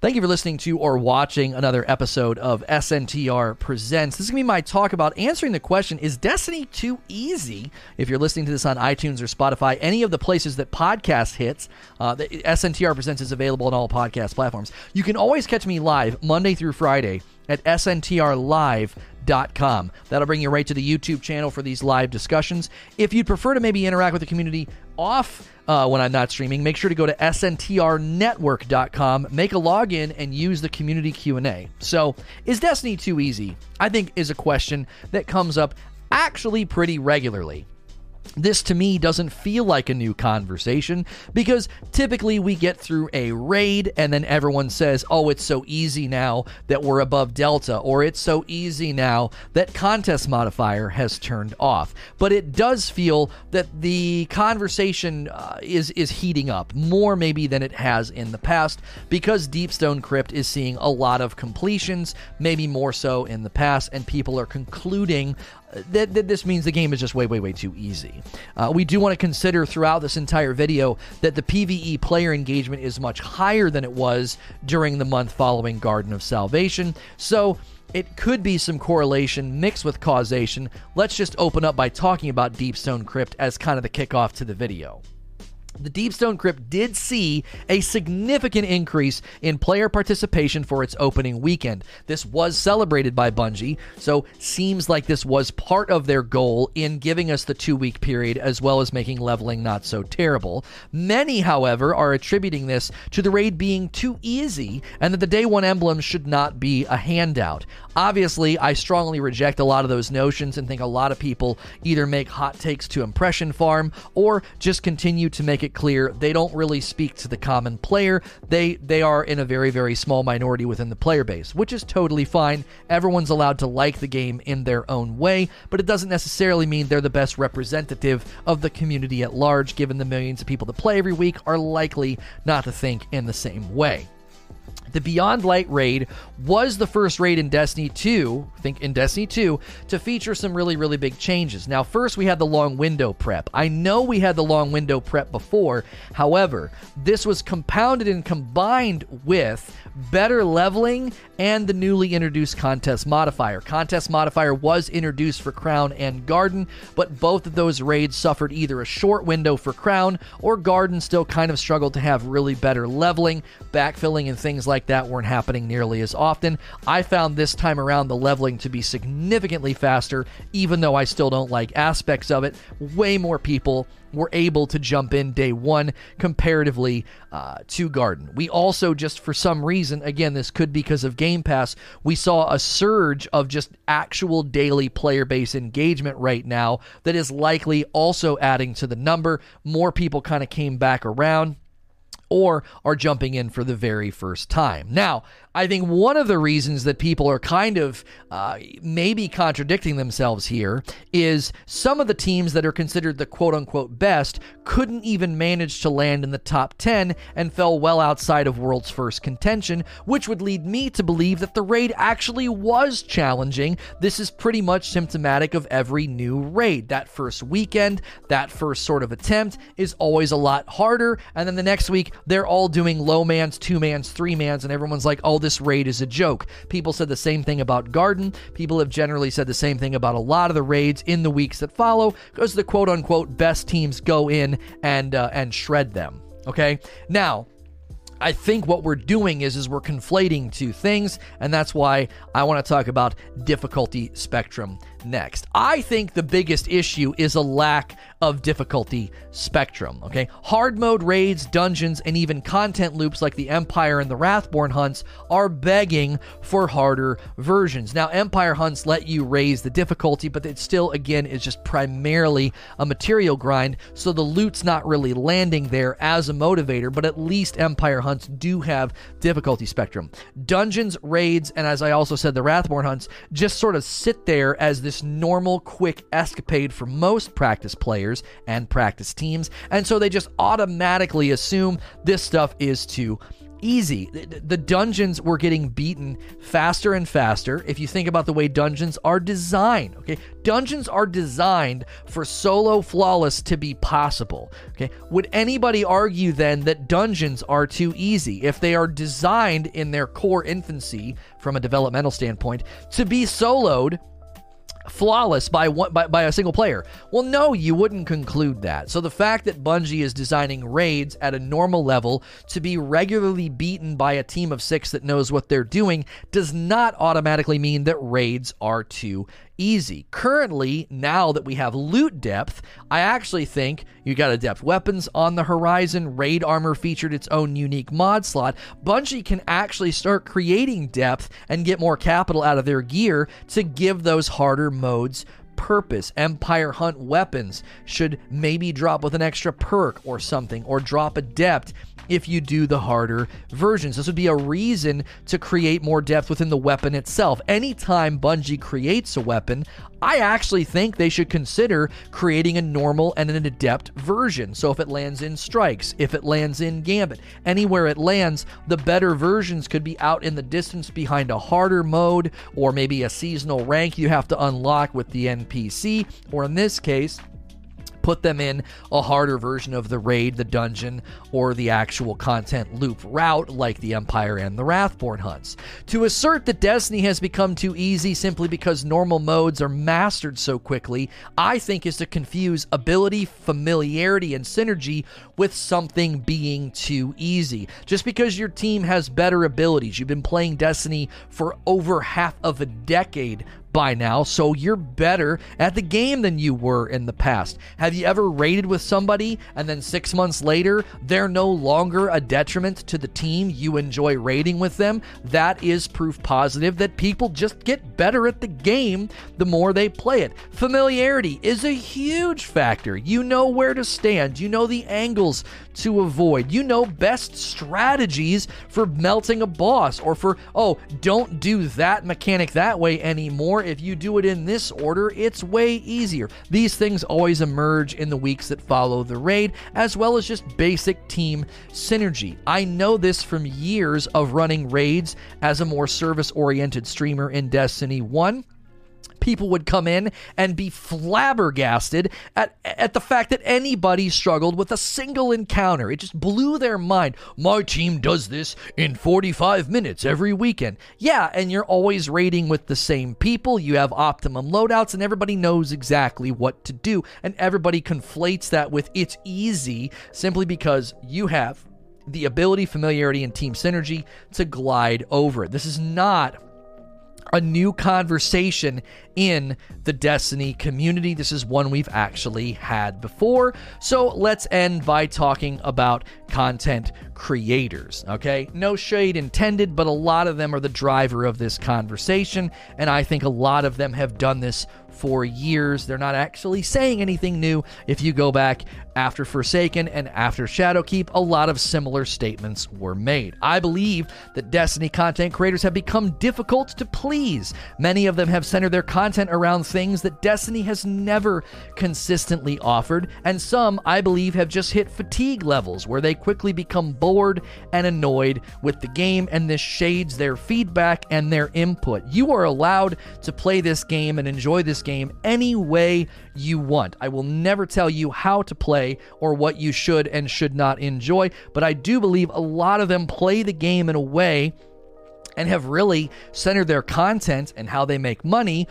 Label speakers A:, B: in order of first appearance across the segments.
A: Thank you for listening to or watching another episode of SNTR Presents. This is going to be my talk about answering the question Is Destiny too easy? If you're listening to this on iTunes or Spotify, any of the places that podcast hits, uh, the SNTR Presents is available on all podcast platforms. You can always catch me live Monday through Friday at sntrlive.com. That'll bring you right to the YouTube channel for these live discussions. If you'd prefer to maybe interact with the community off uh, when I'm not streaming, make sure to go to sntrnetwork.com, make a login, and use the community Q&A. So, is Destiny too easy? I think is a question that comes up actually pretty regularly. This to me doesn't feel like a new conversation because typically we get through a raid and then everyone says, oh, it's so easy now that we're above Delta, or it's so easy now that contest modifier has turned off. But it does feel that the conversation uh, is, is heating up more maybe than it has in the past because Deepstone Crypt is seeing a lot of completions, maybe more so in the past, and people are concluding that, this means the game is just way, way, way too easy. Uh, we do want to consider throughout this entire video that the PvE player engagement is much higher than it was during the month following Garden of Salvation. So it could be some correlation mixed with causation. Let's just open up by talking about Deepstone Crypt as kind of the kickoff to the video the Deepstone Crypt did see a significant increase in player participation for its opening weekend. This was celebrated by Bungie, so seems like this was part of their goal in giving us the two week period as well as making leveling not so terrible. Many, however, are attributing this to the raid being too easy and that the day one emblems should not be a handout. Obviously, I strongly reject a lot of those notions and think a lot of people either make hot takes to impression farm or just continue to make it clear they don't really speak to the common player. They they are in a very very small minority within the player base, which is totally fine. Everyone's allowed to like the game in their own way, but it doesn't necessarily mean they're the best representative of the community at large given the millions of people that play every week are likely not to think in the same way. The Beyond Light raid was the first raid in Destiny 2, I think in Destiny 2, to feature some really, really big changes. Now, first we had the long window prep. I know we had the long window prep before. However, this was compounded and combined with better leveling and the newly introduced contest modifier. Contest modifier was introduced for Crown and Garden, but both of those raids suffered either a short window for Crown or Garden still kind of struggled to have really better leveling, backfilling, and things like that weren't happening nearly as often. I found this time around the leveling to be significantly faster, even though I still don't like aspects of it. Way more people were able to jump in day one comparatively uh, to Garden. We also, just for some reason, again, this could be because of Game Pass, we saw a surge of just actual daily player base engagement right now that is likely also adding to the number. More people kind of came back around or are jumping in for the very first time. Now, I think one of the reasons that people are kind of uh, maybe contradicting themselves here is some of the teams that are considered the quote unquote best couldn't even manage to land in the top 10 and fell well outside of world's first contention, which would lead me to believe that the raid actually was challenging. This is pretty much symptomatic of every new raid. That first weekend, that first sort of attempt is always a lot harder, and then the next week they're all doing low mans, two mans, three mans, and everyone's like, oh, this raid is a joke. People said the same thing about Garden. People have generally said the same thing about a lot of the raids in the weeks that follow because the quote unquote best teams go in and uh, and shred them. Okay, now I think what we're doing is is we're conflating two things, and that's why I want to talk about difficulty spectrum next. I think the biggest issue is a lack of difficulty spectrum. Okay, hard mode raids, dungeons, and even content loops like the Empire and the Wrathborn hunts are begging for harder versions. Now, Empire hunts let you raise the difficulty, but it still, again, is just primarily a material grind, so the loot's not really landing there as a motivator. But at least Empire hunts do have difficulty spectrum. Dungeons, raids, and as I also said, the Wrathborn hunts just sort of sit there as this normal, quick escapade for most practice players and practice teams, and so they just automatically assume this stuff is too easy. The dungeons were getting beaten faster and faster. If you think about the way dungeons are designed, okay, dungeons are designed for solo flawless to be possible. Okay, would anybody argue then that dungeons are too easy if they are designed in their core infancy from a developmental standpoint to be soloed? Flawless by one by, by a single player. Well, no, you wouldn't conclude that. So the fact that Bungie is designing raids at a normal level to be regularly beaten by a team of 6 that knows what they're doing does not automatically mean that raids are too easy. Currently, now that we have loot depth, I actually think you got adept weapons on the horizon. Raid armor featured its own unique mod slot. Bungie can actually start creating depth and get more capital out of their gear to give those harder modes purpose. Empire Hunt weapons should maybe drop with an extra perk or something, or drop adept if you do the harder versions. This would be a reason to create more depth within the weapon itself. Anytime Bungie creates a weapon, I actually think they should consider creating a normal and an adept version. So if it lands in strikes, if it lands in gambit, anywhere it lands, the better versions could be out in the distance behind a harder mode or maybe a seasonal rank you have to unlock with the NPC, or in this case, put them in a harder version of the raid, the dungeon, or the actual content loop route like the Empire and the Wrathborn hunts. To assert that Destiny has become too easy simply because normal modes are mastered so quickly, I think is to confuse ability, familiarity, and synergy with something being too easy. Just because your team has better abilities, you've been playing Destiny for over half of a decade by now, so you're better at the game than you were in the past. Have you ever raided with somebody and then six months later, they're no longer a detriment to the team? You enjoy raiding with them? That is proof positive that people just get better at the game the more they play it. Familiarity is a huge factor. You know where to stand, you know the angles to avoid, you know best strategies for melting a boss or for, oh, don't do that mechanic that way anymore if you do it in this order, it's way easier. These things always emerge in the weeks that follow the raid, as well as just basic team synergy. I know this from years of running raids as a more service oriented streamer in Destiny 1 people would come in and be flabbergasted at, at the fact that anybody struggled with a single encounter. It just blew their mind. My team does this in 45 minutes every weekend. Yeah, and you're always raiding with the same people. You have optimum loadouts, and everybody knows exactly what to do. And everybody conflates that with it's easy simply because you have the ability, familiarity, and team synergy to glide over it. This is not a new conversation in the Destiny community. This is one we've actually had before. So let's end by talking about content creators. Okay, no shade intended, but a lot of them are the driver of this conversation, and I think a lot of them have done this for years. They're not actually saying anything new. If you go back after Forsaken and after Shadowkeep, a lot of similar statements were made. I believe that Destiny content creators have become difficult to please. Many of them have centered their content around things that Destiny has never consistently offered, and some, I believe, have just hit fatigue levels where they quickly become bored and annoyed with the game, and this shades their feedback and their input. You are allowed to play this game and enjoy this game any way you want. I will never tell you how to play or what you should and should not enjoy, but I do believe a lot of them play the game in a way and have really centered their content and how they make money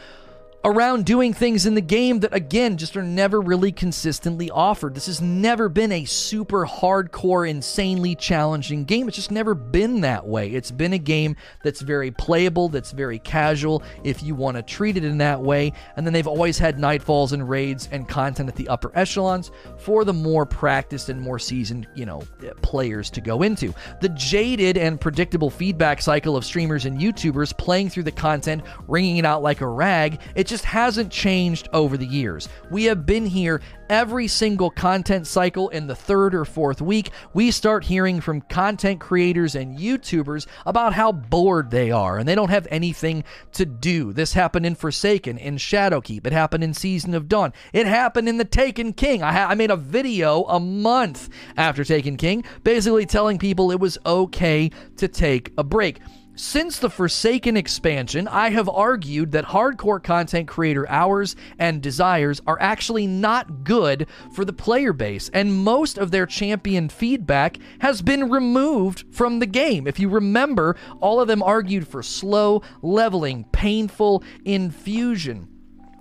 A: around doing things in the game that, again, just are never really consistently offered. This has never been a super hardcore, insanely challenging game. It's just never been that way. It's been a game that's very playable, that's very casual, if you want to treat it in that way. And then they've always had nightfalls and raids and content at the upper echelons for the more practiced and more seasoned, you know, players to go into. The jaded and predictable feedback cycle of streamers and YouTubers playing through the content, wringing it out like a rag, it just just hasn't changed over the years. We have been here every single content cycle in the third or fourth week. We start hearing from content creators and YouTubers about how bored they are and they don't have anything to do. This happened in Forsaken, in Shadowkeep, it happened in Season of Dawn, it happened in The Taken King. I, ha- I made a video a month after Taken King basically telling people it was okay to take a break. Since the Forsaken expansion, I have argued that hardcore content creator hours and desires are actually not good for the player base, and most of their champion feedback has been removed from the game. If you remember, all of them argued for slow leveling, painful infusion.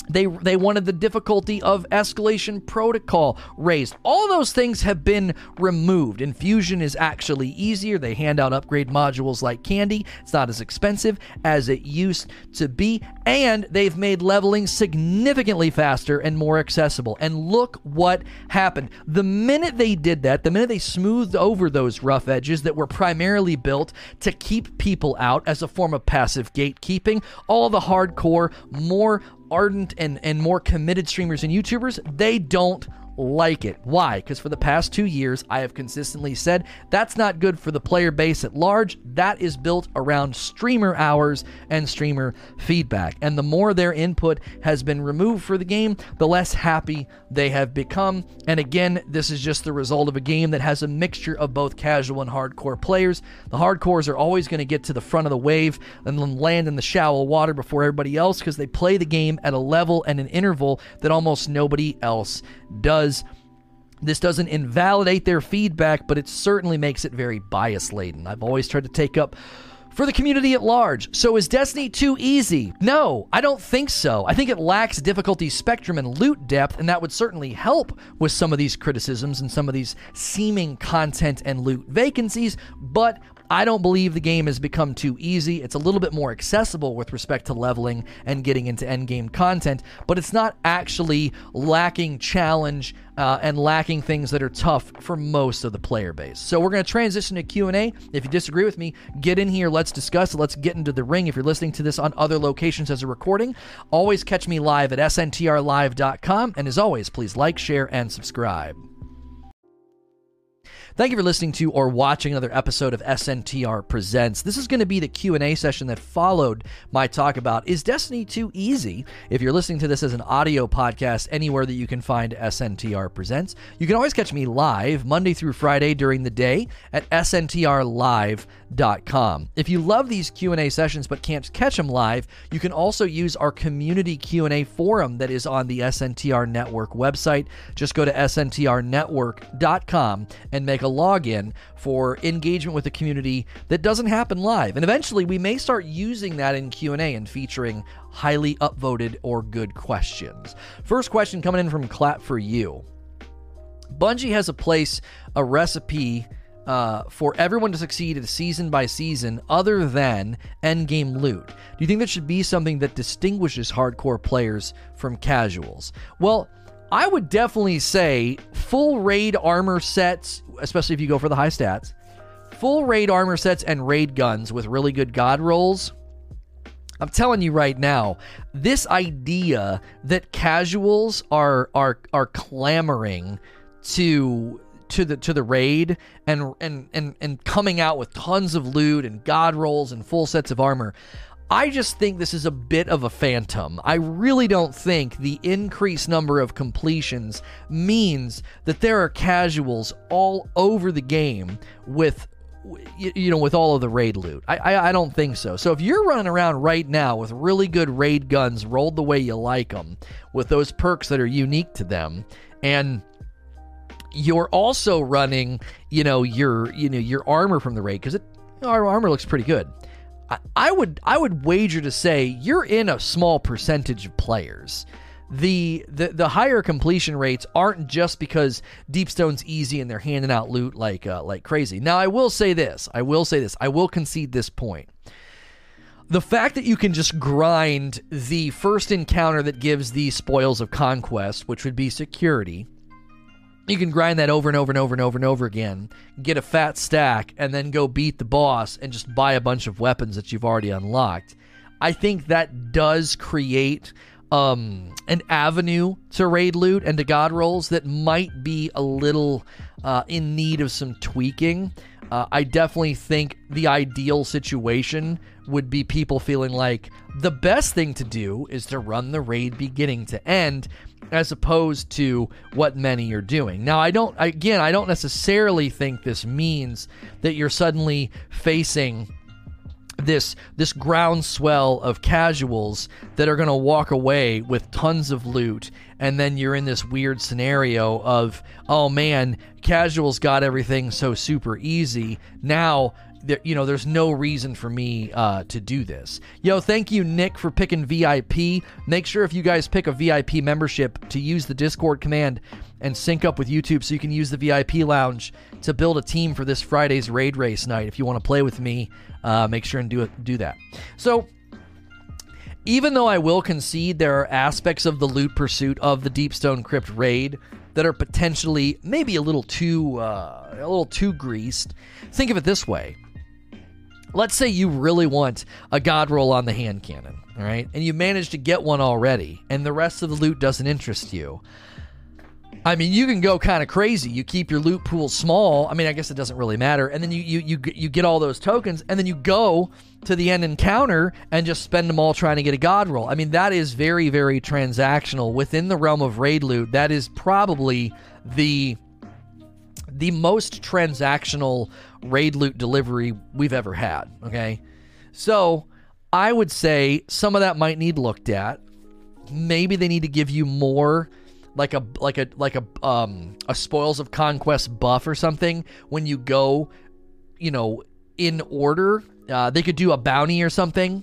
A: They, they wanted the difficulty of escalation protocol raised. All those things have been removed. Infusion is actually easier. They hand out upgrade modules like candy. It's not as expensive as it used to be. And they've made leveling significantly faster and more accessible. And look what happened. The minute they did that, the minute they smoothed over those rough edges that were primarily built to keep people out as a form of passive gatekeeping, all the hardcore, more ardent and, and more committed streamers and YouTubers, they don't like it. Why? Because for the past two years, I have consistently said that's not good for the player base at large. That is built around streamer hours and streamer feedback. And the more their input has been removed for the game, the less happy they have become. And again, this is just the result of a game that has a mixture of both casual and hardcore players. The hardcores are always going to get to the front of the wave and then land in the shallow water before everybody else because they play the game at a level and an interval that almost nobody else does. This doesn't invalidate their feedback, but it certainly makes it very bias laden. I've always tried to take up for the community at large. So is Destiny too easy? No, I don't think so. I think it lacks difficulty spectrum and loot depth, and that would certainly help with some of these criticisms and some of these seeming content and loot vacancies, but I don't believe the game has become too easy. It's a little bit more accessible with respect to leveling and getting into endgame content, but it's not actually lacking challenge uh, and lacking things that are tough for most of the player base. So we're going to transition to Q&A. If you disagree with me, get in here, let's discuss. Let's get into the ring. If you're listening to this on other locations as a recording, always catch me live at sntrlive.com and as always, please like, share and subscribe. Thank you for listening to or watching another episode of SNTR Presents. This is going to be the Q&A session that followed my talk about is Destiny too easy? If you're listening to this as an audio podcast anywhere that you can find SNTR Presents, you can always catch me live Monday through Friday during the day at sntrlive.com. If you love these Q&A sessions but can't catch them live, you can also use our community Q&A forum that is on the SNTR Network website. Just go to sntrnetwork.com and make a a login for engagement with the community that doesn't happen live. And eventually we may start using that in Q&A and featuring highly upvoted or good questions. First question coming in from Clap for You. Bungie has a place, a recipe uh, for everyone to succeed at season by season other than endgame loot? Do you think that should be something that distinguishes hardcore players from casuals? Well, I would definitely say full raid armor sets, especially if you go for the high stats, full raid armor sets and raid guns with really good god rolls. I'm telling you right now, this idea that casuals are are are clamoring to to the to the raid and and and and coming out with tons of loot and god rolls and full sets of armor. I just think this is a bit of a phantom. I really don't think the increased number of completions means that there are casuals all over the game with you know, with all of the raid loot. I, I, I don't think so. So if you're running around right now with really good raid guns rolled the way you like them, with those perks that are unique to them, and you're also running, you know, your you know your armor from the raid because it our armor looks pretty good. I would I would wager to say you're in a small percentage of players. The, the the higher completion rates aren't just because Deepstone's easy and they're handing out loot like uh, like crazy. Now I will say this. I will say this. I will concede this point. The fact that you can just grind the first encounter that gives the spoils of conquest, which would be security, you can grind that over and over and over and over and over again, get a fat stack, and then go beat the boss and just buy a bunch of weapons that you've already unlocked. I think that does create um, an avenue to raid loot and to god rolls that might be a little uh, in need of some tweaking. Uh, I definitely think the ideal situation would be people feeling like the best thing to do is to run the raid beginning to end as opposed to what many are doing. Now, I don't, again, I don't necessarily think this means that you're suddenly facing this this groundswell of casuals that are going to walk away with tons of loot and then you're in this weird scenario of oh man casuals got everything so super easy now there, you know, there's no reason for me uh, to do this. Yo, thank you, Nick, for picking VIP. Make sure if you guys pick a VIP membership to use the Discord command and sync up with YouTube so you can use the VIP lounge to build a team for this Friday's raid race night. If you want to play with me, uh, make sure and do do that. So, even though I will concede there are aspects of the loot pursuit of the Deepstone Crypt raid that are potentially maybe a little too uh, a little too greased. Think of it this way: let's say you really want a god roll on the hand cannon, all right, and you manage to get one already, and the rest of the loot doesn't interest you. I mean, you can go kind of crazy. You keep your loot pool small. I mean, I guess it doesn't really matter. And then you you you you get all those tokens, and then you go to the end encounter and just spend them all trying to get a god roll. I mean, that is very very transactional within the realm of raid loot. That is probably the the most transactional raid loot delivery we've ever had. Okay, so I would say some of that might need looked at. Maybe they need to give you more like a like a like a um a spoils of conquest buff or something when you go you know in order uh, they could do a bounty or something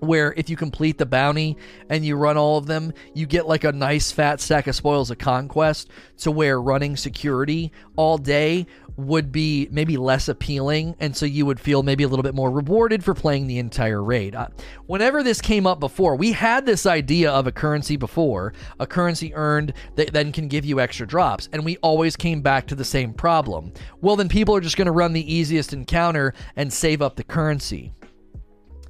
A: where if you complete the bounty and you run all of them, you get like a nice fat stack of spoils of conquest to where running security all day would be maybe less appealing, and so you would feel maybe a little bit more rewarded for playing the entire raid. Uh, whenever this came up before, we had this idea of a currency before, a currency earned that then can give you extra drops, and we always came back to the same problem. Well, then people are just going to run the easiest encounter and save up the currency.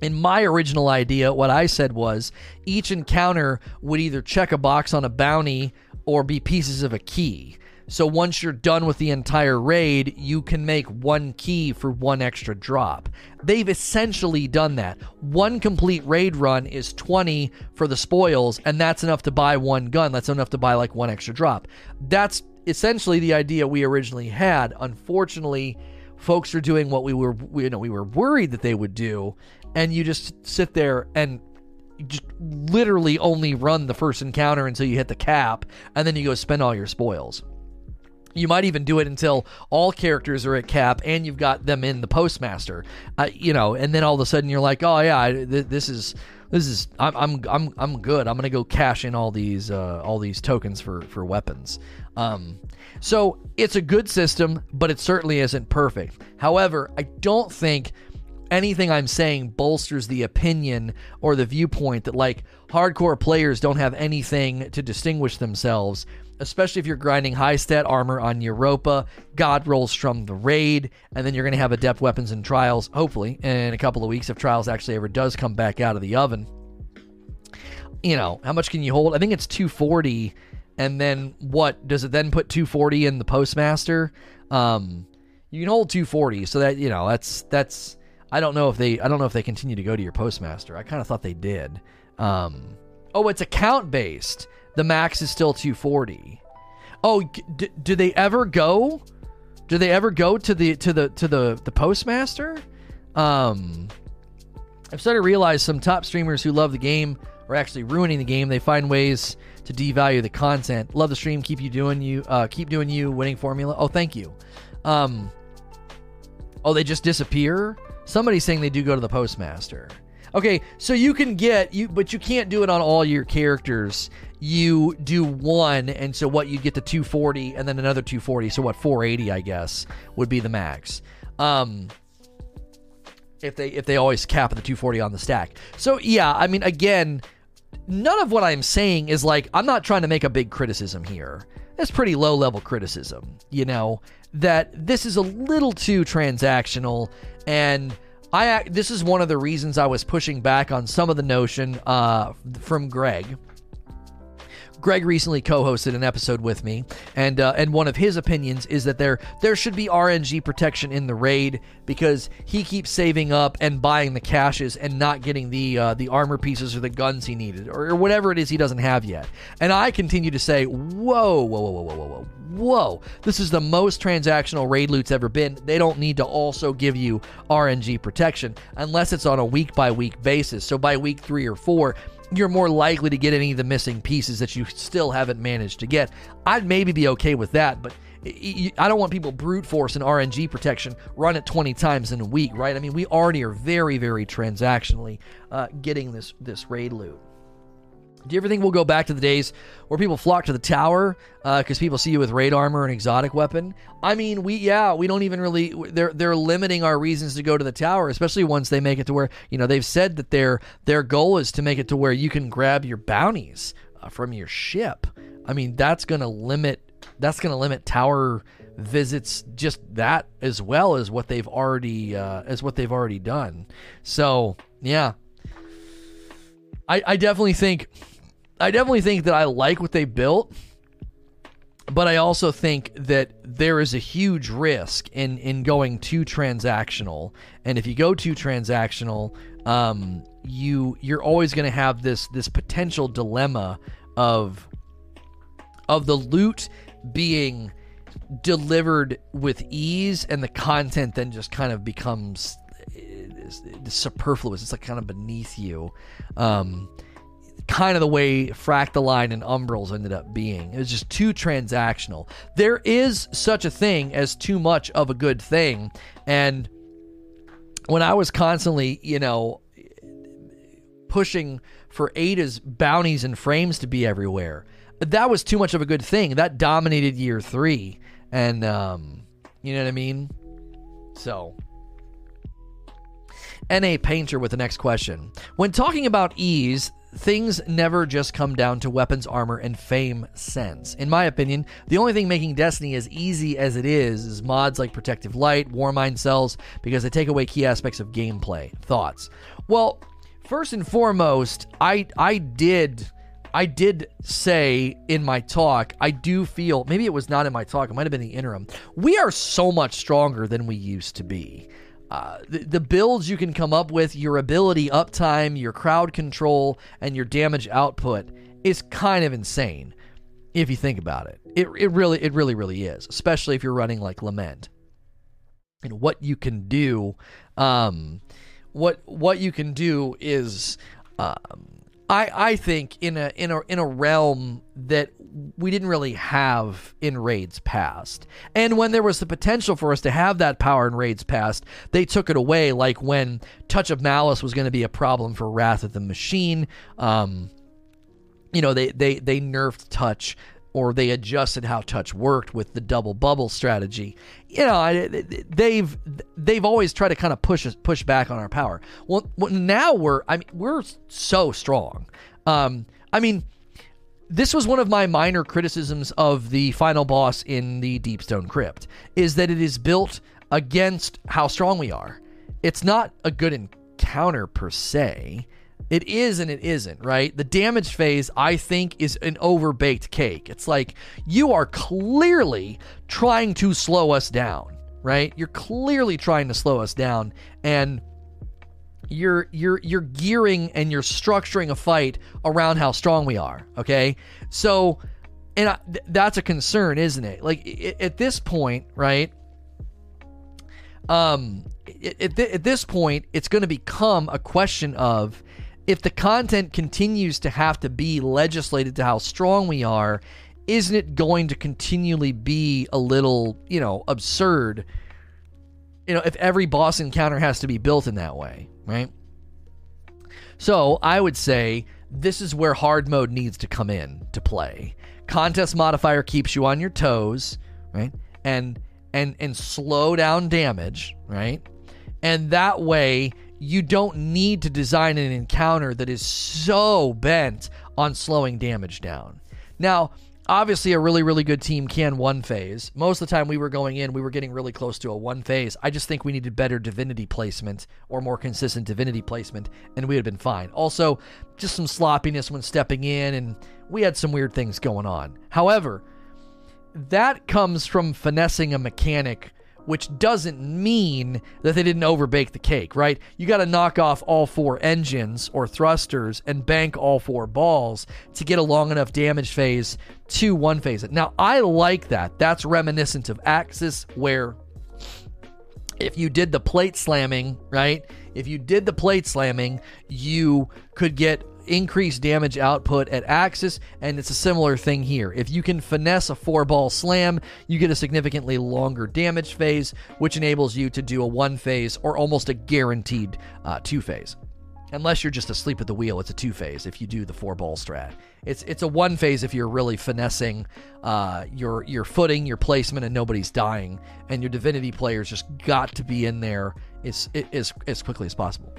A: In my original idea, what I said was each encounter would either check a box on a bounty or be pieces of a key. So once you're done with the entire raid, you can make one key for one extra drop. They've essentially done that. One complete raid run is 20 for the spoils, and that's enough to buy one gun. That's enough to buy like one extra drop. That's essentially the idea we originally had. Unfortunately, folks are doing what we were you know we were worried that they would do, and you just sit there and just literally only run the first encounter until you hit the cap, and then you go spend all your spoils. You might even do it until all characters are at cap and you've got them in the postmaster, uh, you know, and then all of a sudden you're like, oh yeah, th- this is this is I'm I'm I'm I'm good. I'm gonna go cash in all these uh, all these tokens for for weapons. Um, so it's a good system, but it certainly isn't perfect. However, I don't think anything I'm saying bolsters the opinion or the viewpoint that like hardcore players don't have anything to distinguish themselves especially if you're grinding high stat armor on Europa, God rolls from the raid, and then you're going to have adept weapons and trials, hopefully, in a couple of weeks if trials actually ever does come back out of the oven. You know, how much can you hold? I think it's 240, and then what? Does it then put 240 in the postmaster? Um, you can hold 240, so that you know that's that's. I don't know if they I don't know if they continue to go to your postmaster. I kind of thought they did. Um, oh, it's account based the max is still 240. Oh, d- do they ever go? Do they ever go to the to the to the the postmaster? Um, I've started to realize some top streamers who love the game are actually ruining the game. They find ways to devalue the content. Love the stream. Keep you doing you. Uh, keep doing you. Winning formula. Oh, thank you. Um, oh, they just disappear. Somebody's saying they do go to the postmaster. Okay, so you can get you, but you can't do it on all your characters you do one, and so what you get to 240, and then another 240. So what 480, I guess, would be the max. Um, if they if they always cap at the 240 on the stack. So yeah, I mean, again, none of what I'm saying is like I'm not trying to make a big criticism here. It's pretty low level criticism, you know, that this is a little too transactional and I this is one of the reasons I was pushing back on some of the notion uh, from Greg Greg recently co-hosted an episode with me, and uh, and one of his opinions is that there there should be RNG protection in the raid because he keeps saving up and buying the caches and not getting the uh, the armor pieces or the guns he needed or, or, whatever it is he doesn't have yet. And I continue to say, whoa, whoa, whoa, whoa, whoa, whoa, whoa! This is the most transactional raid loot's ever been. They don't need to also give you RNG protection unless it's on a week by week basis. So by week three or four you're more likely to get any of the missing pieces that you still haven't managed to get. I'd maybe be okay with that, but I don't want people brute force and RNG protection run it 20 times in a week, right? I mean, we already are very, very transactionally uh, getting this this raid loot. Do you ever think we'll go back to the days where people flock to the tower because uh, people see you with raid armor and exotic weapon? I mean, we yeah, we don't even really they're they're limiting our reasons to go to the tower, especially once they make it to where you know they've said that their their goal is to make it to where you can grab your bounties uh, from your ship. I mean, that's to limit that's to limit tower visits just that as well as what they've already uh, as what they've already done. So yeah, I, I definitely think I definitely think that I like what they built, but I also think that there is a huge risk in in going too transactional. And if you go too transactional, um, you you're always going to have this this potential dilemma of of the loot being delivered with ease and the content then just kind of becomes superfluous. It's like kind of beneath you. Um, kind of the way Fractaline and Umbrals ended up being. It was just too transactional. There is such a thing as too much of a good thing. And when I was constantly, you know, pushing for Ada's bounties and frames to be everywhere, that was too much of a good thing. That dominated year three. And, um, you know what I mean? So. NA Painter with the next question. When talking about ease, things never just come down to weapons, armor, and fame sense. In my opinion, the only thing making Destiny as easy as it is is mods like Protective Light, Warmind cells, because they take away key aspects of gameplay. Thoughts? Well, first and foremost, I I did I did say in my talk, I do feel maybe it was not in my talk, it might have been the interim. We are so much stronger than we used to be. Uh, the, the, builds you can come up with, your ability uptime, your crowd control, and your damage output is kind of insane if you think about it. It, it really, it really, really is, especially if you're running like Lament. And what you can do, um, what what you can do is um, I I think in a in a in a realm that we didn't really have in raids past. And when there was the potential for us to have that power in raids past, they took it away like when Touch of Malice was going to be a problem for Wrath of the Machine. Um you know, they they they nerfed touch or they adjusted how touch worked with the double bubble strategy. You know, they've they've always tried to kind of push us push back on our power. Well, now we're I mean we're so strong. Um, I mean, this was one of my minor criticisms of the final boss in the Deepstone Crypt is that it is built against how strong we are. It's not a good encounter per se. It is and it isn't, right? The damage phase, I think, is an overbaked cake. It's like you are clearly trying to slow us down, right? You're clearly trying to slow us down, and you're you're you're gearing and you're structuring a fight around how strong we are. Okay, so and I, th- that's a concern, isn't it? Like it, at this point, right? Um, at, th- at this point, it's going to become a question of if the content continues to have to be legislated to how strong we are, isn't it going to continually be a little, you know, absurd? You know, if every boss encounter has to be built in that way, right? So I would say this is where hard mode needs to come in to play. Contest modifier keeps you on your toes, right? And and and slow down damage, right? And that way you don't need to design an encounter that is so bent on slowing damage down. Now, obviously a really really good team can one phase. Most of the time we were going in we were getting really close to a one phase. I just think we needed better divinity placement or more consistent divinity placement and we would have been fine. Also just some sloppiness when stepping in and we had some weird things going on. However that comes from finessing a mechanic which doesn't mean that they didn't overbake the cake, right? You got to knock off all four engines or thrusters and bank all four balls to get a long enough damage phase to one phase it. Now, I like that. That's reminiscent of Aksis, where if you did the plate slamming, right? If you did the plate slamming, you could get increased damage output at Aksis, and it's a similar thing here. If you can finesse a four ball slam, you get a significantly longer damage phase, which enables you to do a one phase or almost a guaranteed uh, two phase. Unless you're just asleep at the wheel, it's a two phase if you do the four ball strat. It's it's a one phase if you're really finessing uh, your your footing, your placement, and nobody's dying, and your divinity players just got to be in there as as as quickly as possible.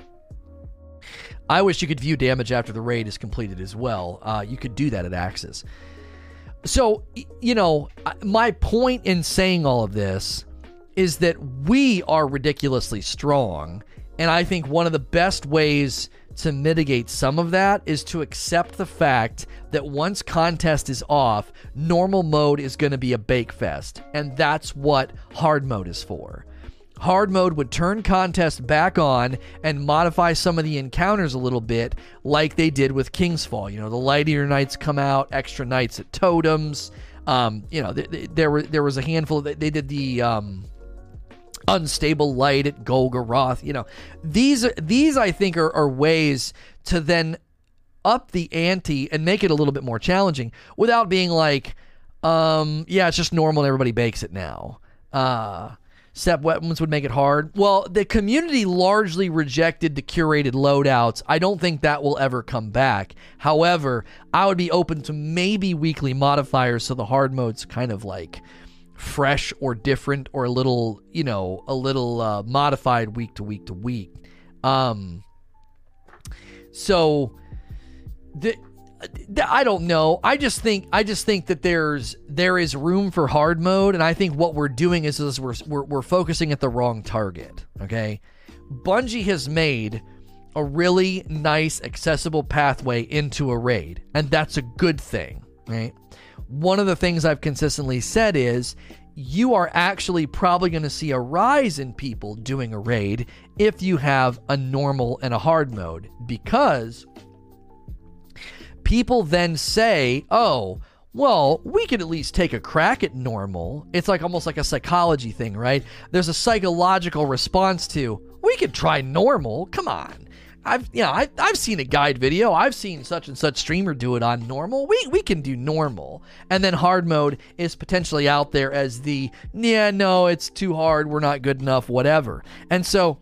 A: I wish you could view damage after the raid is completed as well. Uh, you could do that at Aksis. So, you know, my point in saying all of this is that we are ridiculously strong. And I think one of the best ways to mitigate some of that is to accept the fact that once contest is off, normal mode is going to be a bake fest. And that's what hard mode is for. Hard mode would turn contest back on and modify some of the encounters a little bit, like they did with King's Fall. You know, the Light Knights come out, extra knights at totems. Um, you know, th- th- there were there was a handful. They did the um, unstable light at Golgoroth. You know, these these I think are, are ways to then up the ante and make it a little bit more challenging without being like, um, yeah, it's just normal and everybody bakes it now. Uh, Step weapons would make it hard. Well, the community largely rejected the curated loadouts. I don't think that will ever come back. However, I would be open to maybe weekly modifiers so the hard mode's kind of like fresh or different or a little, you know, a little uh, modified week to week to week. Um, so the I don't know. I just think I just think that there's there is room for hard mode, and I think what we're doing is, is we're, we're we're focusing at the wrong target. Okay, Bungie has made a really nice accessible pathway into a raid, and that's a good thing, right? One of the things I've consistently said is you are actually probably going to see a rise in people doing a raid if you have a normal and a hard mode because people then say, oh, well, we could at least take a crack at normal. It's like almost like a psychology thing, right? There's a psychological response to, we could try normal. Come on. I've you know, I, I've seen a guide video. I've seen such and such streamer do it on normal. We we can do normal. And then hard mode is potentially out there as the yeah, no, it's too hard, we're not good enough, whatever. And so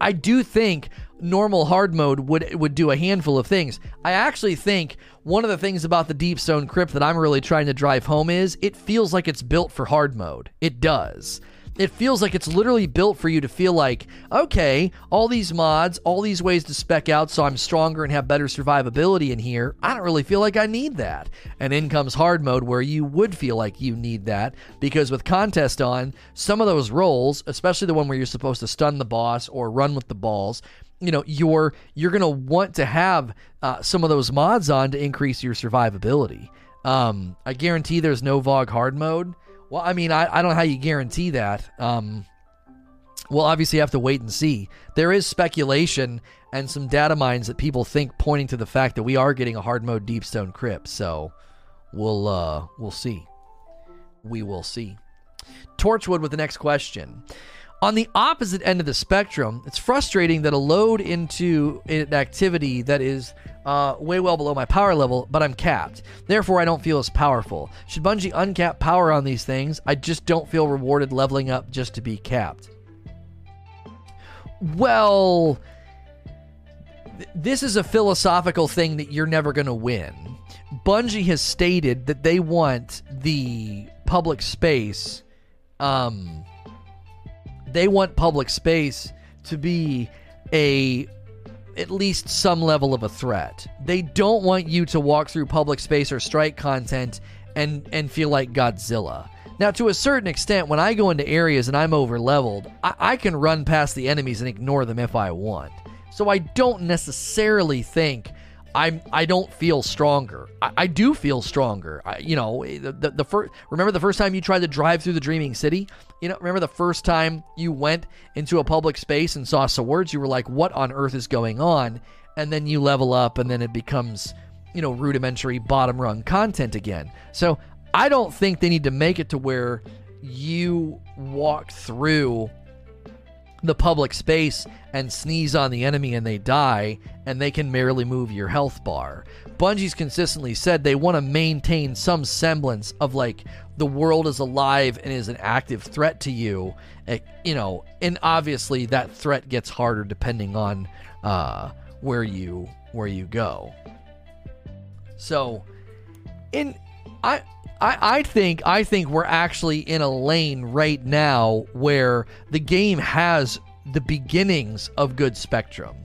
A: I do think normal hard mode would would do a handful of things. I actually think one of the things about the Deep Stone Crypt that I'm really trying to drive home is it feels like it's built for hard mode. It does it feels like it's literally built for you to feel like, okay, all these mods, all these ways to spec out so I'm stronger and have better survivability in here. I don't really feel like I need that. And in comes hard mode where you would feel like you need that because with contest on, some of those roles, especially the one where you're supposed to stun the boss or run with the balls, you know you're you're gonna want to have uh, some of those mods on to increase your survivability. Um, I guarantee there's no VoG hard mode well, I mean, I, I don't know how you guarantee that. Um, we'll obviously have to wait and see. There is speculation and some data mines that people think pointing to the fact that we are getting a hard mode deep stone crypt. So we'll uh, we'll see. We will see. Torchwood with the next question. On the opposite end of the spectrum, it's frustrating that a load into an activity that is uh, way well below my power level, but I'm capped. Therefore, I don't feel as powerful. Should Bungie uncap power on these things? I just don't feel rewarded leveling up just to be capped. Well, th- this is a philosophical thing that you're never going to win. Bungie has stated that they want the public space. Um, they want public space to be a at least some level of a threat. They don't want you to walk through public space or strike content and and feel like Godzilla. Now, to a certain extent, when I go into areas and I'm over leveled, I, I can run past the enemies and ignore them if I want. So I don't necessarily think I'm I don't feel stronger. I, I do feel stronger. I, you know, the, the, the first remember the first time you tried to drive through the Dreaming City. You know, remember the first time you went into a public space and saw swords. You were like, "What on earth is going on?" And then you level up, and then it becomes you know rudimentary bottom rung content again. So I don't think they need to make it to where you walk through the public space and sneeze on the enemy and they die, and they can merely move your health bar. Bungie's consistently said they want to maintain some semblance of like the world is alive and is an active threat to you. Eh, you know, and obviously that threat gets harder depending on uh, where you where you go. So, in I I, I think I think we're actually in a lane right now where the game has the beginnings of good spectrum.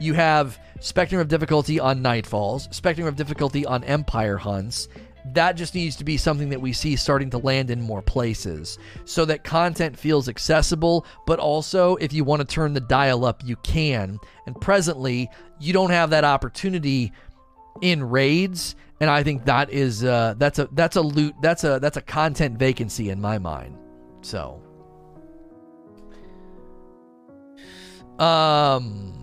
A: You have spectrum of difficulty on Nightfalls, spectrum of difficulty on Empire hunts. That just needs to be something that we see starting to land in more places so that content feels accessible, but also if you want to turn the dial up, you can. And presently, you don't have that opportunity in raids and I think that is uh, that's a that's a loot that's a that's a content vacancy in my mind. So, um,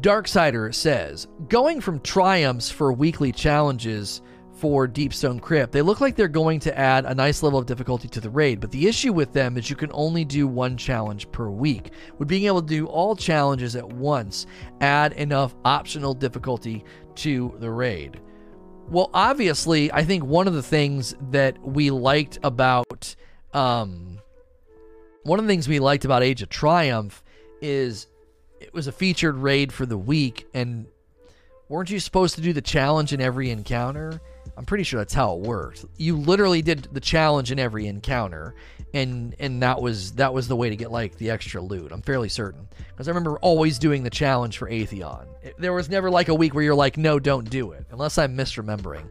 A: Darksider says going from triumphs for weekly challenges for Deepstone Crypt, they look like they're going to add a nice level of difficulty to the raid. But the issue with them is you can only do one challenge per week. Would being able to do all challenges at once add enough optional difficulty to the raid? Well, obviously, I think one of the things that we liked about um, one of the things we liked about Age of Triumph is it was a featured raid for the week, and weren't you supposed to do the challenge in every encounter? I'm pretty sure that's how it worked. You literally did the challenge in every encounter, and and that was that was the way to get like the extra loot. I'm fairly certain because I remember always doing the challenge for Atheon. There was never like a week where you're like, no, don't do it, unless I'm misremembering.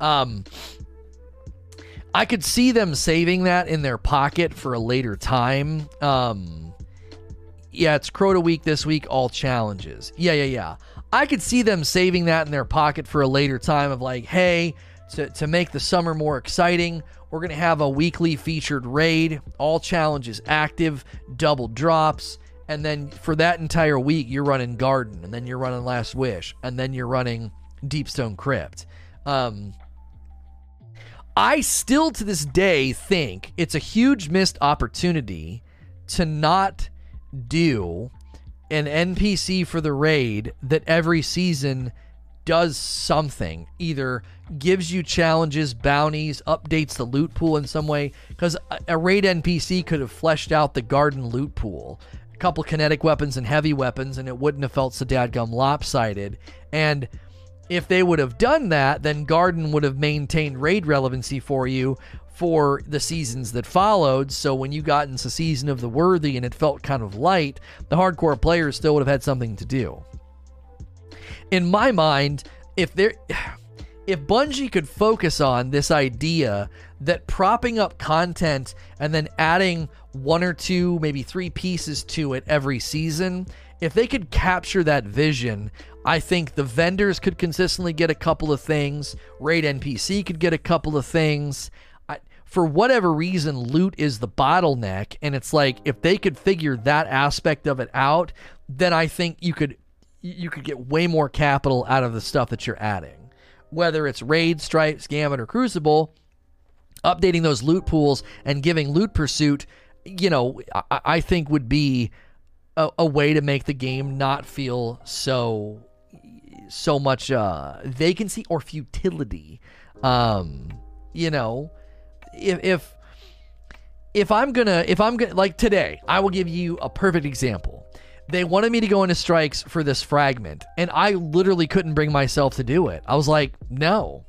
A: Um, I could see them saving that in their pocket for a later time. Um, yeah, it's Crota week this week, all challenges. Yeah, yeah, yeah. I could see them saving that in their pocket for a later time of like, hey, to, to make the summer more exciting, we're going to have a weekly featured raid, all challenges active, double drops. And then for that entire week, you're running Garden, and then you're running Last Wish, and then you're running Deepstone Crypt. Um, I still to this day think it's a huge missed opportunity to not do an NPC for the raid that every season does something. Either gives you challenges, bounties, updates the loot pool in some way. Because a, raid NPC could have fleshed out the garden loot pool, a couple kinetic weapons and heavy weapons, and it wouldn't have felt so dadgum lopsided. And if they would have done that, then Garden would have maintained raid relevancy for you for the seasons that followed. So when you got into Season of the Worthy and it felt kind of light, the hardcore players still would have had something to do. In my mind, if there if Bungie could focus on this idea that propping up content and then adding one or two, maybe three pieces to it every season, if they could capture that vision, I think the vendors could consistently get a couple of things, Raid NPC could get a couple of things for whatever reason, loot is the bottleneck. And it's like if they could figure that aspect of it out, then I think you could you could get way more capital out of the stuff that you're adding. Whether it's raid, strikes, gambit, or crucible, updating those loot pools and giving loot pursuit, you know, I, I think would be a, a, way to make the game not feel so so much uh, vacancy or futility. Um, you know, if if if I'm gonna if I'm gonna like today, I will give you a perfect example. They wanted me to go into strikes for this fragment, and I literally couldn't bring myself to do it. I was like, no.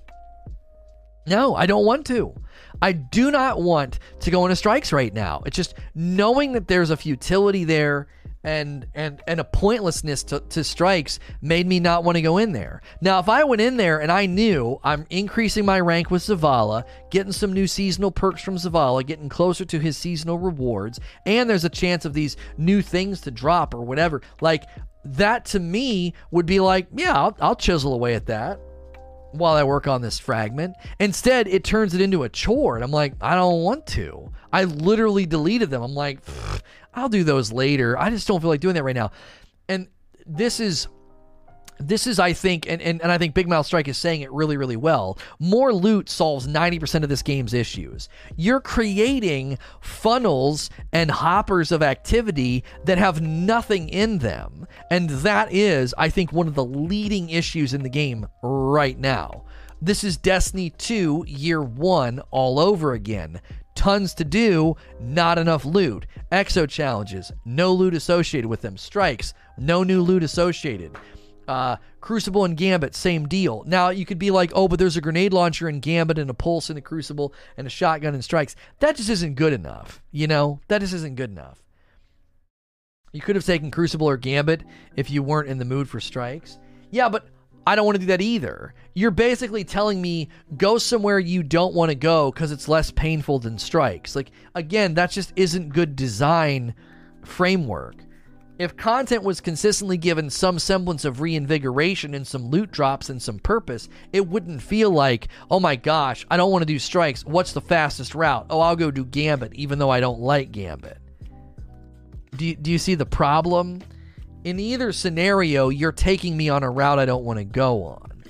A: No, I don't want to. I do not want to go into strikes right now. It's just knowing that there's a futility there and and and a pointlessness to, to strikes made me not want to go in there. Now, if I went in there and I knew I'm increasing my rank with Zavala, getting some new seasonal perks from Zavala, getting closer to his seasonal rewards, and there's a chance of these new things to drop or whatever, like that to me would be like, yeah, I'll, I'll chisel away at that while I work on this fragment. Instead, it turns it into a chore, and I'm like, I don't want to. I literally deleted them. I'm like, I'll do those later. I just don't feel like doing that right now. And this is this is I think and, and, and I think Big Mouth Strike is saying it really, really well. More loot solves 90% of this game's issues. You're creating funnels and hoppers of activity that have nothing in them. And that is, I think, one of the leading issues in the game right now. This is Destiny 2 Year 1 all over again tons to do, not enough loot. Exo challenges, no loot associated with them. Strikes, no new loot associated. Uh, Crucible and Gambit, same deal. Now you could be like, oh, but there's a grenade launcher in Gambit and a pulse in the Crucible and a shotgun in Strikes. That just isn't good enough. You know, that just isn't good enough. You could have taken Crucible or Gambit if you weren't in the mood for Strikes. Yeah, but I don't want to do that either. You're basically telling me go somewhere you don't want to go because it's less painful than strikes. Like, again, that just isn't good design framework. If content was consistently given some semblance of reinvigoration and some loot drops and some purpose, it wouldn't feel like, oh my gosh, I don't want to do strikes. What's the fastest route? Oh, I'll go do Gambit, even though I don't like Gambit. Do you, do you see the problem? In either scenario, you're taking me on a route I don't want to go on.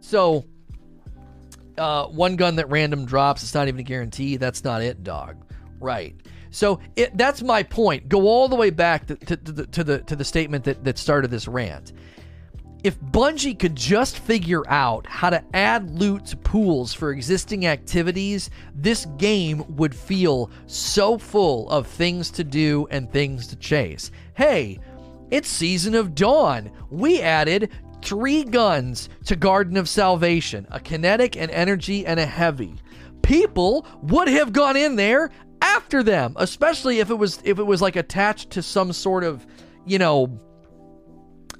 A: So, uh, one gun that random drops, it's not even a guarantee. That's not it, dog. Right. So it, that's my point. Go all the way back to, to, to, the, to the to the statement that, that started this rant if Bungie could just figure out how to add loot to pools for existing activities, this game would feel so full of things to do and things to chase. Hey, it's Season of Dawn. We added three guns to Garden of Salvation a kinetic, an energy, and a heavy. People would have gone in there after them, especially if it was if it was like attached to some sort of, you know,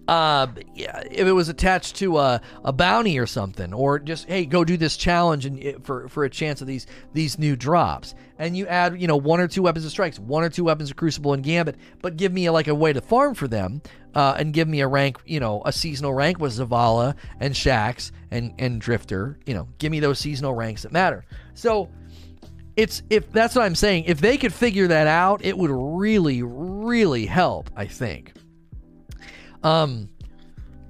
A: uh, if it was attached to a, a bounty or something, or just hey, go do this challenge and for for a chance of these these new drops, and you add you know one or two weapons of strikes, one or two weapons of crucible and gambit, but give me a, like a way to farm for them, uh, and give me a rank, you know, a seasonal rank with Zavala and Shaxx and and Drifter, you know, give me those seasonal ranks that matter. So it's if that's what I'm saying. If they could figure that out, it would really, really help. I think. Um,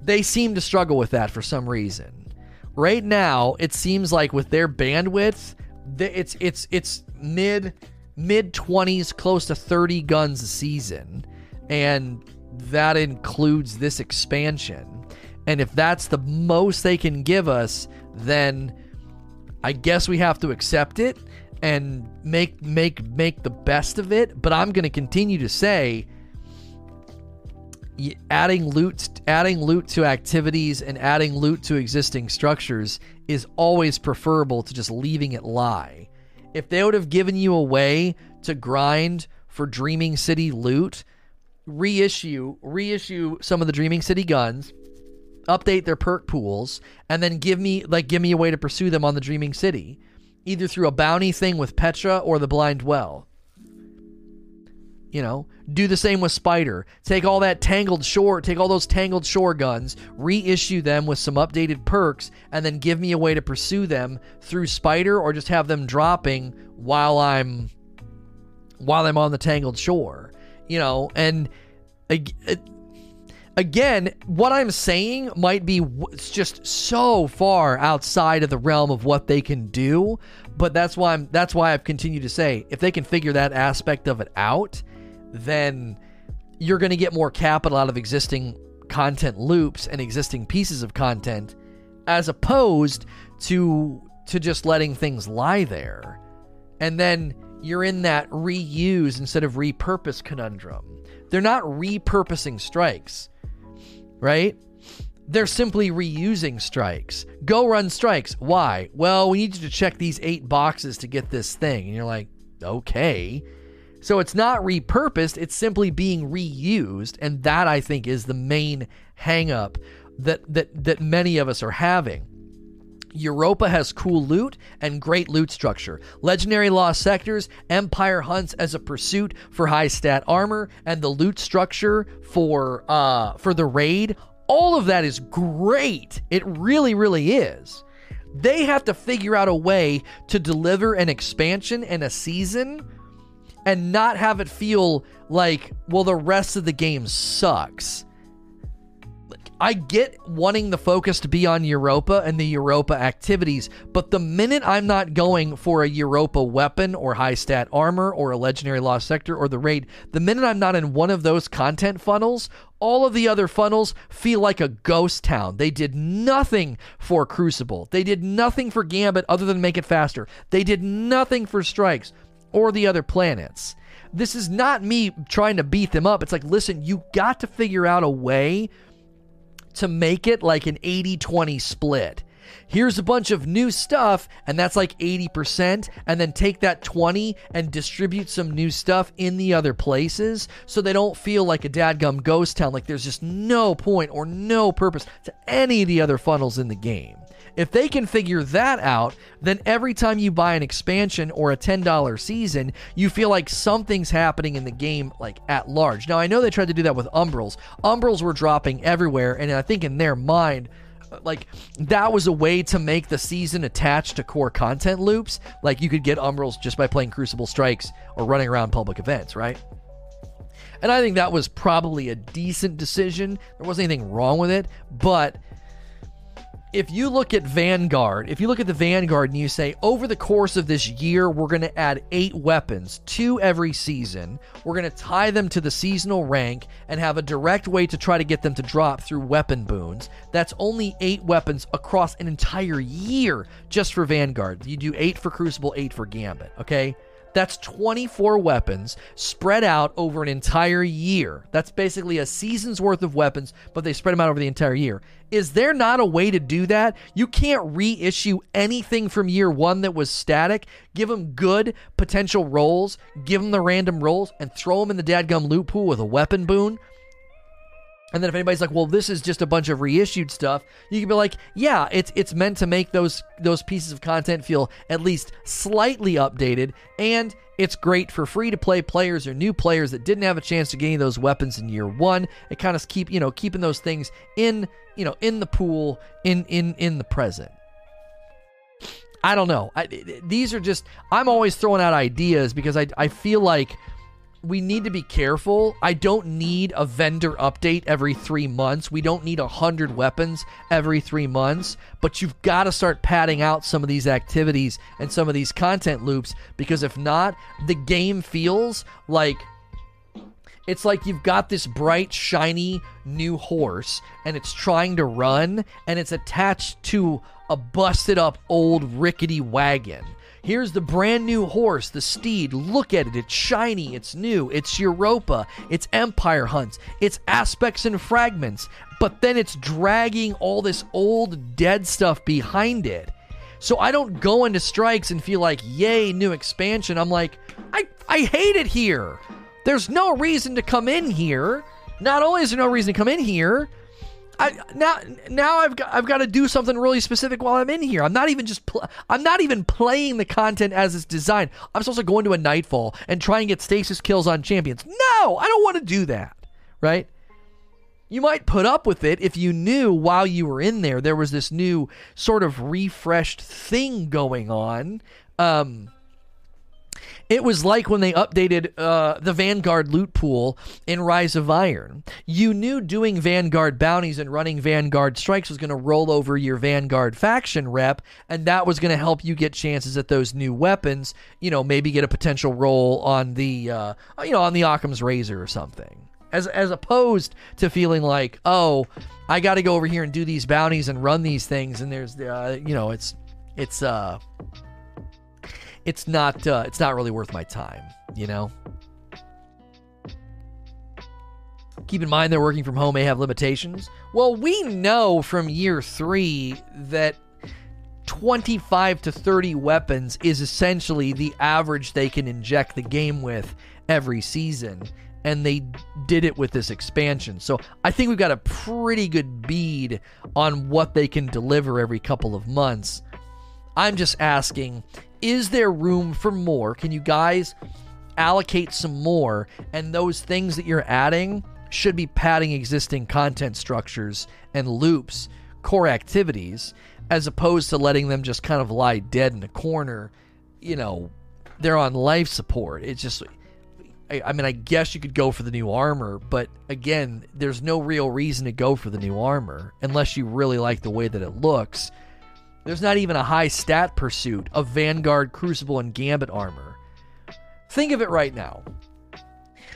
A: they seem to struggle with that for some reason. Right now, it seems like with their bandwidth, it's it's it's mid mid 20s close to 30 guns a season. And that includes this expansion. And if that's the most they can give us then i guess we have to accept it and make make make the best of it. But i'm going to continue to say adding loot adding loot to activities and adding loot to existing structures is always preferable to just leaving it lie. If they would have given you a way to grind for Dreaming City loot, reissue reissue some of the Dreaming City guns, update their perk pools, and then give me like give me a way to pursue them on the Dreaming City, either through a bounty thing with Petra or the Blind Well. You know, do the same with Spider. Take all that tangled shore, take all those tangled shore guns, reissue them with some updated perks, and then give me a way to pursue them through Spider, or just have them dropping while I'm while I'm on the tangled shore. You know, and uh, again, what I'm saying might be just so far outside of the realm of what they can do, but that's why I'm that's why I've continued to say if they can figure that aspect of it out then you're going to get more capital out of existing content loops and existing pieces of content as opposed to to just letting things lie there. And then you're in that reuse instead of repurpose conundrum. They're not repurposing strikes, right? They're simply reusing strikes. Go run strikes. Why? Well, we need you to check these eight boxes to get this thing. And you're like, okay. So it's not repurposed, it's simply being reused. And that I think is the main hangup that that that many of us are having. Europa has cool loot and great loot structure. Legendary Lost Sectors, Empire hunts as a pursuit for high stat armor, and the loot structure for uh for the raid. All of that is great. It really, really is. They have to figure out a way to deliver an expansion and a season and not have it feel like, well, the rest of the game sucks. I get wanting the focus to be on Europa and the Europa activities, but the minute I'm not going for a Europa weapon or high stat armor or a legendary lost sector or the raid, the minute I'm not in one of those content funnels, all of the other funnels feel like a ghost town. They did nothing for Crucible. They did nothing for Gambit other than make it faster. They did nothing for Strikes or the other planets. This is not me trying to beat them up. It's like, listen, you got to figure out a way to make it like an 80 20 split. Here's a bunch of new stuff, and that's like 80%, and then take that 20 and distribute some new stuff in the other places so they don't feel like a dadgum ghost town, like there's just no point or no purpose to any of the other funnels in the game. If they can figure that out, then every time you buy an expansion or a $10 season, you feel like something's happening in the game like at large. Now I know they tried to do that with Umbrals. Umbrals were dropping everywhere and I think in their mind like that was a way to make the season attached to core content loops. Like you could get Umbrals just by playing Crucible Strikes or running around public events, right? And I think that was probably a decent decision. There wasn't anything wrong with it, but if you look at Vanguard, if you look at the Vanguard and you say, over the course of this year, we're going to add eight weapons, two every season. We're going to tie them to the seasonal rank and have a direct way to try to get them to drop through weapon boons. That's only eight weapons across an entire year just for Vanguard. You do eight for Crucible, eight for Gambit, okay? That's 24 weapons spread out over an entire year. That's basically a season's worth of weapons, but they spread them out over the entire year. Is there not a way to do that? You can't reissue anything from year one that was static, give them good potential rolls, give them the random rolls, and throw them in the dadgum loot pool with a weapon boon. And then if anybody's like, "Well, this is just a bunch of reissued stuff," you can be like, "Yeah, it's it's meant to make those those pieces of content feel at least slightly updated, and it's great for free to play players or new players that didn't have a chance to gain those weapons in year one. It kind of keep you know keeping those things in you know in the pool in in in the present." I don't know. I, these are just I'm always throwing out ideas because I I feel like we need to be careful. I don't need a vendor update every three months. We don't need a hundred weapons every three months. But you've got to start padding out some of these activities and some of these content loops because if not, the game feels like it's like you've got this bright, shiny new horse and it's trying to run and it's attached to a busted up old rickety wagon. Here's the brand new horse, the steed. Look at it. It's shiny. It's new. It's Europa. It's Empire Hunts. It's aspects and fragments. But then it's dragging all this old dead stuff behind it. So I don't go into strikes and feel like, yay, new expansion. I'm like, I, I hate it here. There's no reason to come in here. Not only is there no reason to come in here, I now now I've got I've got to do something really specific while I'm in here. I'm not even just pl- I'm not even playing the content as it's designed. I'm supposed to go into a nightfall and try and get stasis kills on champions. No, I don't want to do that. Right? You might put up with it if you knew while you were in there there was this new sort of refreshed thing going on. Um, it was like when they updated uh, the Vanguard loot pool in Rise of Iron. You knew doing Vanguard bounties and running Vanguard strikes was going to roll over your Vanguard faction rep, and that was going to help you get chances at those new weapons. You know, maybe get a potential roll on the, uh, you know, on the Occam's Razor or something. As, as opposed to feeling like, oh, I got to go over here and do these bounties and run these things, and there's, uh, you know, it's, it's, uh, it's not uh, it's not really worth my time, you know. Keep in mind that working from home may have limitations. Well, we know from year three that 25 to 30 weapons is essentially the average they can inject the game with every season. And they did it with this expansion. So I think we've got a pretty good bead on what they can deliver every couple of months. I'm just asking is there room for more? Can you guys allocate some more? And those things that you're adding should be padding existing content structures and loops, core activities as opposed to letting them just kind of lie dead in a corner. You know, they're on life support. It's just, I, mean, I guess you could go for the new armor, but again, there's no real reason to go for the new armor unless you really like the way that it looks. There's not even a high stat pursuit of Vanguard, Crucible, and Gambit armor. Think of it right now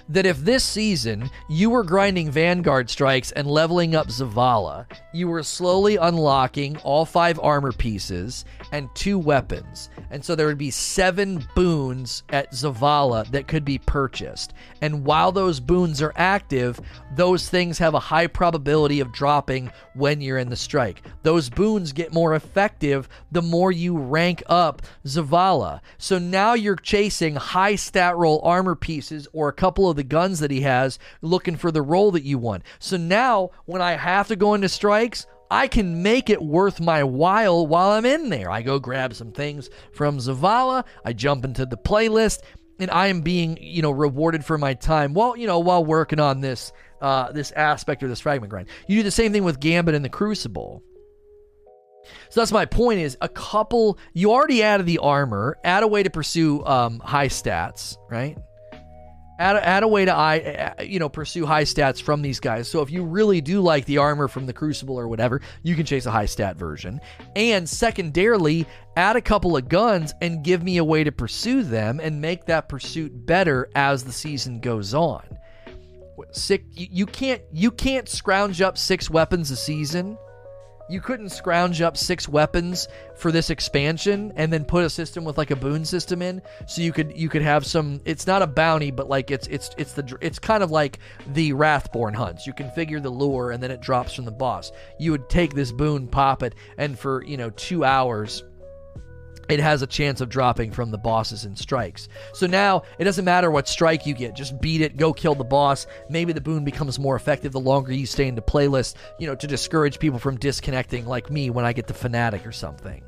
A: that if this season you were grinding Vanguard strikes and leveling up Zavala, you were slowly unlocking all five armor pieces and two weapons. And so there would be seven boons at Zavala that could be purchased. And while those boons are active, those things have a high probability of dropping when you're in the strike. Those boons get more effective the more you rank up Zavala. So now you're chasing high stat roll armor pieces or a couple of the guns that he has, looking for the roll that you want. So now, when I have to go into strikes, I can make it worth my while while I'm in there. I go grab some things from Zavala, I jump into the playlist, and I am being, you know, rewarded for my time while, you know, while working on this uh, this aspect or this fragment grind. You do the same thing with Gambit and the Crucible. So that's my point is a couple you already added the armor, add a way to pursue um, high stats, right? Add, add a way to I, you know pursue high stats from these guys. So if you really do like the armor from the Crucible or whatever, you can chase a high stat version. And secondarily, add a couple of guns and give me a way to pursue them and make that pursuit better as the season goes on. Six, you can't you can't scrounge up six weapons a season you couldn't scrounge up six weapons for this expansion and then put a system with like a boon system in. So you could you could have some it's not a bounty but like it's it's it's the it's kind of like the wrathborn hunts. You configure the lure and then it drops from the boss. You would take this boon pop it and for you know 2 hours it has a chance of dropping from the bosses and strikes. So now it doesn't matter what strike you get, just beat it, go kill the boss. Maybe the boon becomes more effective the longer you stay in the playlist, you know, to discourage people from disconnecting like me when I get the fanatic or something.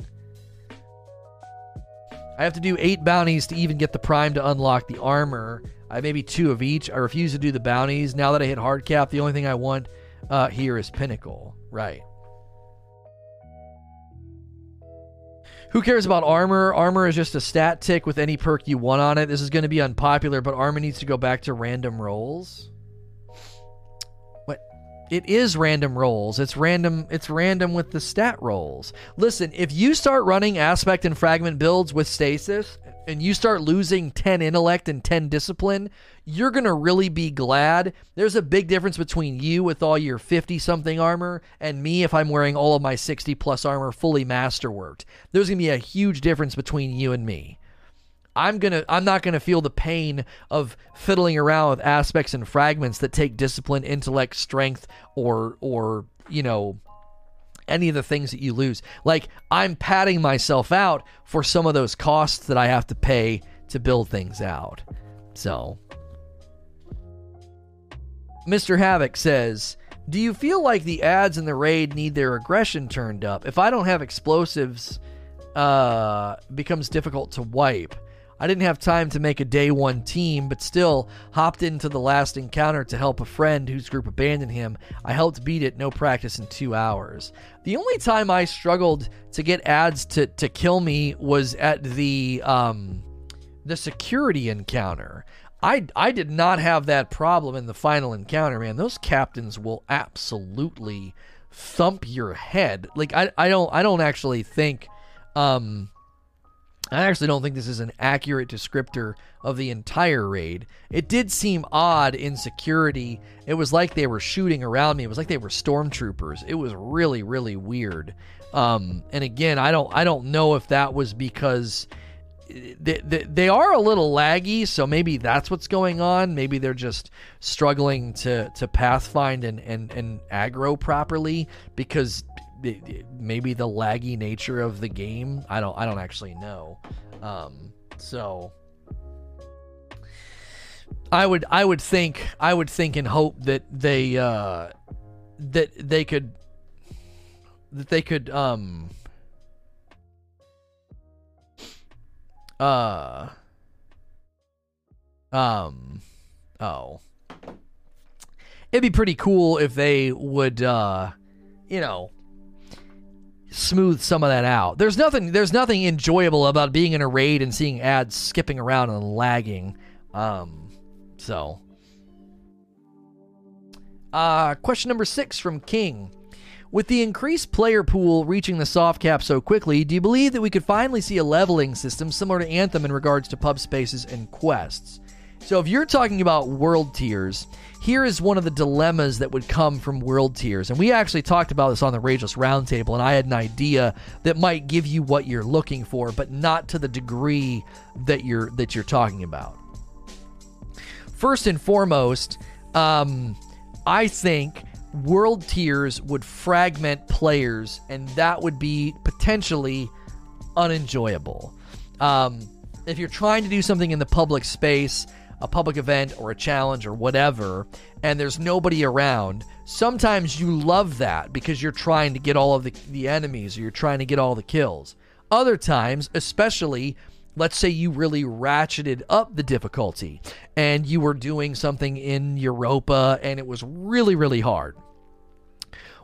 A: I have to do eight bounties to even get the prime to unlock the armor. I maybe two of each. I refuse to do the bounties. Now that I hit hard cap, the only thing I want uh, here is pinnacle. Right. Who cares about armor? Armor is just a stat tick with any perk you want on it. This is going to be unpopular, but armor needs to go back to random rolls. What? It is random rolls. It's random. It's random with the stat rolls. Listen, if you start running aspect and fragment builds with stasis, and you start losing 10 intellect and 10 discipline, you're going to really be glad. There's a big difference between you with all your 50 something armor and me if I'm wearing all of my 60 plus armor fully masterworked. There's going to be a huge difference between you and me. I'm going to I'm not going to feel the pain of fiddling around with aspects and fragments that take discipline, intellect, strength or or, you know, any of the things that you lose. Like I'm patting myself out for some of those costs that I have to pay to build things out. So, Mr. Havoc says, Do you feel like the ads in the raid need their aggression turned up? If I don't have explosives, uh, becomes difficult to wipe. I didn't have time to make a day one team, but still hopped into the last encounter to help a friend whose group abandoned him. I helped beat it, no practice in two hours. The only time I struggled to get ads to, to kill me was at the um, the security encounter. I, I did not have that problem in the final encounter, man. Those captains will absolutely thump your head. Like I, I don't I don't actually think um I actually don't think this is an accurate descriptor of the entire raid. It did seem odd in security. It was like they were shooting around me. It was like they were stormtroopers. It was really, really weird. Um, and again, I don't, I don't know if that was because they, they, they are a little laggy, so maybe that's what's going on. Maybe they're just struggling to to pathfind and and and aggro properly because maybe the laggy nature of the game. I don't I don't actually know. Um, so I would I would think I would think and hope that they uh, that they could that they could um uh um oh it'd be pretty cool if they would uh you know smooth some of that out. There's nothing there's nothing enjoyable about being in a raid and seeing ads skipping around and lagging. Um so. Uh question number six from king. With the increased player pool reaching the soft cap so quickly, do you believe that we could finally see a leveling system similar to Anthem in regards to pub spaces and quests? So, if you're talking about world tiers, here is one of the dilemmas that would come from world tiers. And we actually talked about this on the Rageless Roundtable, and I had an idea that might give you what you're looking for, but not to the degree that you're that you're talking about. First and foremost, um, I think world tiers would fragment players, and that would be potentially unenjoyable. Um, if you're trying to do something in the public space, a public event or a challenge or whatever, and there's nobody around, sometimes you love that because you're trying to get all of the, the enemies or you're trying to get all the kills. Other times, especially let's say you really ratcheted up the difficulty and you were doing something in Europa and it was really really hard.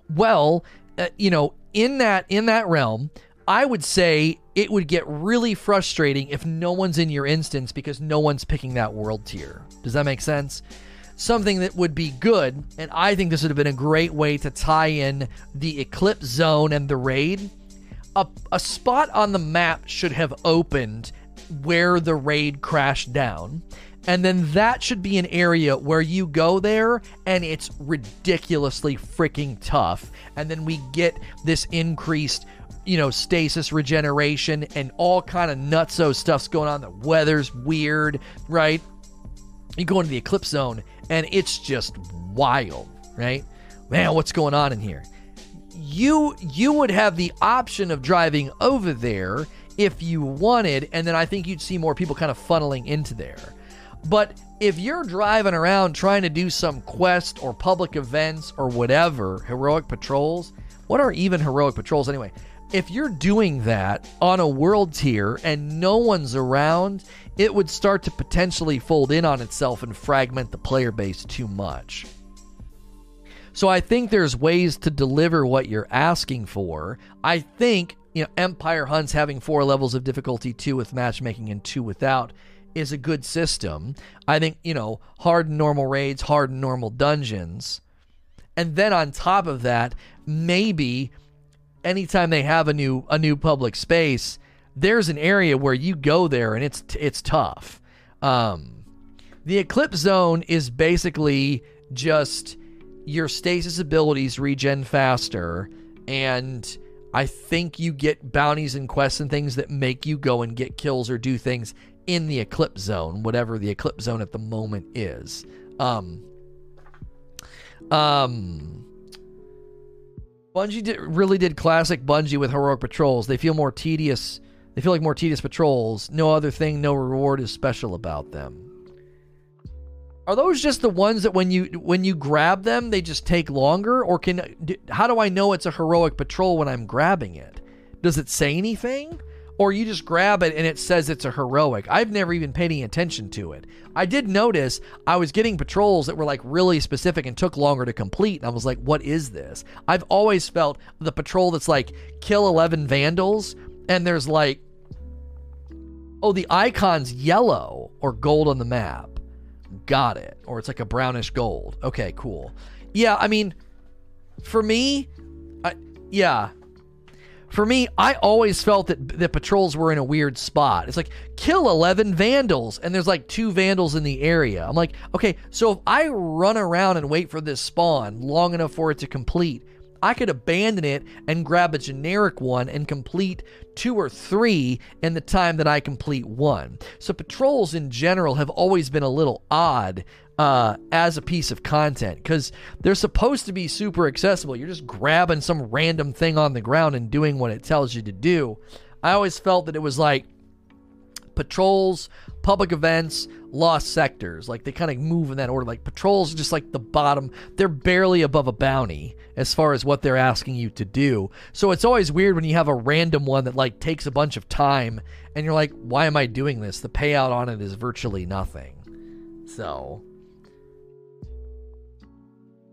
A: Well, uh, you know, in that in that realm, I would say it would get really frustrating if no one's in your instance because no one's picking that world tier. Does that make sense? Something that would be good, and I think this would have been a great way to tie in the Eclipse Zone and the raid. A, a spot on the map should have opened where the raid crashed down. And then that should be an area where you go there and it's ridiculously freaking tough. And then we get this increased, you know, stasis regeneration and all kind of nutso stuff's going on. The weather's weird, right? You go into the eclipse zone and it's just wild, right? Man, what's going on in here? You you would have the option of driving over there if you wanted, and then I think you'd see more people kind of funneling into there. But if you're driving around trying to do some quest or public events or whatever, heroic patrols, what are even heroic patrols anyway? If you're doing that on a world tier and no one's around, it would start to potentially fold in on itself and fragment the player base too much. So I think there's ways to deliver what you're asking for. I think you know, Empire Hunts having four levels of difficulty, two with matchmaking and two without, is a good system. I think, you know, hard and normal raids, hard and normal dungeons. And then on top of that, maybe anytime they have a new a new public space, there's an area where you go there and it's it's tough. Um, the Eclipse Zone is basically just your stasis abilities regen faster and I think you get bounties and quests and things that make you go and get kills or do things in the Eclipse Zone, whatever the Eclipse Zone at the moment is. Um, um, Bungie did, really did classic Bungie with heroic patrols. They feel more tedious. They feel like more tedious patrols. No other thing, no reward is special about them. Are those just the ones that when you when you grab them they just take longer or can how do I know it's a heroic patrol when I'm grabbing it? Does it say anything? Or you just grab it and it says it's a heroic. I've never even paid any attention to it. I did notice I was getting patrols that were like really specific and took longer to complete. And I was like, what is this? I've always felt the patrol that's like kill 11 vandals and there's like, oh, the icon's yellow or gold on the map Got it. Or it's like a brownish gold. Okay, cool. Yeah, I mean, for me, I, yeah. For me, I always felt that the patrols were in a weird spot. It's like kill 11 vandals and there's like two vandals in the area. I'm like, okay, so if I run around and wait for this spawn long enough for it to complete, I could abandon it and grab a generic one and complete two or three in the time that I complete one. So patrols in general have always been a little odd uh, as a piece of content because they're supposed to be super accessible. You're just grabbing some random thing on the ground and doing what it tells you to do. I always felt that it was like patrols, public events, lost sectors. Like they kind of move in that order. Like patrols just like the bottom. They're barely above a bounty as far as what they're asking you to do. So it's always weird when you have a random one that like takes a bunch of time and you're like, why am I doing this? The payout on it is virtually nothing. So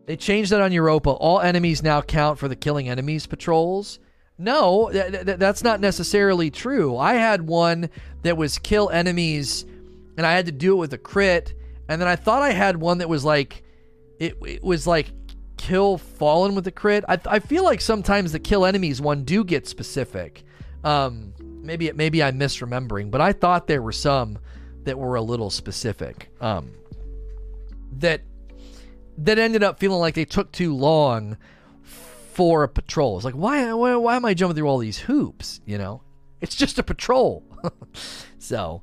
A: they changed that on Europa. All enemies now count for the killing enemies patrols. No, th- th- that's not necessarily true. I had one that was kill enemies, and I had to do it with a crit. And then I thought I had one that was like, it, it was like kill fallen with a crit. I, I feel like sometimes the kill enemies one do get specific. Um, maybe it, maybe I'm misremembering, but I thought there were some that were a little specific. Um, that that ended up feeling like they took too long for a patrol. It's like, why, why, why am I jumping through all these hoops? You know, it's just a patrol. so,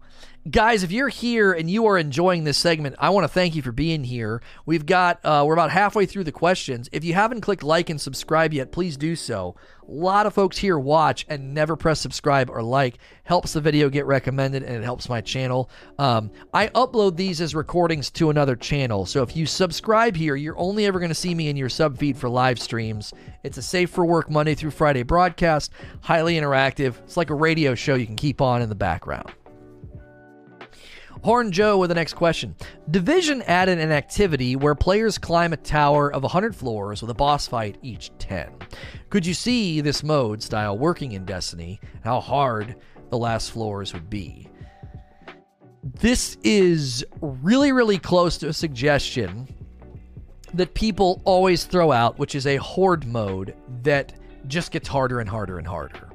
A: guys, if you're here and you are enjoying this segment, I want to thank you for being here. We've got, uh, we're about halfway through the questions. If you haven't clicked like and subscribe yet, please do so. A lot of folks here watch and never press subscribe or like. Helps the video get recommended and it helps my channel. Um, I upload these as recordings to another channel. So if you subscribe here, you're only ever going to see me in your sub feed for live streams. It's a safe for work Monday through Friday broadcast, highly interactive. It's like a radio show you can keep on in the background. Horn Joe with the next question. Division added an activity where players climb a tower of 100 floors with a boss fight each 10. Could you see this mode style working in Destiny? How hard the last floors would be? This is really, really close to a suggestion that people always throw out, which is a horde mode that just gets harder and harder and harder.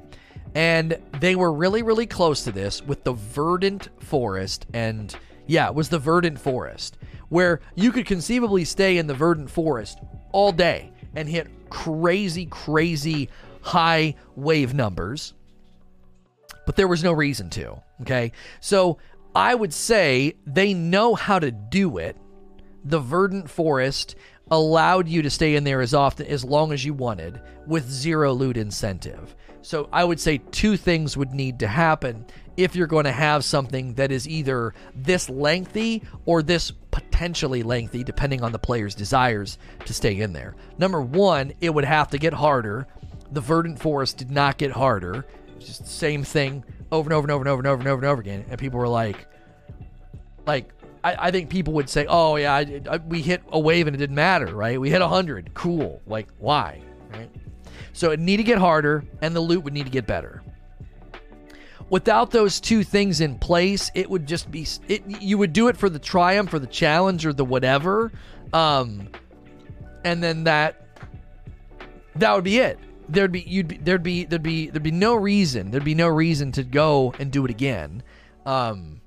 A: And they were really, really close to this with the Verdant Forest. And yeah, it was the Verdant Forest, where you could conceivably stay in the Verdant Forest all day and hit crazy, crazy high wave numbers. But there was no reason to. Okay. So I would say they know how to do it. The Verdant Forest allowed you to stay in there as often as long as you wanted with zero loot incentive. So I would say two things would need to happen if you're going to have something that is either this lengthy or this potentially lengthy, depending on the player's desires to stay in there. Number one, it would have to get harder. The Verdant Forest did not get harder. It's just the same thing over and over and over and over and over and over and over again. And people were like, like, I, I think people would say, oh, yeah, I, I, we hit a wave and it didn't matter, right? We hit 100. Cool. Like, why? Right? So it need to get harder, and the loot would need to get better. Without those two things in place, it would just be it. You would do it for the triumph, or the challenge, or the whatever, um, and then that that would be it. There'd be you'd be, there'd be there'd be there'd be no reason there'd be no reason to go and do it again. Um,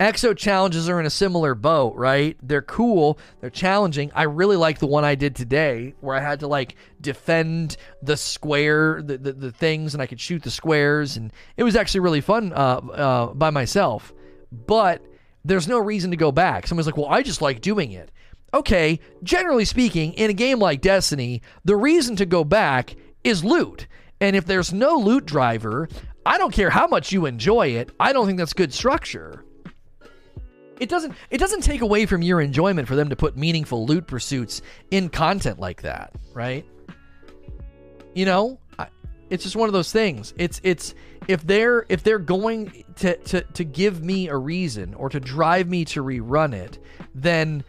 A: Exo challenges are in a similar boat, right? They're cool, they're challenging. I really like the one I did today where I had to like defend the square, the, the, the things, and I could shoot the squares, and it was actually really fun uh, uh, by myself. But there's no reason to go back. Someone's like, well, I just like doing it. Okay, generally speaking, in a game like Destiny, the reason to go back is loot. And if there's no loot driver, I don't care how much you enjoy it, I don't think that's good structure it doesn't it doesn't take away from your enjoyment for them to put meaningful loot pursuits in content like that, right? You know, I, it's just one of those things. It's it's if they're if they're going to to to give me a reason or to drive me to rerun it, then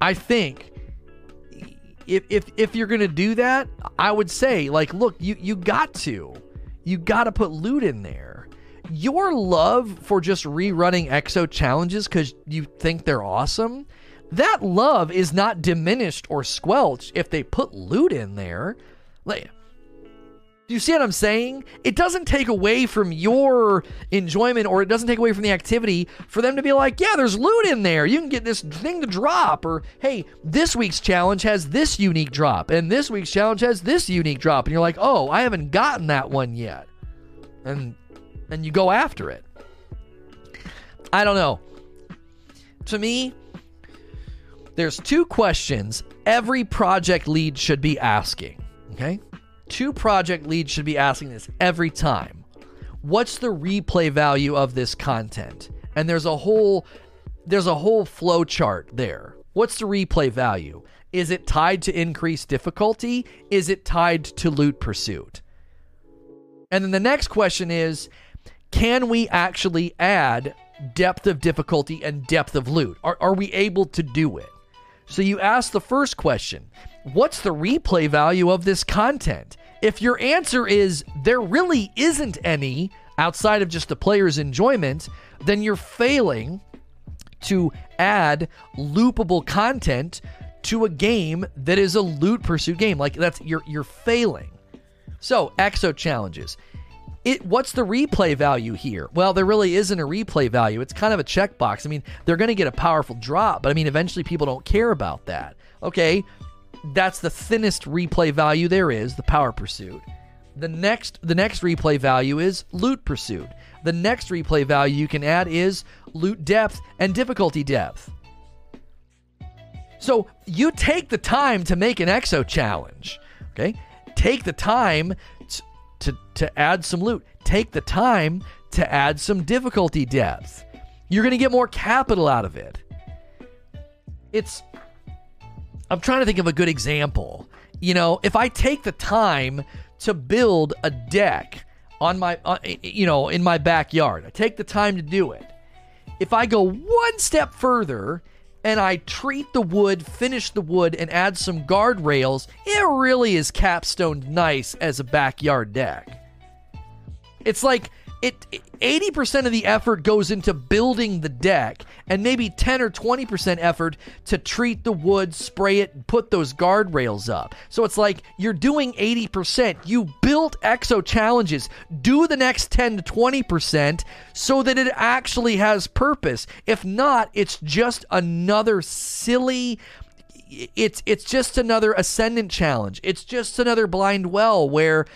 A: I think if if if you're going to do that, I would say like look, you you got to. You got to put loot in there your love for just rerunning exo challenges because you think they're awesome, that love is not diminished or squelched if they put loot in there. Like, Do you see what I'm saying? It doesn't take away from your enjoyment or it doesn't take away from the activity for them to be like, yeah, there's loot in there. You can get this thing to drop. Or, hey, this week's challenge has this unique drop. And this week's challenge has this unique drop. And you're like, oh, I haven't gotten that one yet. And and you go after it. I don't know. To me, there's two questions every project lead should be asking. Okay? two project leads should be asking this every time. What's the replay value of this content? And there's a whole there's a whole flow chart there. What's the replay value? Is it tied to increased difficulty? Is it tied to loot pursuit? And then the next question is can we actually add depth of difficulty and depth of loot? Are, are we able to do it? So you ask the first question What's the replay value of this content? If your answer is there really isn't any outside of just the player's enjoyment, then you're failing to add loopable content to a game that is a loot pursuit game. Like that's you're you're failing. So, exo challenges. It what's the replay value here? Well, there really isn't a replay value. It's kind of a checkbox. I mean, they're going to get a powerful drop, but I mean, eventually people don't care about that. Okay, that's the thinnest replay value there is, the power pursuit. The next the next replay value is loot pursuit. The next replay value you can add is loot depth and difficulty depth. So you take the time to make an exo challenge. Okay? Take the time to, to, add some loot. Take the time to add some difficulty depth. You're going to get more capital out of it. It's I'm trying to think of a good example. You know, if I take the time to build a deck on my, uh, you know, in my backyard, I take the time to do it. If I go one step further and I treat the wood, finish the wood, and add some guardrails, it really is capstoned nice as a backyard deck. It's like it 80% of the effort goes into building the deck and maybe 10 or 20% effort to treat the wood, spray it, put those guardrails up. So it's like you're doing 80%. You built exo challenges. Do the next 10 to 20% so that it actually has purpose. If not, it's just another silly it's it's just another ascendant challenge. It's just another blind well where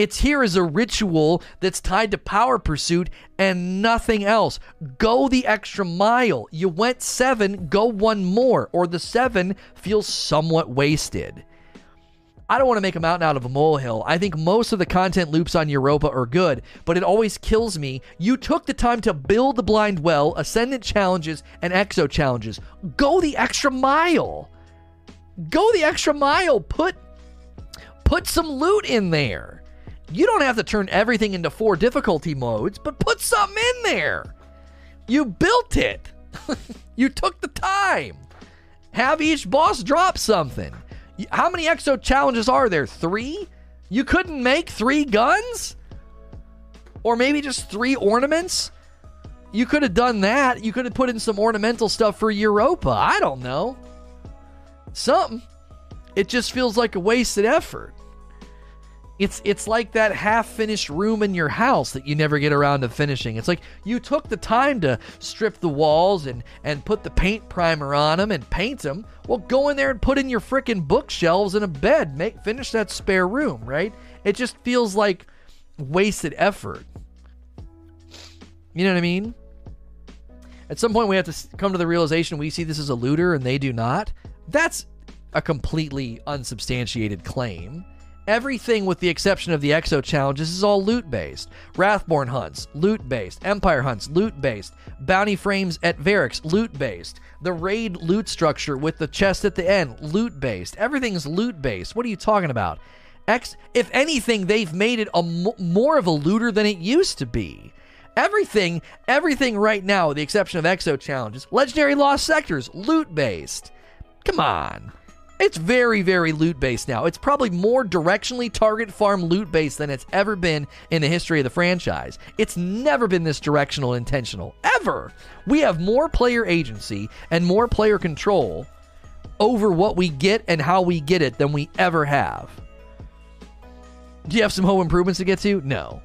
A: it's here as a ritual that's tied to power pursuit and nothing else. Go the extra mile. You went seven, go one more, or the seven feels somewhat wasted. I don't want to make a mountain out of a molehill. I think most of the content loops on Europa are good, but it always kills me. You took the time to build the blind well, ascendant challenges, and exo challenges. Go the extra mile. Go the extra mile. Put put some loot in there. You don't have to turn everything into four difficulty modes, but put something in there. You built it. you took the time. Have each boss drop something. How many exo challenges are there? Three? You couldn't make three guns? Or maybe just three ornaments? You could have done that. You could have put in some ornamental stuff for Europa. I don't know. Something. It just feels like a wasted effort. It's it's like that half finished room in your house that you never get around to finishing. It's like you took the time to strip the walls and and put the paint primer on them and paint them. Well, go in there and put in your freaking bookshelves and a bed. Make finish that spare room, right? It just feels like wasted effort. You know what I mean? At some point, we have to come to the realization we see this as a looter and they do not. That's a completely unsubstantiated claim. Everything with the exception of the Exo challenges is all loot based. Wrathborn hunts, loot based. Empire hunts, loot based. Bounty frames at Variks, loot based. The raid loot structure with the chest at the end, loot based. Everything's loot based. What are you talking about? X, if anything, they've made it a more of a looter than it used to be. Everything, everything right now, with the exception of Exo challenges, legendary lost sectors, loot based. Come on. It's very, very loot based now. It's probably more directionally target farm loot based than it's ever been in the history of the franchise. It's never been this directional intentional, ever. We have more player agency and more player control over what we get and how we get it than we ever have. Do you have some home improvements to get to? No.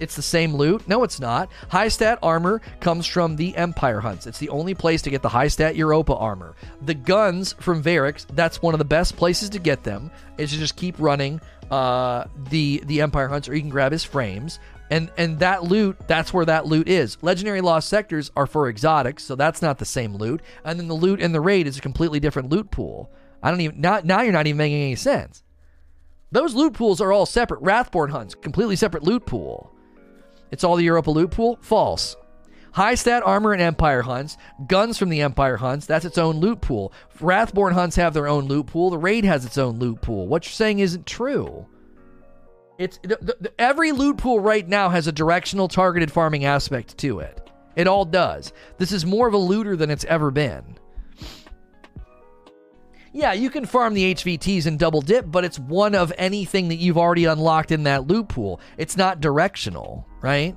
A: It's the same loot? No, it's not. High stat armor comes from the Empire hunts. It's the only place to get the high stat Europa armor. The guns from Variks, that's one of the best places to get them. Is to just keep running uh, the the Empire hunts, or you can grab his frames. And and that loot, that's where that loot is. Legendary lost sectors are for exotics, so that's not the same loot. And then the loot in the raid is a completely different loot pool. I don't even not now you're not even making any sense. Those loot pools are all separate. Wrathborn hunts, completely separate loot pool. It's all the Europa loot pool? False. High stat armor and Empire hunts, guns from the Empire hunts, that's its own loot pool. Wrathborn hunts have their own loot pool. The raid has its own loot pool. What you're saying isn't true. It's the, the, every loot pool right now has a directional targeted farming aspect to it. It all does. This is more of a looter than it's ever been. Yeah, you can farm the HVTs and double dip, but it's one of anything that you've already unlocked in that loot pool. It's not directional, right?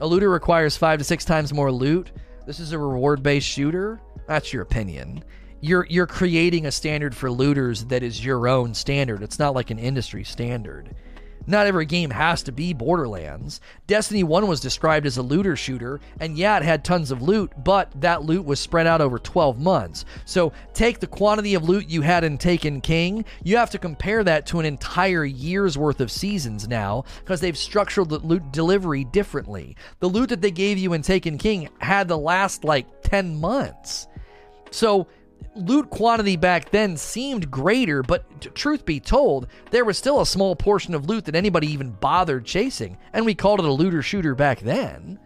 A: A looter requires five to six times more loot. This is a reward based shooter. That's your opinion. You're you're creating a standard for looters that is your own standard. It's not like an industry standard. Not every game has to be Borderlands. Destiny 1 was described as a looter shooter, and yeah, it had tons of loot, but that loot was spread out over 12 months. So take the quantity of loot you had in Taken King, you have to compare that to an entire year's worth of seasons now, because they've structured the loot delivery differently. The loot that they gave you in Taken King had the last like 10 months. So loot quantity back then seemed greater, but t- truth be told, there was still a small portion of loot that anybody even bothered chasing, and we called it a looter shooter back then.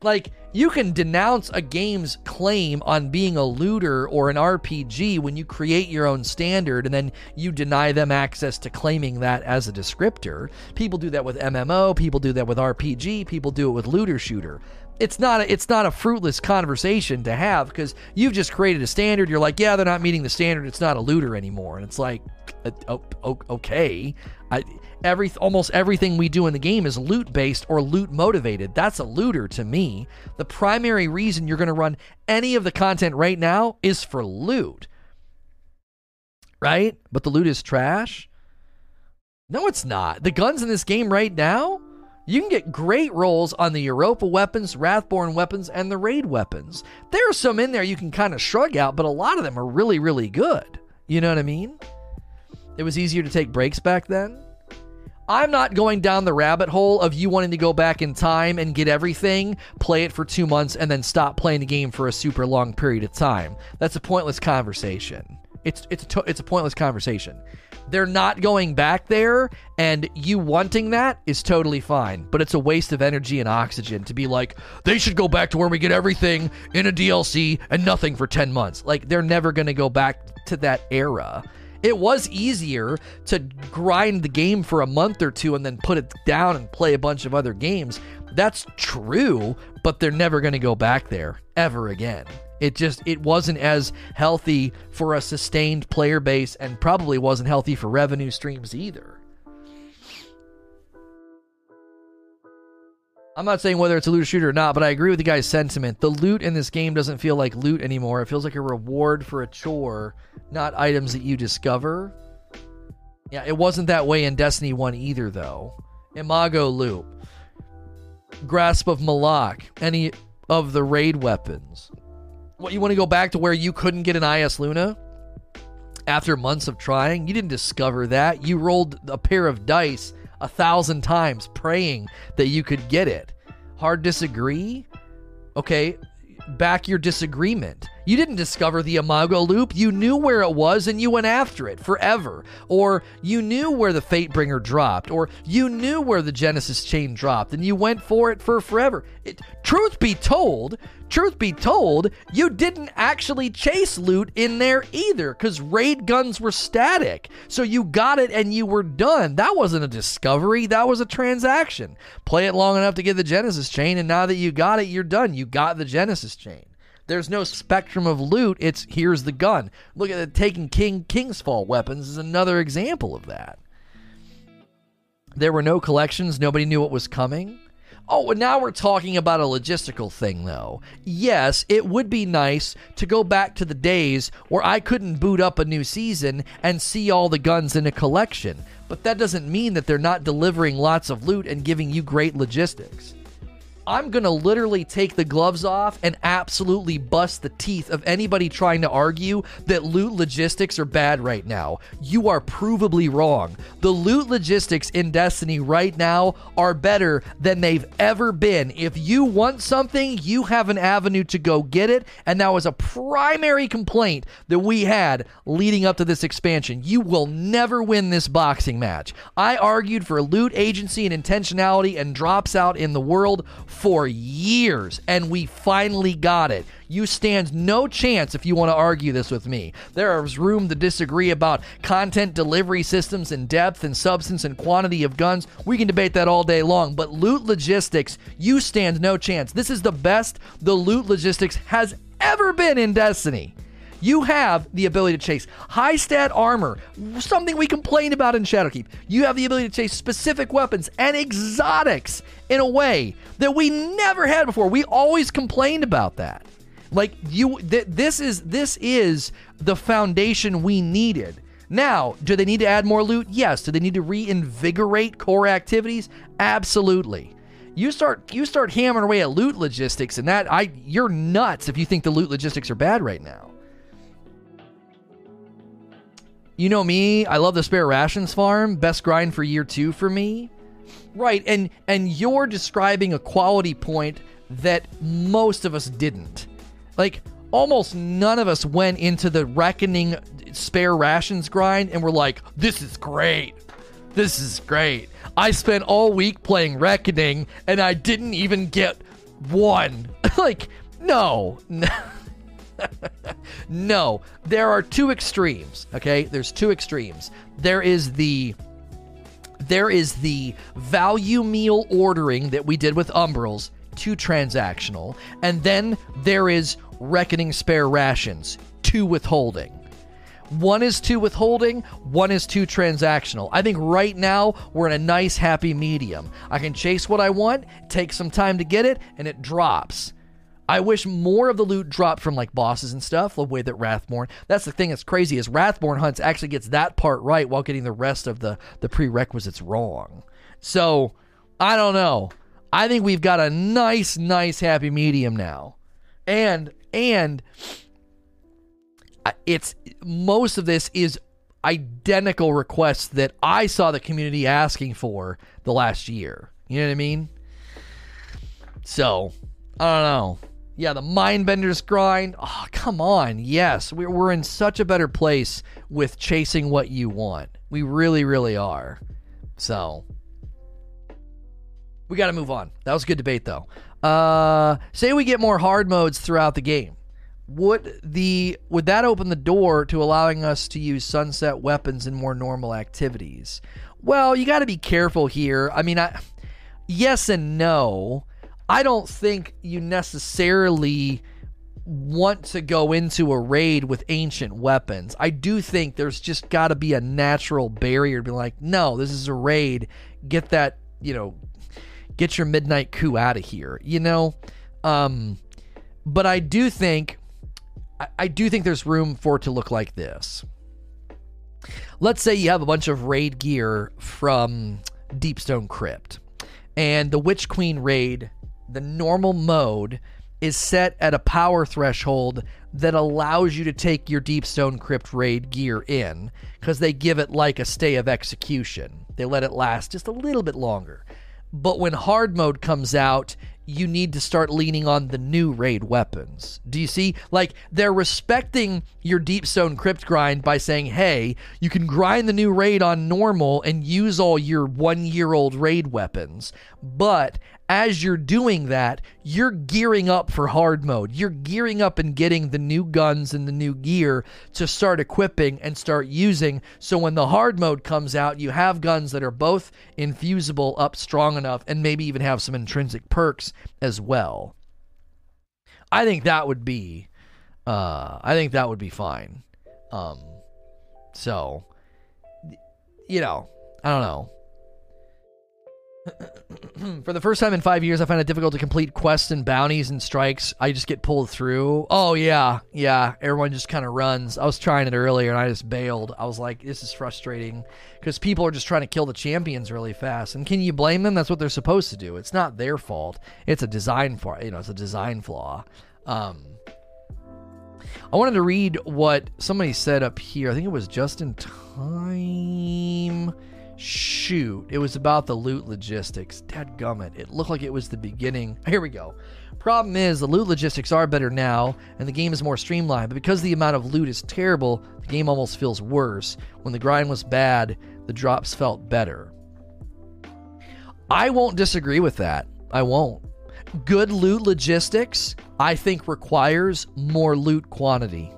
A: Like, you can denounce a game's claim on being a looter or an RPG when you create your own standard and then you deny them access to claiming that as a descriptor. People do that with MMO, people do that with RPG, people do it with looter shooter it's not a, it's not a fruitless conversation to have because you've just created a standard. You're like, yeah, they're not meeting the standard. It's not a looter anymore, and it's like, uh, okay, I, every almost everything we do in the game is loot based or loot motivated. That's a looter to me. The primary reason you're going to run any of the content right now is for loot, right? But the loot is trash. No, it's not. The guns in this game right now you can get great rolls on the Europa weapons, Wrathborn weapons, and the raid weapons. There are some in there you can kind of shrug out, but a lot of them are really, really good. You know what I mean? It was easier to take breaks back then. I'm not going down the rabbit hole of you wanting to go back in time and get everything, play it for two months, and then stop playing the game for a super long period of time. That's a pointless conversation. It's it's a, it's a pointless conversation. They're not going back there, and you wanting that is totally fine. But it's a waste of energy and oxygen to be like, they should go back to where we get everything in a DLC and nothing for 10 months. Like, they're never going to go back to that era. It was easier to grind the game for a month or two and then put it down and play a bunch of other games. That's true, but they're never going to go back there ever again. It just it wasn't as healthy for a sustained player base and probably wasn't healthy for revenue streams either. I'm not saying whether it's a loot shooter or not, but I agree with the guy's sentiment. The loot in this game doesn't feel like loot anymore. It feels like a reward for a chore, not items that you discover. Yeah, it wasn't that way in Destiny 1 either, though. Imago Loop, Grasp of Malok, any of the raid weapons, what you want to go back to where you couldn't get an Eyasluna after months of trying? You didn't discover that. You rolled a pair of dice a thousand times praying that you could get it. Hard disagree? Okay, back your disagreement. You didn't discover the Imago loop. You knew where it was and you went after it forever. Or you knew where the Fatebringer dropped. Or you knew where the Genesis chain dropped and you went for it for forever. It, truth be told, truth be told, you didn't actually chase loot in there either because raid guns were static. So you got it and you were done. That wasn't a discovery, that was a transaction. Play it long enough to get the Genesis chain, and now that you got it, you're done. You got the Genesis chain. There's no spectrum of loot. It's here's the gun. Look at the Taken King King's Fall weapons is another example of that. There were no collections. Nobody knew what was coming. Oh, now we're talking about a logistical thing, though. Yes, it would be nice to go back to the days where I couldn't boot up a new season and see all the guns in a collection, but that doesn't mean that they're not delivering lots of loot and giving you great logistics. I'm going to literally take the gloves off and absolutely bust the teeth of anybody trying to argue that loot logistics are bad right now. You are provably wrong. The loot logistics in Destiny right now are better than they've ever been. If you want something, you have an avenue to go get it, and that was a primary complaint that we had leading up to this expansion. You will never win this boxing match. I argued for loot agency and intentionality and drops out in the world for years, and we finally got it. You stand no chance if you want to argue this with me. There is room to disagree about content delivery systems and depth and substance and quantity of guns. We can debate that all day long, but loot logistics, you stand no chance. This is the best the loot logistics has ever been in Destiny you have the ability to chase high stat armor, something we complained about in Shadowkeep. You have the ability to chase specific weapons and exotics in a way that we never had before. We always complained about that. Like you th- this is this is the foundation we needed. Now, do they need to add more loot? Yes. Do they need to reinvigorate core activities? Absolutely. You start you start hammering away at loot logistics and that I you're nuts if you think the loot logistics are bad right now. You know me, I love the spare rations farm. Best grind for year two for me. Right, and and you're describing a quality point that most of us didn't. Like almost none of us went into the reckoning spare rations grind and were like, this is great. This is great. I spent all week playing Reckoning and I didn't even get one. like, no. No. there are two extremes, okay? There's two extremes. There is the there is the value meal ordering that we did with Umbrals, two transactional, and then there is reckoning spare rations, two withholding. One is two withholding, one is two transactional. I think right now we're in a nice happy medium. I can chase what I want, take some time to get it, and it drops. I wish more of the loot dropped from like bosses and stuff, the way that Wrathborn. That's the thing that's crazy is Wrathborn Hunts actually gets that part right while getting the rest of the the prerequisites wrong. So I don't know. I think we've got a nice, nice happy medium now, and and it's most of this is identical requests that I saw the community asking for the last year. You know what I mean? So I don't know. Yeah, the Mindbenders grind. Oh, come on. Yes, we're, we're in such a better place with chasing what you want. We really, really are. So, we got to move on. That was a good debate, though. Uh, say we get more hard modes throughout the game. Would the would that open the door to allowing us to use sunset weapons in more normal activities? Well, you got to be careful here. I mean, I yes and no. I don't think you necessarily want to go into a raid with ancient weapons. I do think there's just got to be a natural barrier to be like, no, this is a raid. Get that, you know, get your midnight coup out of here, you know? Um, but I do think, I, I do think there's room for it to look like this. Let's say you have a bunch of raid gear from Deepstone Crypt, and the Witch Queen raid the normal mode is set at a power threshold that allows you to take your Deepstone Crypt raid gear in because they give it like a stay of execution. They let it last just a little bit longer. But when hard mode comes out, you need to start leaning on the new raid weapons. Do you see? Like they're respecting your Deepstone Crypt grind by saying, "Hey, you can grind the new raid on normal and use all your 1-year-old raid weapons." But as you're doing that, you're gearing up for hard mode. You're gearing up and getting the new guns and the new gear to start equipping and start using. So when the hard mode comes out, you have guns that are both infusible up strong enough and maybe even have some intrinsic perks as well. I think that would be uh I think that would be fine. Um so you know, I don't know. For the first time in five years, I find it difficult to complete quests and bounties and strikes. I just get pulled through. Oh, yeah. Yeah. Everyone just kind of runs. I was trying it earlier and I just bailed. I was like, this is frustrating because people are just trying to kill the champions really fast. And can you blame them? That's what they're supposed to do. It's not their fault. It's a design flaw. You know, it's a design flaw. Um, I wanted to read what somebody said up here. I think it was just in time. Shoot, it was about the loot logistics. Dadgummit, it looked like it was the beginning. Here we go. Problem is, the loot logistics are better now, and the game is more streamlined, but because the amount of loot is terrible, the game almost feels worse. When the grind was bad, the drops felt better. I won't disagree with that. I won't. Good loot logistics, I think, requires more loot quantity.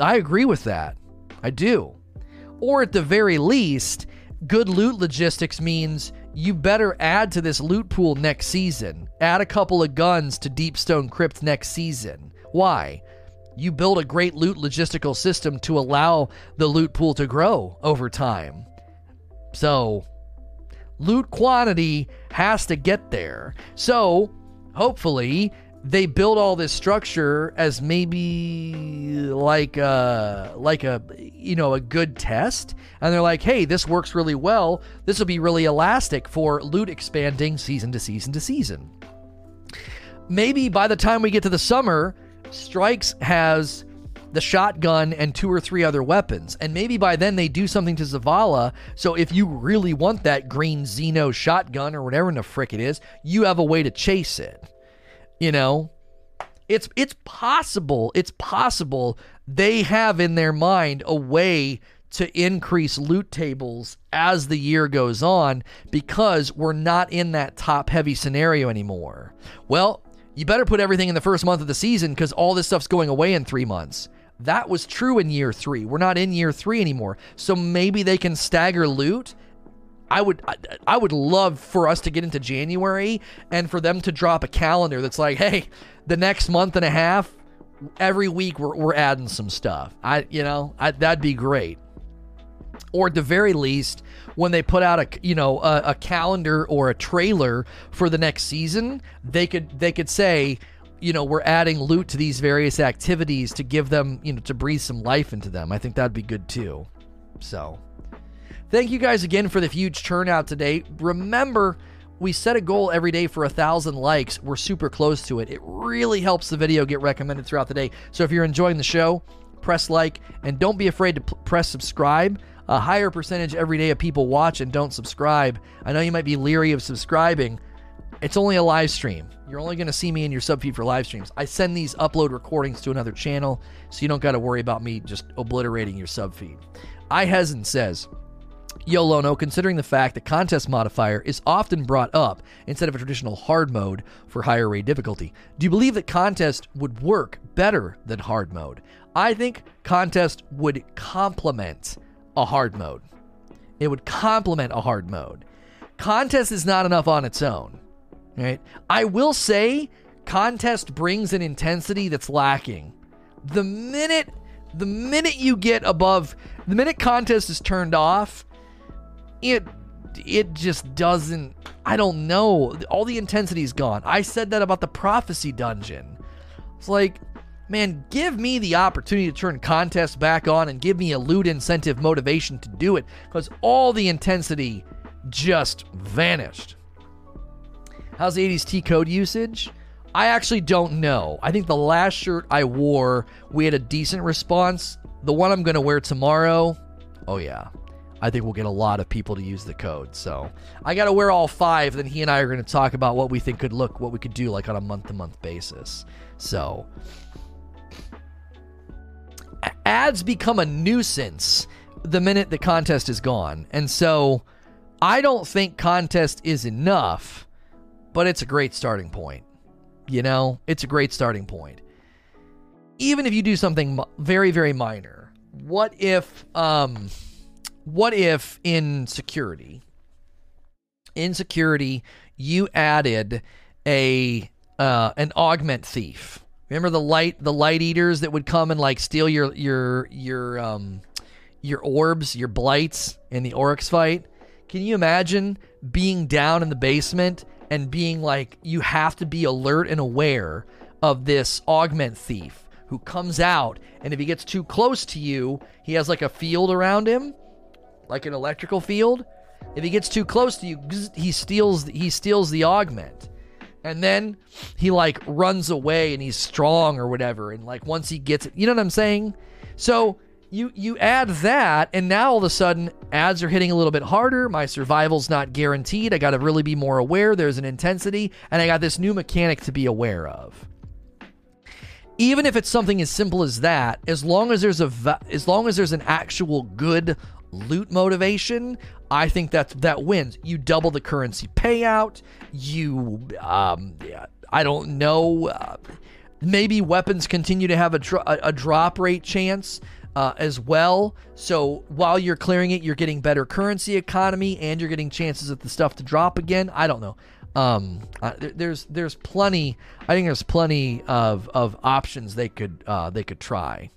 A: I agree with that. I do. Or at the very least, good loot logistics means you better add to this loot pool next season. Add a couple of guns to Deepstone Crypt next season. Why? You build a great loot logistical system to allow the loot pool to grow over time. So, loot quantity has to get there. So, hopefully, they build all this structure as maybe like a like a you know a good test. And they're like hey this works really well. This will be really elastic for loot expanding season to season to season. Maybe by the time we get to the summer strikes has the shotgun and two or three other weapons. And maybe by then they do something to zavala. So if you really want that green xeno shotgun or whatever in the frick it is you have a way to chase it you know, it's it's possible. It's possible they have in their mind a way to increase loot tables as the year goes on because we're not in that top heavy scenario anymore. Well, you better put everything in the first month of the season because all this stuff's going away in three months. That was true in year three. We're not in year three anymore. So maybe they can stagger loot I would I would love for us to get into January and for them to drop a calendar that's like, hey, the next month and a half, every week we're, we're adding some stuff. I you know I, that'd be great. Or at the very least, when they put out a you know a, a calendar or a trailer for the next season, they could they could say, you know, we're adding loot to these various activities to give them you know to breathe some life into them. I think that'd be good too. So. Thank you guys again for the huge turnout today. Remember, we set a goal every day for a thousand likes. We're super close to it. It really helps the video get recommended throughout the day. So if you're enjoying the show, press like and don't be afraid to p- press subscribe. A higher percentage every day of people watch and don't subscribe. I know you might be leery of subscribing. It's only a live stream. You're only going to see me in your sub feed for live streams. I send these upload recordings to another channel, so you don't got to worry about me just obliterating your sub feed. I Hezen says, Yo Lono, considering the fact that contest modifier is often brought up instead of a traditional hard mode for higher rate difficulty, do you believe that contest would work better than hard mode? I think contest would complement a hard mode. It would complement a hard mode. Contest is not enough on its own. Right? I will say contest brings an intensity that's lacking. The minute the minute you get above the minute contest is turned off, it it just doesn't I don't know. All the intensity's gone. I said that about the prophecy dungeon. It's like, man, give me the opportunity to turn contests back on and give me a loot incentive motivation to do it because all the intensity just vanished. How's the 80s T code usage? I actually don't know. I think the last shirt I wore, we had a decent response. The one I'm going to wear tomorrow, oh yeah, I think we'll get a lot of people to use the code. So I got to wear all five. Then he and I are going to talk about what we think could look, what we could do like on a month to month basis. So ads become a nuisance the minute the contest is gone. And so I don't think contest is enough, but it's a great starting point. You know, it's a great starting point. Even if you do something very, very minor, what if, um, what if in security, in security, you added a uh, an augment thief? Remember the light the light eaters that would come and like steal your your your um your orbs, your blights in the Oryx fight? can you imagine being down in the basement and being like, you have to be alert and aware of this augment thief who comes out, and if he gets too close to you, he has like a field around him, like an electrical field. If he gets too close to you, he steals he steals the augment. And then he like runs away and he's strong or whatever. And like once he gets it, you know what I'm saying? So you you add that and now all of a sudden ads are hitting a little bit harder my survival's not guaranteed i got to really be more aware there's an intensity and i got this new mechanic to be aware of even if it's something as simple as that as long as there's a as long as there's an actual good loot motivation i think that that wins you double the currency payout you um i don't know uh, maybe weapons continue to have a, dro- a, a drop rate chance uh, as well. So while you're clearing it, you're getting better currency economy and you're getting chances at the stuff to drop again. I don't know. Um, uh, there's there's plenty. I think there's plenty of, of options they could uh, they could try.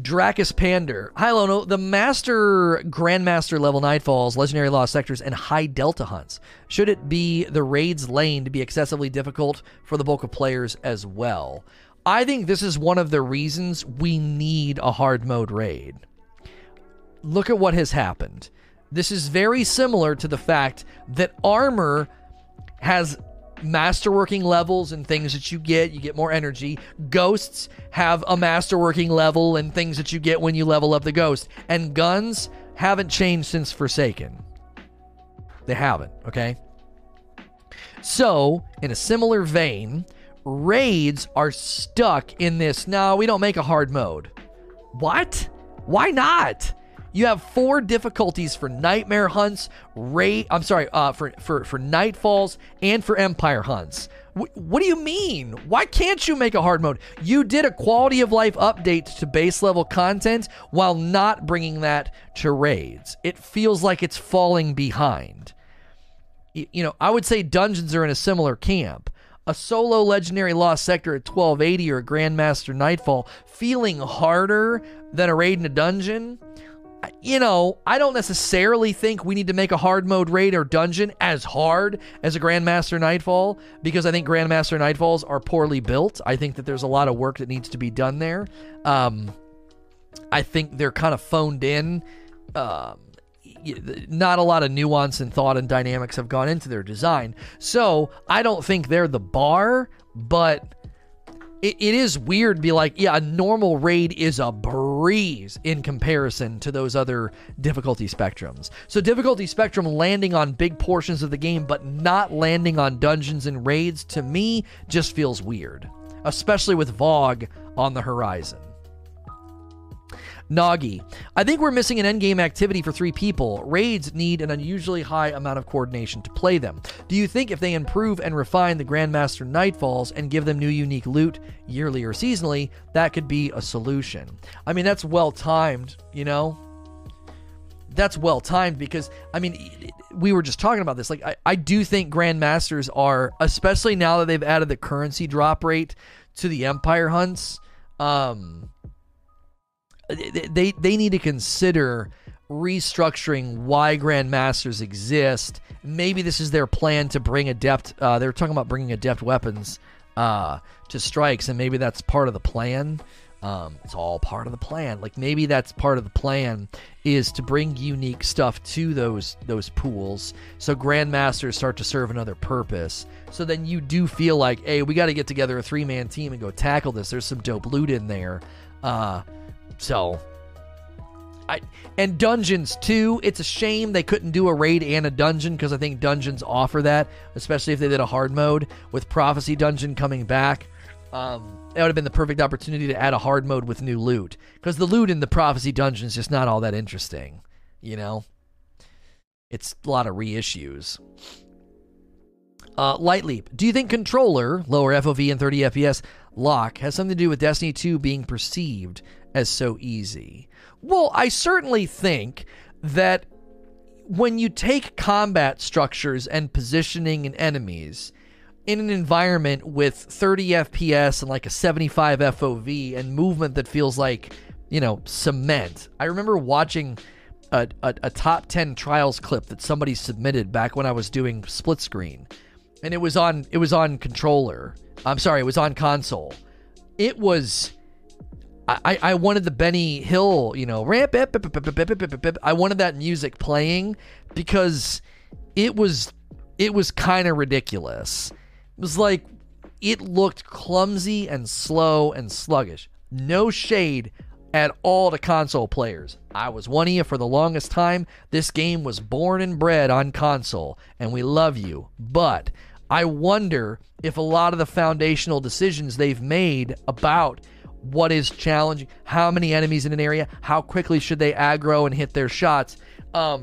A: Dracus Pander. Hi, Lono. The Master Grandmaster level Nightfalls, Legendary Lost Sectors, and High Delta hunts. Should it be the raids lane to be excessively difficult for the bulk of players as well? I think this is one of the reasons we need a hard mode raid. Look at what has happened. This is very similar to the fact that armor has masterworking levels and things that you get. You get more energy. Ghosts have a masterworking level and things that you get when you level up the ghost. And guns haven't changed since Forsaken. They haven't, okay? So, in a similar vein, raids are stuck in this. No, we don't make a hard mode. What? Why not? You have four difficulties for nightmare hunts, raid. I'm sorry, uh, for for for nightfalls and for empire hunts. What do you mean? Why can't you make a hard mode? You did a quality of life update to base level content while not bringing that to raids. It feels like it's falling behind. You know, I would say dungeons are in a similar camp a solo legendary lost sector at 1280 or a grandmaster nightfall feeling harder than a raid in a dungeon you know i don't necessarily think we need to make a hard mode raid or dungeon as hard as a grandmaster nightfall because i think grandmaster nightfalls are poorly built i think that there's a lot of work that needs to be done there um, i think they're kind of phoned in um, not a lot of nuance and thought and dynamics have gone into their design. So I don't think they're the bar, but it, it is weird to be like, yeah, a normal raid is a breeze in comparison to those other difficulty spectrums. So difficulty spectrum landing on big portions of the game, but not landing on dungeons and raids to me just feels weird, especially with VoG on the horizon. Nagi. I think we're missing an endgame activity for three people. Raids need an unusually high amount of coordination to play them. Do you think if they improve and refine the Grandmaster Nightfalls and give them new unique loot yearly or seasonally, that could be a solution? I mean, that's well timed, you know? That's well timed because, I mean, we were just talking about this. Like, I, I do think Grandmasters are, especially now that they've added the currency drop rate to the Empire hunts. Um, they they need to consider restructuring why grandmasters exist. Maybe this is their plan to bring adept. Uh, they're talking about bringing adept weapons uh, to strikes, and maybe that's part of the plan. Um, it's all part of the plan. Like maybe that's part of the plan is to bring unique stuff to those those pools, so grandmasters start to serve another purpose. So then you do feel like, hey, we got to get together a three man team and go tackle this. There's some dope loot in there. Uh, so I and dungeons too. It's a shame they couldn't do a raid and a dungeon because I think dungeons offer that, especially if they did a hard mode with Prophecy Dungeon coming back. Um, that would have been the perfect opportunity to add a hard mode with new loot because the loot in the Prophecy Dungeon is just not all that interesting. You know, it's a lot of reissues. Uh, Light Leap. Do you think controller, lower FOV and 30 FPS lock, has something to do with Destiny 2 being perceived as so easy. Well, I certainly think that when you take combat structures and positioning and enemies in an environment with 30 FPS and like a 75 FOV and movement that feels like, you know, cement. I remember watching a, a, a top 10 trials clip that somebody submitted back when I was doing split screen. And it was on it was on controller. I'm sorry, it was on console. It was I, I wanted the Benny Hill, you know, ramp. I wanted that music playing because it was it was kind of ridiculous. It was like it looked clumsy and slow and sluggish. No shade at all to console players. I was one of you for the longest time. This game was born and bred on console, and we love you. But I wonder if a lot of the foundational decisions they've made about what is challenging, how many enemies in an area, how quickly should they aggro and hit their shots, um,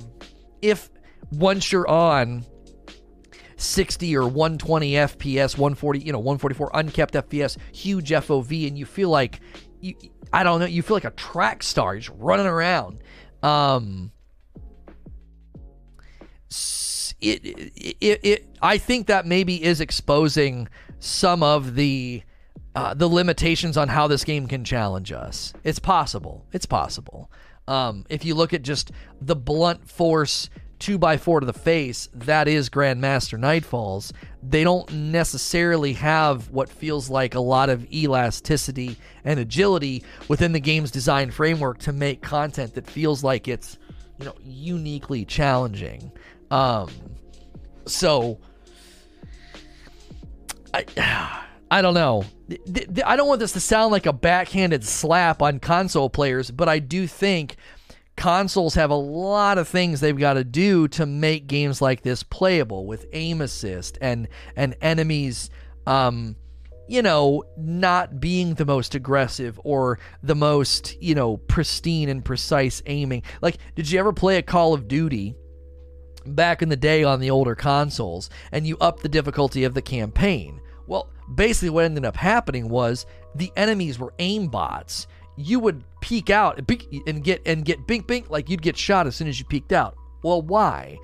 A: if once you're on 60 or 120 FPS, 140, you know, 144 unkept FPS, huge FOV, and you feel like you, I don't know, you feel like a track star, just running around. Um, it, it, it, it, I think that maybe is exposing some of the uh, the limitations on how this game can challenge us. It's possible. It's possible. Um, if you look at just the blunt force two by four to the face, that is Grandmaster Nightfalls. They don't necessarily have what feels like a lot of elasticity and agility within the game's design framework to make content that feels like it's, you know, uniquely challenging. Um, so, I, I don't know. I don't want this to sound like a backhanded slap on console players, but I do think consoles have a lot of things they've got to do to make games like this playable with aim assist and and enemies um you know not being the most aggressive or the most you know pristine and precise aiming like did you ever play a call of duty back in the day on the older consoles and you up the difficulty of the campaign well basically what ended up happening was the enemies were aimbots you would peek out and get and get bink bink like you'd get shot as soon as you peeked out. Well, why?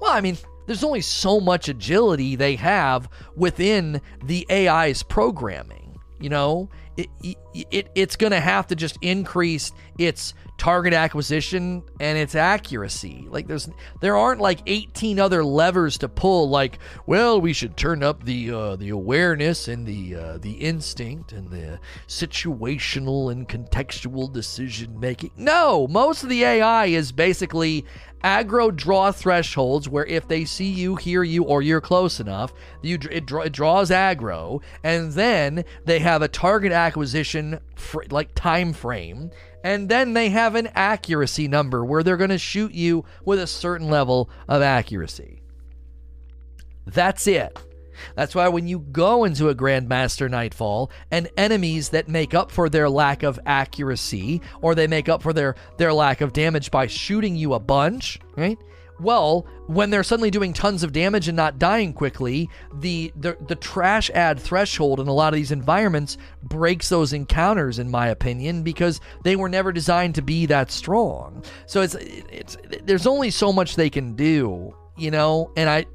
A: Well, I mean, there's only so much agility they have within the AI's programming. You know, it, it it's going to have to just increase its target acquisition and its accuracy. Like there's there aren't like 18 other levers to pull like, well, we should turn up the uh, the awareness and the uh, the instinct and the situational and contextual decision making. No, most of the AI is basically aggro draw thresholds where if they see you, hear you, or you're close enough, you it, it draws aggro, and then they have a target acquisition fr- like time frame and then they have an accuracy number where they're going to shoot you with a certain level of accuracy. That's it. That's why when you go into a Grandmaster Nightfall and enemies that make up for their lack of accuracy or they make up for their, their lack of damage by shooting you a bunch, right? Well, when they're suddenly doing tons of damage and not dying quickly, the, the the trash ad threshold in a lot of these environments breaks those encounters, in my opinion, because they were never designed to be that strong. So it's it's there's only so much they can do, you know. And I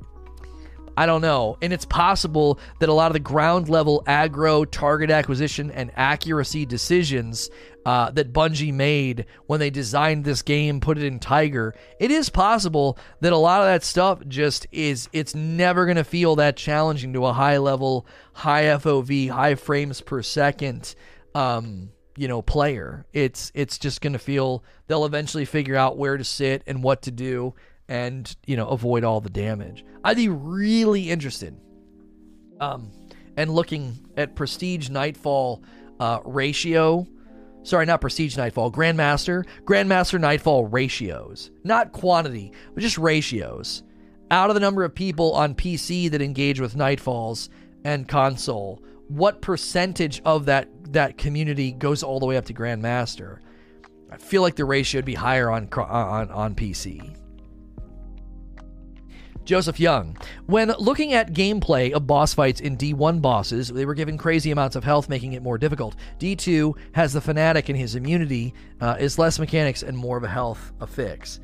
A: I don't know. And it's possible that a lot of the ground level aggro, target acquisition, and accuracy decisions uh, that Bungie made when they designed this game, put it in Tiger, it is possible that a lot of that stuff just is, it's never going to feel that challenging to a high level, high FOV, high frames per second. Um, you know player it's it's just going to feel they'll eventually figure out where to sit and what to do and you know avoid all the damage. I'd be really interested, um, and looking at Prestige Nightfall uh, ratio. Sorry, not Prestige Nightfall, Grandmaster, Grandmaster Nightfall ratios, not quantity, but just ratios. Out of the number of people on PC that engage with Nightfalls and console, what percentage of that that community goes all the way up to Grandmaster? I feel like the ratio would be higher on on on PC. Joseph Young. When looking at gameplay of boss fights in D1 bosses, they were given crazy amounts of health, making it more difficult. D2 has the Fanatic and his immunity, uh, is less mechanics and more of a health affix.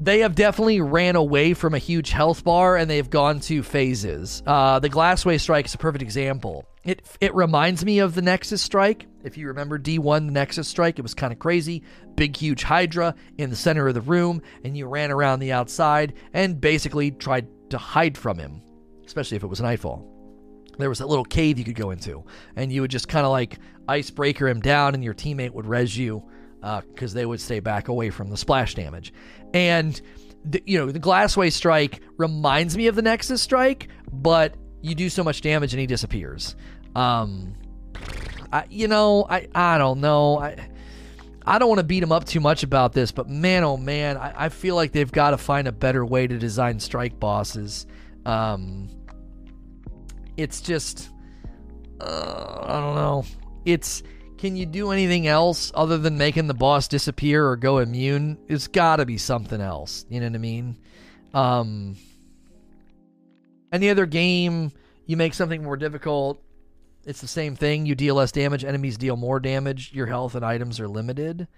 A: They have definitely ran away from a huge health bar and they've gone to phases. Uh, the Glassway Strike is a perfect example. It, it reminds me of the Nexus Strike If you remember D1, the Nexus Strike, it was kind of crazy. Big, huge Hydra in the center of the room, and you ran around the outside and basically tried to hide from him, especially if it was nightfall. There was a little cave you could go into, and you would just kind of like icebreaker him down, and your teammate would res you because uh, they would stay back away from the splash damage. And the, you know the Glassway strike reminds me of the Nexus strike, but you do so much damage and he disappears. Um, I, you know, I I don't know. I I don't want to beat him up too much about this, but man, oh man, I, I feel like they've got to find a better way to design strike bosses. Um, it's just, uh, I don't know. It's can you do anything else other than making the boss disappear or go immune? It's got to be something else. You know what I mean? Um, any other game, you make something more difficult. It's the same thing. You deal less damage. Enemies deal more damage. Your health and items are limited.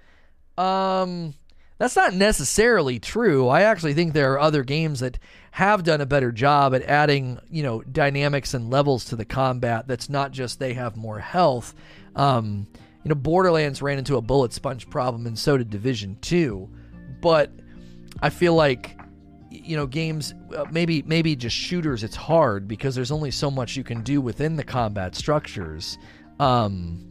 A: Um, that's not necessarily true. I actually think there are other games that have done a better job at adding, you know, dynamics and levels to the combat. That's not just they have more health. Um, you know, Borderlands ran into a bullet sponge problem, and so did Division Two. But I feel like, you know, games uh, maybe maybe just shooters. It's hard because there's only so much you can do within the combat structures. Um,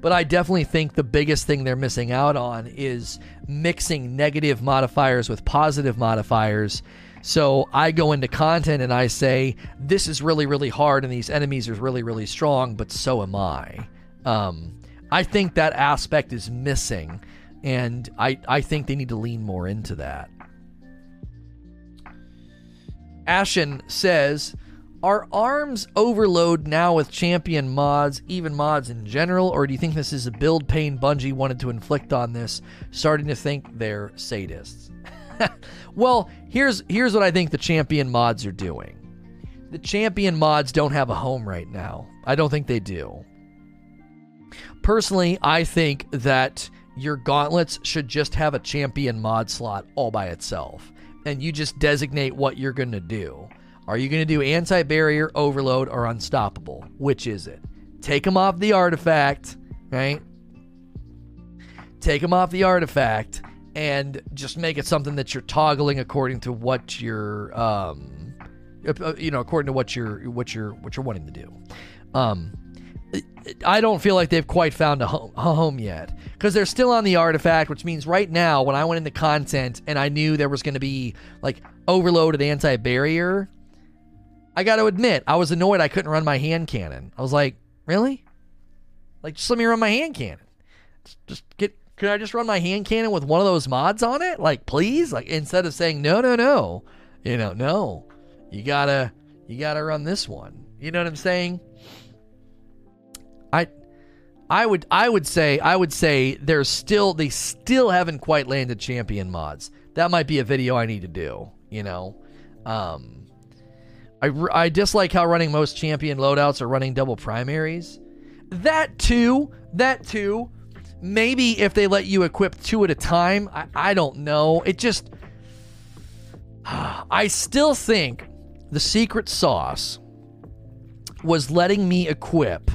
A: but I definitely think the biggest thing they're missing out on is mixing negative modifiers with positive modifiers. So I go into content and I say, this is really, really hard and these enemies are really, really strong, but so am I. Um, I think that aspect is missing, and I, I think they need to lean more into that. Ashen says, are arms overload now with champion mods, even mods in general, or do you think this is a build pain Bungie wanted to inflict on this, starting to think they're sadists? well, here's here's what I think the champion mods are doing. The champion mods don't have a home right now. I don't think they do. Personally, I think that your gauntlets should just have a champion mod slot all by itself, and you just designate what you're going to do. Are you going to do anti barrier, overload, or unstoppable? Which is it? Take them off the artifact, right? Take them off the artifact and just make it something that you're toggling according to what you're, um, uh, you know, according to what you're what you're what you're wanting to do. Um, I don't feel like they've quite found a home, a home yet because they're still on the artifact, which means right now, when I went into content and I knew there was going to be like overloaded anti barrier, I got to admit, I was annoyed I couldn't run my hand cannon. I was like, really? Like, just let me run my hand cannon. Just get. Could I just run my hand cannon with one of those mods on it? Like, please? Like, instead of saying no, no, no, you know, no, you gotta, you gotta run this one. You know what I'm saying? I, I would, I would say, I would say there's still, they still haven't quite landed champion mods. That might be a video I need to do. You know, um, I, I dislike how running most champion loadouts are running double primaries. That too, that too. Maybe if they let you equip two at a time, I, I don't know. It just. I still think the secret sauce was letting me equip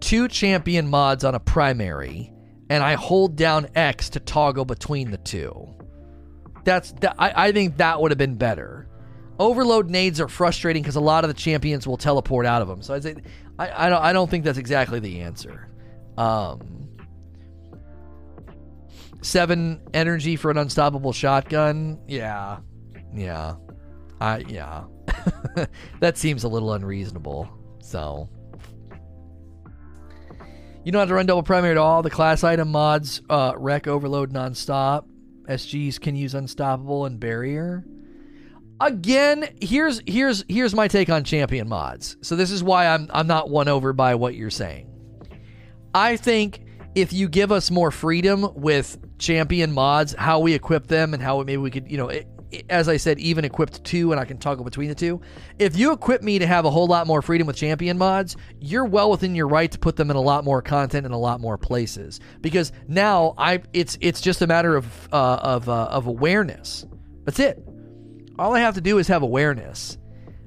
A: two champion mods on a primary, and I hold down X to toggle between the two. That's that, I, I think that would have been better. Overload nades are frustrating because a lot of the champions will teleport out of them. So I say, I, I don't I don't think that's exactly the answer. Um, seven energy for an unstoppable shotgun. Yeah, yeah, I yeah. that seems a little unreasonable. So. You don't have to run double primary at all. The class item mods uh, wreck overload nonstop. SGs can use unstoppable and barrier again, here's here's here's my take on champion mods. So this is why I'm I'm not won over by what you're saying. I think if you give us more freedom with champion mods, how we equip them and how maybe we could, you know, it, as I said, even equipped two and I can toggle between the two. If you equip me to have a whole lot more freedom with champion mods, you're well within your right to put them in a lot more content in a lot more places because now I it's it's just a matter of uh, of uh, of awareness. That's it. All I have to do is have awareness.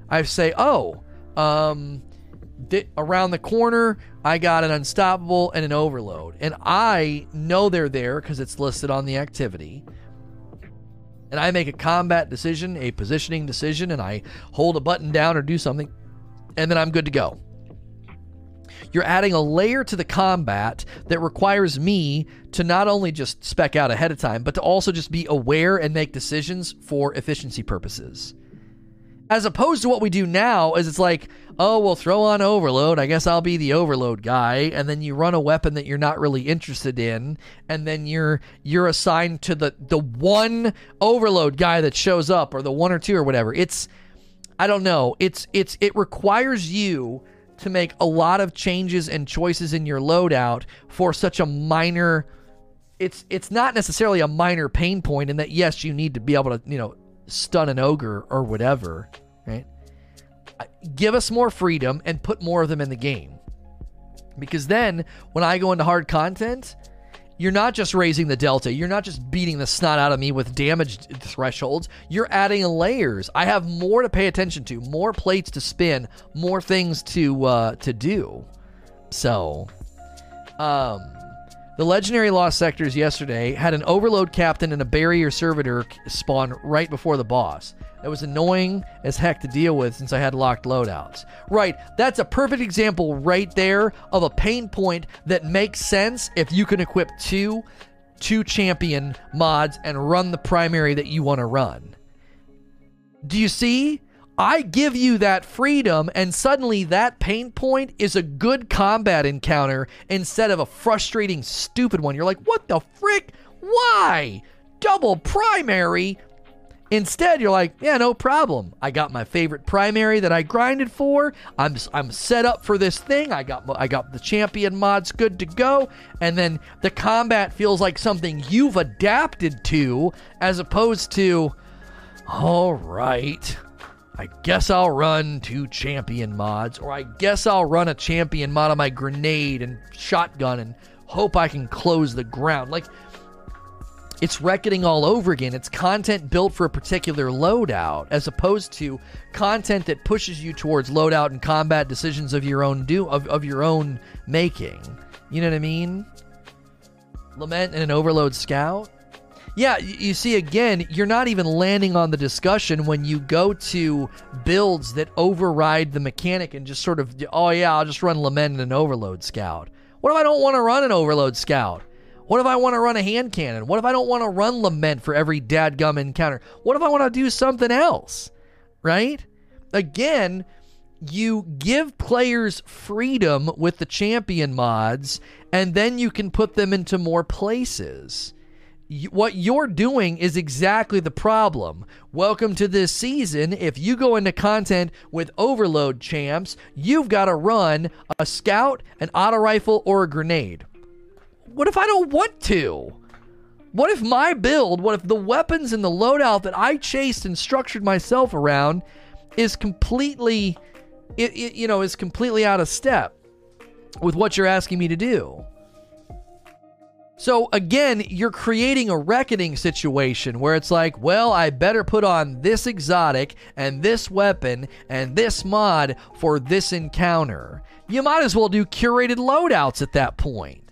A: I say, oh, um, th- around the corner, I got an unstoppable and an overload. And I know they're there because it's listed on the activity. And I make a combat decision, a positioning decision, and I hold a button down or do something, and then I'm good to go. You're adding a layer to the combat that requires me to not only just spec out ahead of time, but to also just be aware and make decisions for efficiency purposes. As opposed to what we do now, is it's like, oh, we'll throw on overload. I guess I'll be the overload guy, and then you run a weapon that you're not really interested in, and then you're you're assigned to the the one overload guy that shows up, or the one or two or whatever. It's I don't know. It's it's it requires you to make a lot of changes and choices in your loadout for such a minor it's it's not necessarily a minor pain point in that yes you need to be able to you know stun an ogre or whatever right give us more freedom and put more of them in the game because then when i go into hard content you're not just raising the delta. You're not just beating the snot out of me with damage thresholds. You're adding layers. I have more to pay attention to, more plates to spin, more things to uh, to do. So, um, the legendary lost sectors yesterday had an overload captain and a barrier servitor spawn right before the boss. That was annoying as heck to deal with since I had locked loadouts. Right, that's a perfect example right there of a pain point that makes sense if you can equip two two champion mods and run the primary that you want to run. Do you see? I give you that freedom, and suddenly that pain point is a good combat encounter instead of a frustrating, stupid one. You're like, what the frick? Why? Double primary? Instead, you're like, yeah, no problem. I got my favorite primary that I grinded for. I'm I'm set up for this thing. I got I got the champion mods good to go, and then the combat feels like something you've adapted to, as opposed to, all right. I guess I'll run two champion mods, or I guess I'll run a champion mod on my grenade and shotgun and hope I can close the ground. Like, it's reckoning all over again. It's content built for a particular loadout, as opposed to content that pushes you towards loadout and combat decisions of your own do of, of your own making. You know what I mean? Lament and an overload scout. Yeah, you see, again, you're not even landing on the discussion when you go to builds that override the mechanic and just sort of, oh, yeah, I'll just run Lament and an Overload Scout. What if I don't want to run an Overload Scout? What if I want to run a hand cannon? What if I don't want to run Lament for every dadgum encounter? What if I want to do something else? Right? Again, you give players freedom with the champion mods, and then you can put them into more places what you're doing is exactly the problem. Welcome to this season. If you go into content with overload champs, you've got to run a scout, an auto rifle, or a grenade. What if I don't want to? What if my build, what if the weapons and the loadout that I chased and structured myself around is completely, it, it, you know, is completely out of step with what you're asking me to do? So again, you're creating a reckoning situation where it's like, well, I better put on this exotic and this weapon and this mod for this encounter. You might as well do curated loadouts at that point.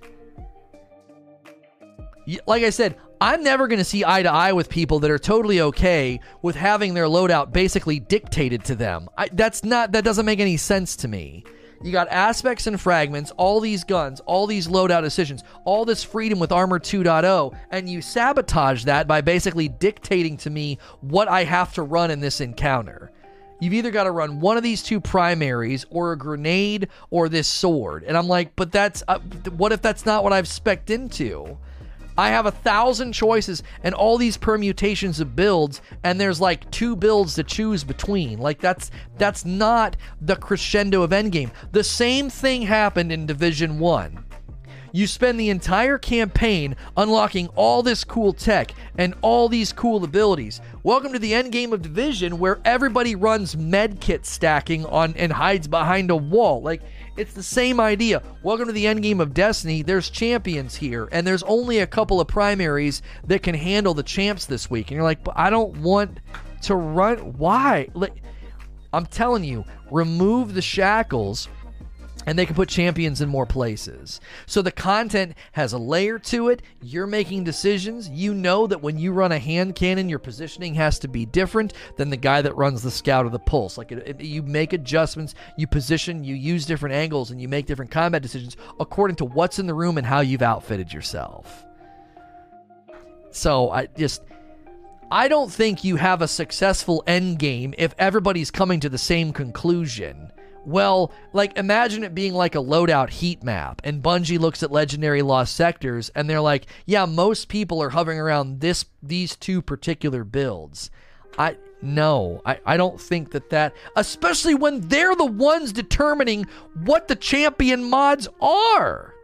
A: Like I said, I'm never going to see eye to eye with people that are totally okay with having their loadout basically dictated to them. I, that's not that doesn't make any sense to me. You got aspects and fragments, all these guns, all these loadout decisions, all this freedom with Armor 2.0, and you sabotage that by basically dictating to me what I have to run in this encounter. You've either got to run one of these two primaries or a grenade or this sword. And I'm like, but that's uh, what if that's not what I've specced into? I have a thousand choices and all these permutations of builds, and there's like two builds to choose between. Like that's that's not the crescendo of Endgame. The same thing happened in Division One. You spend the entire campaign unlocking all this cool tech and all these cool abilities. Welcome to the end game of Division where everybody runs medkit stacking on and hides behind a wall. Like it's the same idea. Welcome to the end game of Destiny. There's champions here, and there's only a couple of primaries that can handle the champs this week. And you're like, but I don't want to run. Why? Like, I'm telling you, remove the shackles and they can put champions in more places. So the content has a layer to it. You're making decisions. You know that when you run a hand cannon, your positioning has to be different than the guy that runs the scout or the pulse. Like it, it, you make adjustments, you position, you use different angles, and you make different combat decisions according to what's in the room and how you've outfitted yourself. So I just. I don't think you have a successful end game if everybody's coming to the same conclusion well, like imagine it being like a loadout heat map, and Bungie looks at legendary lost sectors, and they're like, "Yeah, most people are hovering around this these two particular builds." I no, I, I don't think that that, especially when they're the ones determining what the champion mods are.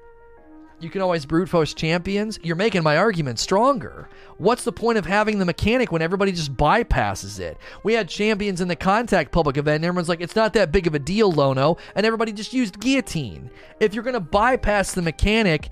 A: You can always brute force champions. You're making my argument stronger. What's the point of having the mechanic when everybody just bypasses it? We had champions in the contact public event, and everyone's like, it's not that big of a deal, Lono, and everybody just used guillotine. If you're going to bypass the mechanic,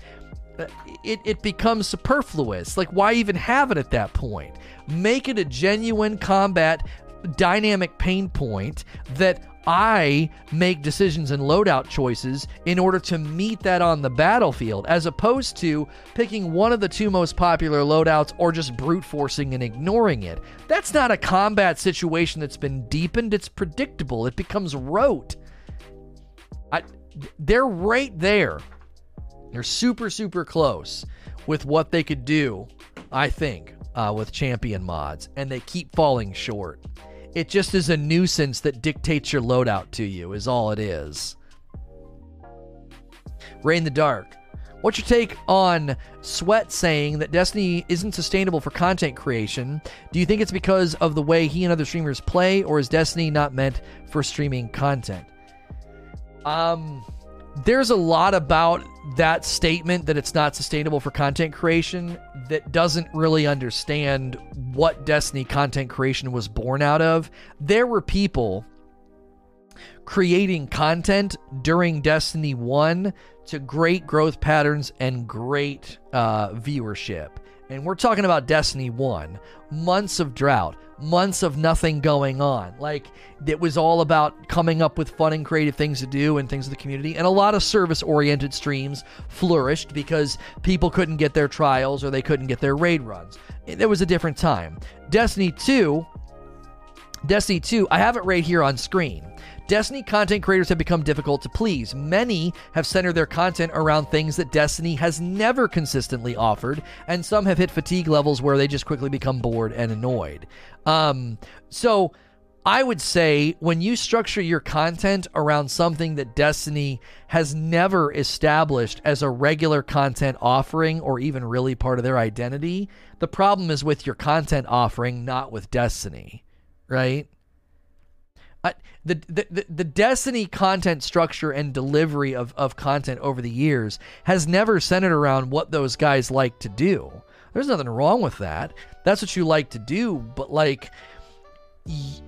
A: uh, it, it becomes superfluous. Like, why even have it at that point? Make it a genuine combat dynamic pain point that I make decisions and loadout choices in order to meet that on the battlefield, as opposed to picking one of the two most popular loadouts or just brute forcing and ignoring it. That's not a combat situation that's been deepened, it's predictable, it becomes rote. I, they're right there. They're super, super close with what they could do, I think, uh, with champion mods, and they keep falling short. It just is a nuisance that dictates your loadout to you, is all it is. Rain the Dark. What's your take on Sweat saying that Destiny isn't sustainable for content creation? Do you think it's because of the way he and other streamers play, or is Destiny not meant for streaming content? Um, there's a lot about that statement that it's not sustainable for content creation that doesn't really understand what Destiny content creation was born out of. There were people creating content during Destiny 1 to great growth patterns and great uh, viewership. And we're talking about Destiny 1, months of drought, months of nothing going on. Like it was all about coming up with fun and creative things to do and things of the community. And a lot of service oriented streams flourished because people couldn't get their trials or they couldn't get their raid runs. It was a different time. Destiny 2 Destiny 2, I have it right here on screen. Destiny content creators have become difficult to please. Many have centered their content around things that Destiny has never consistently offered, and some have hit fatigue levels where they just quickly become bored and annoyed. Um, so I would say when you structure your content around something that Destiny has never established as a regular content offering or even really part of their identity, the problem is with your content offering, not with Destiny, right? I, the, the the Destiny content structure and delivery of, of content over the years has never centered around what those guys like to do. There's nothing wrong with that. That's what you like to do, but like y-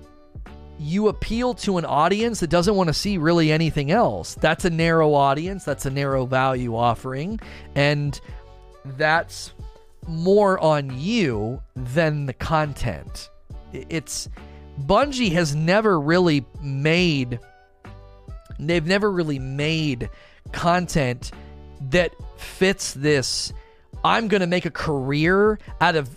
A: you appeal to an audience that doesn't want to see really anything else. That's a narrow audience, that's a narrow value offering, and that's more on you than the content. It's Bungie has never really made they've never really made content that fits this I'm going to make a career out of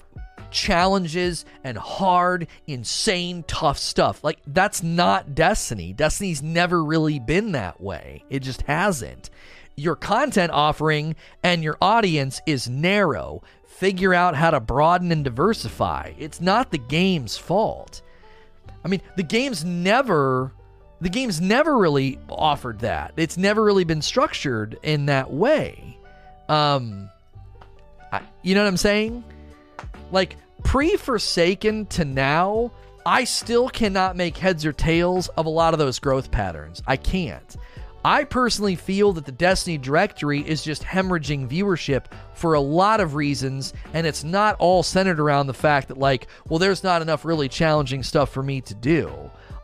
A: challenges and hard, insane, tough stuff. Like, that's not Destiny. Destiny's never really been that way, it just hasn't. Your content offering and your audience is narrow. Figure out how to broaden and diversify. It's not the game's fault. I mean, the game's never the game's never really offered that. It's never really been structured in that way. Um I, you know what I'm saying? Like pre Forsaken to now, I still cannot make heads or tails of a lot of those growth patterns. I can't. I personally feel that the Destiny directory is just hemorrhaging viewership for a lot of reasons, and it's not all centered around the fact that, like, well, there's not enough really challenging stuff for me to do.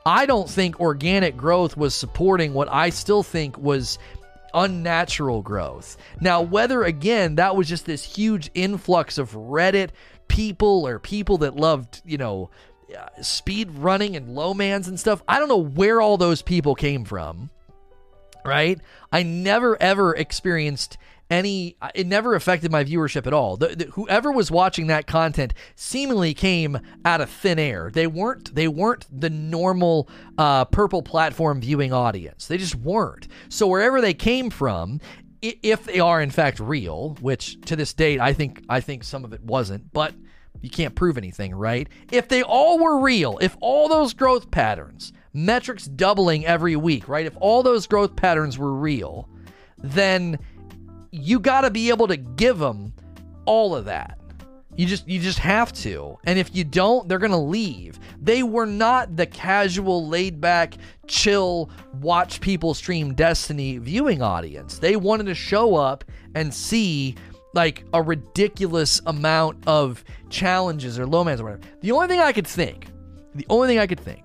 A: I don't think organic growth was supporting what I still think was unnatural growth. Now, whether again that was just this huge influx of Reddit people or people that loved, you know, uh, speed running and low mans and stuff, I don't know where all those people came from. Right? I never ever experienced any it never affected my viewership at all. The, the, whoever was watching that content seemingly came out of thin air. They weren't they weren't the normal uh, purple platform viewing audience. They just weren't. So wherever they came from if they are in fact real which to this date i think i think some of it wasn't but you can't prove anything right? If they all were real if all those growth patterns metrics doubling every week right if all those growth patterns were real then you got to be able to give them all of that. You just you just have to. And if you don't, they're going to leave. They were not the casual, laid back, chill, watch people stream Destiny viewing audience. They wanted to show up and see like a ridiculous amount of challenges or low mans or whatever. The only thing I could think, the only thing I could think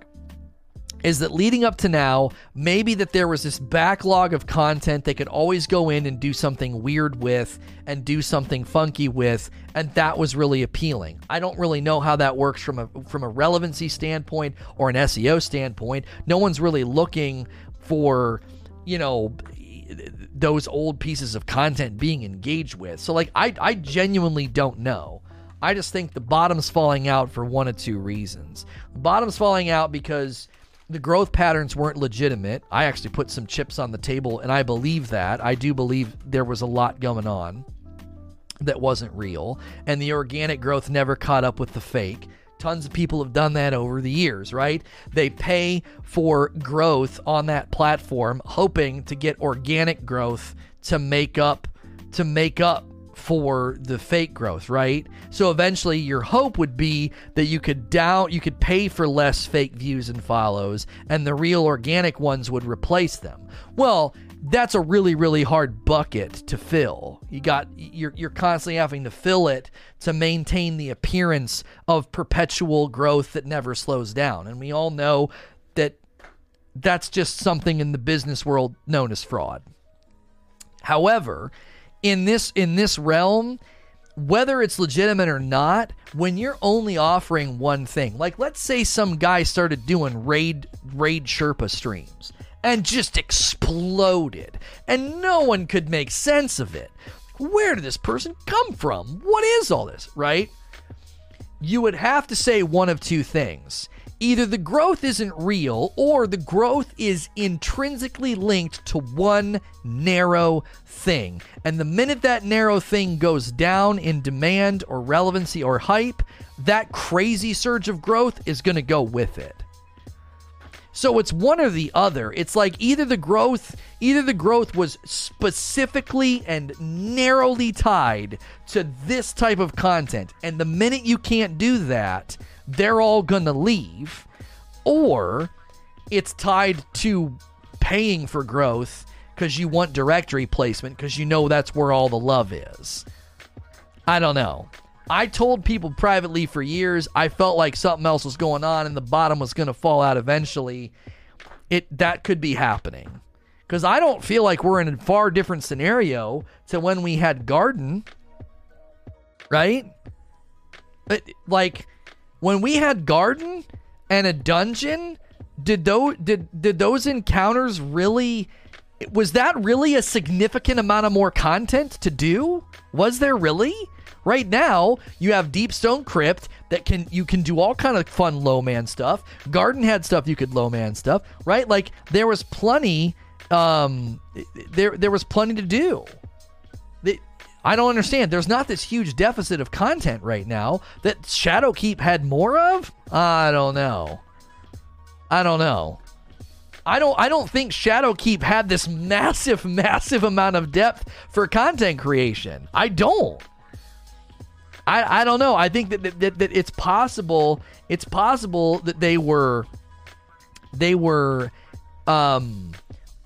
A: is that leading up to now, maybe that there was this backlog of content they could always go in and do something weird with and do something funky with, and that was really appealing. I don't really know how that works from a from a relevancy standpoint or an SEO standpoint. No one's really looking for, you know, those old pieces of content being engaged with. So like I I genuinely don't know. I just think the bottom's falling out for one of two reasons. The bottom's falling out because the growth patterns weren't legitimate. I actually put some chips on the table, and I believe that. I do believe there was a lot going on that wasn't real, and the organic growth never caught up with the fake. Tons of people have done that over the years, right? They pay for growth on that platform, hoping to get organic growth to make up to make up for the fake growth, right? So eventually your hope would be that you could down you could pay for less fake views and follows and the real organic ones would replace them. Well, that's a really really hard bucket to fill. You got you're you're constantly having to fill it to maintain the appearance of perpetual growth that never slows down. And we all know that that's just something in the business world known as fraud. However, in this in this realm whether it's legitimate or not when you're only offering one thing like let's say some guy started doing raid raid sherpa streams and just exploded and no one could make sense of it. Where did this person come from? What is all this right? You would have to say one of two things Either the growth isn't real or the growth is intrinsically linked to one narrow thing. And the minute that narrow thing goes down in demand or relevancy or hype, that crazy surge of growth is going to go with it. So it's one or the other. It's like either the growth either the growth was specifically and narrowly tied to this type of content and the minute you can't do that, they're all to leave, or it's tied to paying for growth because you want directory placement because you know that's where all the love is. I don't know. I told people privately for years I felt like something else was going on and the bottom was going to fall out eventually. It that could be happening. Cuz I don't feel like we're in a far different scenario to when we had Garden. Right? But like when we had garden and a dungeon, did those did did those encounters really was that really a significant amount of more content to do? Was there really? Right now, you have Deepstone Crypt that can you can do all kind of fun low man stuff. Garden had stuff you could low man stuff, right? Like there was plenty um there there was plenty to do. I don't understand. There's not this huge deficit of content right now that Shadowkeep had more of. I don't know. I don't know. I don't I don't think Shadowkeep had this massive massive amount of depth for content creation. I don't. I, I don't know. I think that, that, that it's possible it's possible that they were they were um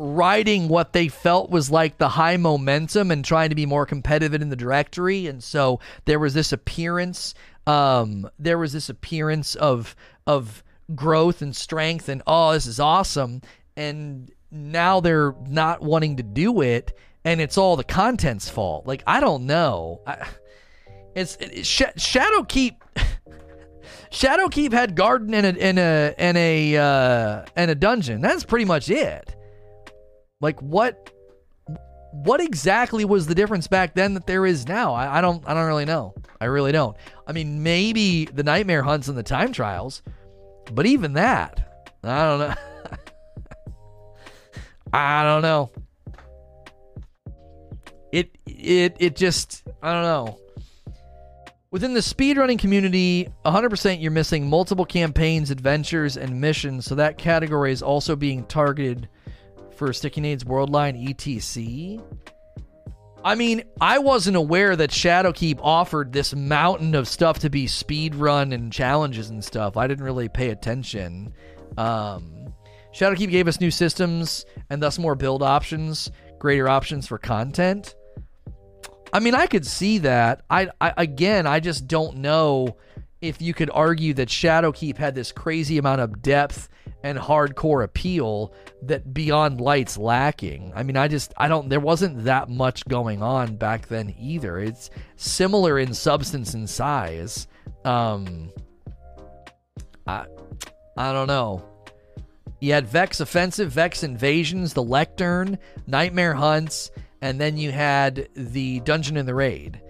A: riding what they felt was like the high momentum and trying to be more competitive in the directory. And so there was this appearance um, there was this appearance of of growth and strength and oh this is awesome. And now they're not wanting to do it and it's all the content's fault. Like i don't know. I, it's it, Sh- shadowkeep shadowkeep had garden and a and a and a uh, and a dungeon. That's pretty much it Like what what exactly was the difference back then that there is now? I, I don't I don't really know. I really don't. I mean, maybe the nightmare hunts and the time trials, but even that, I don't know. I don't know. It it it just I don't know. Within the speedrunning community, 100% you're missing multiple campaigns, adventures, and missions, so that category is also being targeted for Sticky Nade's Worldline ETC. I mean, I wasn't aware that Shadowkeep offered this mountain of stuff to be speedrun and challenges and stuff. I didn't really pay attention. Um, Shadowkeep gave us new systems and thus more build options, greater options for content. I mean, I could see that. I, I again, I just don't know if you could argue that Shadowkeep had this crazy amount of depth and hardcore appeal that Beyond Light's lacking. I mean, I just I don't there wasn't that much going on back then either. It's similar in substance and size. Um I I don't know. You had Vex Offensive, Vex Invasions, the Lectern, Nightmare Hunts, and then you had the Dungeon in the Raid.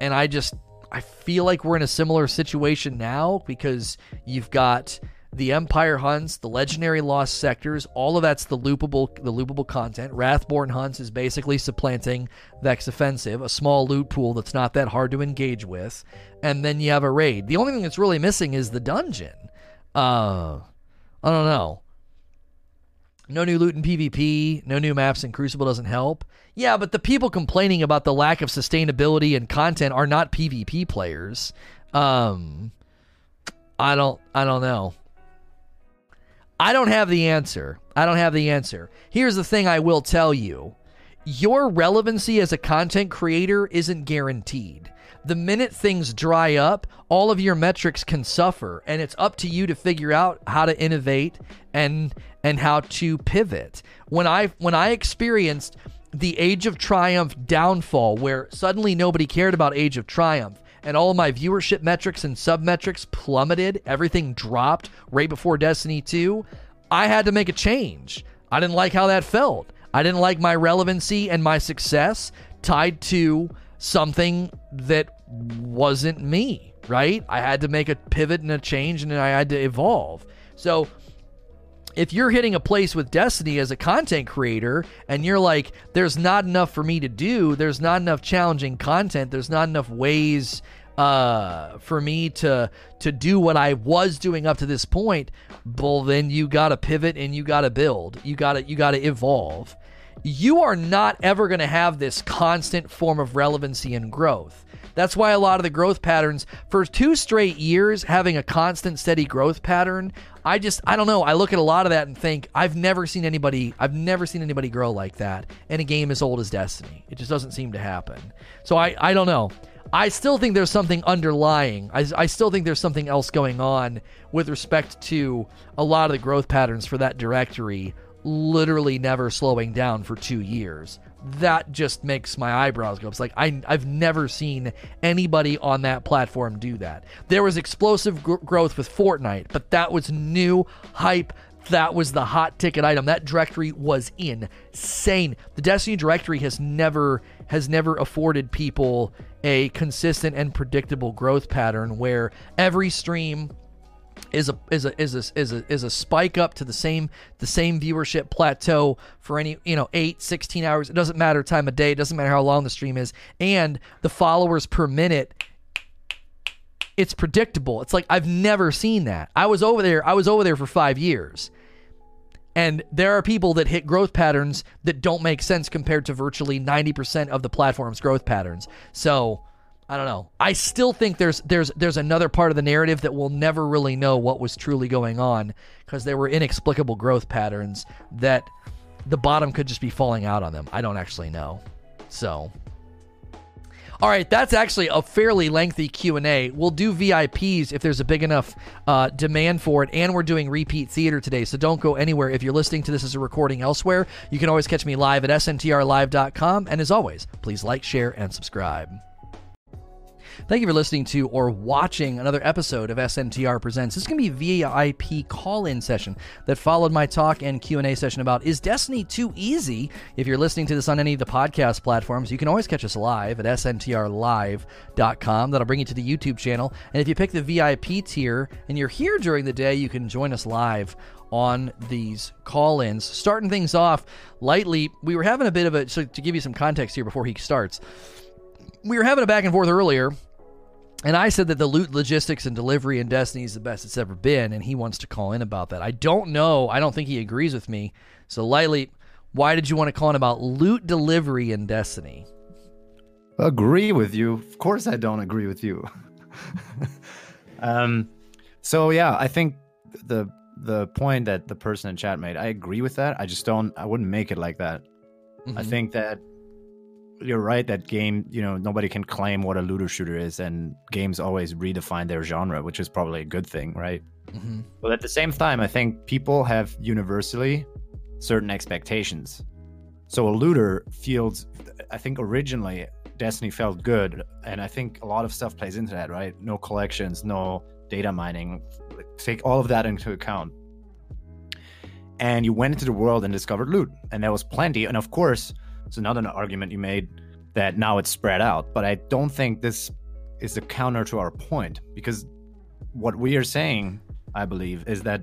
A: And I just I feel like we're in a similar situation now because you've got the Empire hunts, the legendary lost sectors, all of that's the loopable the loopable content. Wrathborn hunts is basically supplanting Vex Offensive, a small loot pool that's not that hard to engage with. And then you have a raid. The only thing that's really missing is the dungeon. Uh I don't know. No new loot in PvP, no new maps in Crucible doesn't help. Yeah, but the people complaining about the lack of sustainability and content are not PvP players. Um I don't I don't know. I don't have the answer. I don't have the answer. Here's the thing I will tell you. Your relevancy as a content creator isn't guaranteed. The minute things dry up, all of your metrics can suffer and it's up to you to figure out how to innovate and and how to pivot. When I when I experienced the Age of Triumph downfall where suddenly nobody cared about Age of Triumph and all my viewership metrics and sub metrics plummeted, everything dropped right before Destiny 2, I had to make a change. I didn't like how that felt. I didn't like my relevancy and my success tied to something that wasn't me, right? I had to make a pivot and a change and I had to evolve. So if you're hitting a place with Destiny as a content creator and you're like, there's not enough for me to do, there's not enough challenging content, there's not enough ways uh, for me to to do what I was doing up to this point, well then you gotta pivot and you gotta build. You gotta you gotta evolve. You are not ever gonna have this constant form of relevancy and growth. That's why a lot of the growth patterns for two straight years having a constant steady growth pattern, I just I don't know, I look at a lot of that and think I've never seen anybody I've never seen anybody grow like that in a game as old as Destiny. It just doesn't seem to happen. So I I don't know. I still think there's something underlying. I, I still think there's something else going on with respect to a lot of the growth patterns for that directory literally never slowing down for two years that just makes my eyebrows go up. It's like I, I've never seen anybody on that platform do that. There was explosive gr- growth with Fortnite, but that was new hype. That was the hot ticket item. That directory was insane. The Destiny directory has never has never afforded people a consistent and predictable growth pattern where every stream is a is a is a is a is a spike up to the same the same viewership plateau for any you know 8 16 hours. It doesn't matter time of day. It doesn't matter how long the stream is. And the followers per minute it's predictable. It's like I've never seen that. I was over there I was over there for 5 years and there are people that hit growth patterns that don't make sense compared to virtually 90% of the platform's growth patterns so I don't know. I still think there's there's there's another part of the narrative that we'll never really know what was truly going on because there were inexplicable growth patterns that the bottom could just be falling out on them. I don't actually know. So all right, that's actually a fairly lengthy Q&A. We'll do VIPs if there's a big enough uh, demand for it, and we're doing repeat theater today, so don't go anywhere. If you're listening to this as a recording elsewhere, you can always catch me live at sntrlive.com, and as always, please like, share, and subscribe. Thank you for listening to or watching another episode of SNTR Presents. This is going to be a VIP call-in session that followed my talk and Q&A session about is Destiny too easy? If you're listening to this on any of the podcast platforms, you can always catch us live at sntrlive.com. That'll bring you to the YouTube channel. And if you pick the VIP tier and you're here during the day, you can join us live on these call ins. Starting things off lightly, we were having a bit of a, so to give you some context here before he starts, we were having a back and forth earlier. And I said that the loot logistics and delivery in Destiny is the best it's ever been, and he wants to call in about that. I don't know. I don't think he agrees with me. So, lightly, why did you want to call in about loot delivery in Destiny?
B: Agree with you. Of course, I don't agree with you. um, so yeah, I think the the point that the person in chat made, I agree with that. I just don't. I wouldn't make it like that. Mm-hmm. I think that you're right that game. You know, nobody can claim what a looter shooter is, and games always redefine their genre, which is probably a good thing, right? Mm-hmm. But at the same time, I think people have universally certain expectations. So a looter feels. I think originally Destiny felt good, and I think a lot of stuff plays into that, right? No collections, no data mining, take all of that into account. And you went into the world and discovered loot, and there was plenty. And of course, it's another argument you made that now it's spread out. But I don't think this is a counter to our point because what we are saying, I believe, is that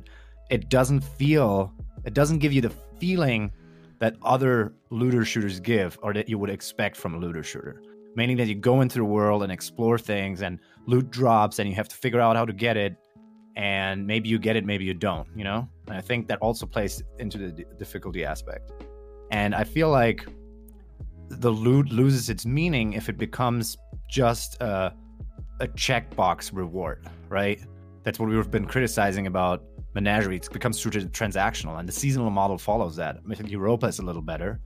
B: it doesn't feel, it doesn't give you the feeling that other looter shooters give or that you would expect from a looter shooter. Meaning that you go into the world and explore things and loot drops and you have to figure out how to get it and maybe you get it maybe you don't you know and i think that also plays into the difficulty aspect and i feel like the loot loses its meaning if it becomes just a, a checkbox reward right? That's what we've been criticizing about menagerie. It becomes too transactional and the seasonal model follows that. I think europa is a little better.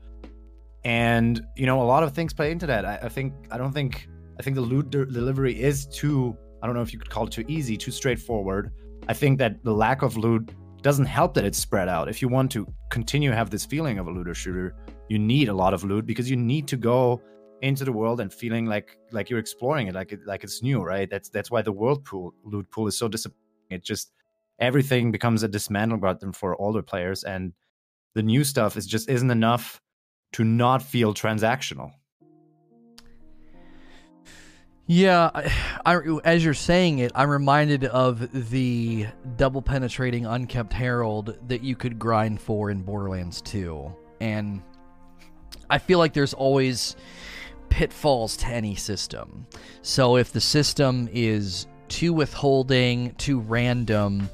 B: And you know a lot of things play into that. I, I think i don't think i think the loot de- delivery is too I don't know if you could call it too easy, too straightforward. I think that the lack of loot doesn't help that it's spread out. If you want to continue have this feeling of a looter shooter, you need a lot of loot because you need to go into the world and feeling like like you're exploring it, like it, like it's new, right? That's that's why the world pool loot pool is so disappointing. It just everything becomes a dismantle button for older players, and the new stuff is just isn't enough to not feel transactional.
A: Yeah, I, I, as you're saying it, I'm reminded of the double penetrating Unkempt Harold that you could grind for in Borderlands 2. And I feel like there's always pitfalls to any system. So if the system is too withholding, too random,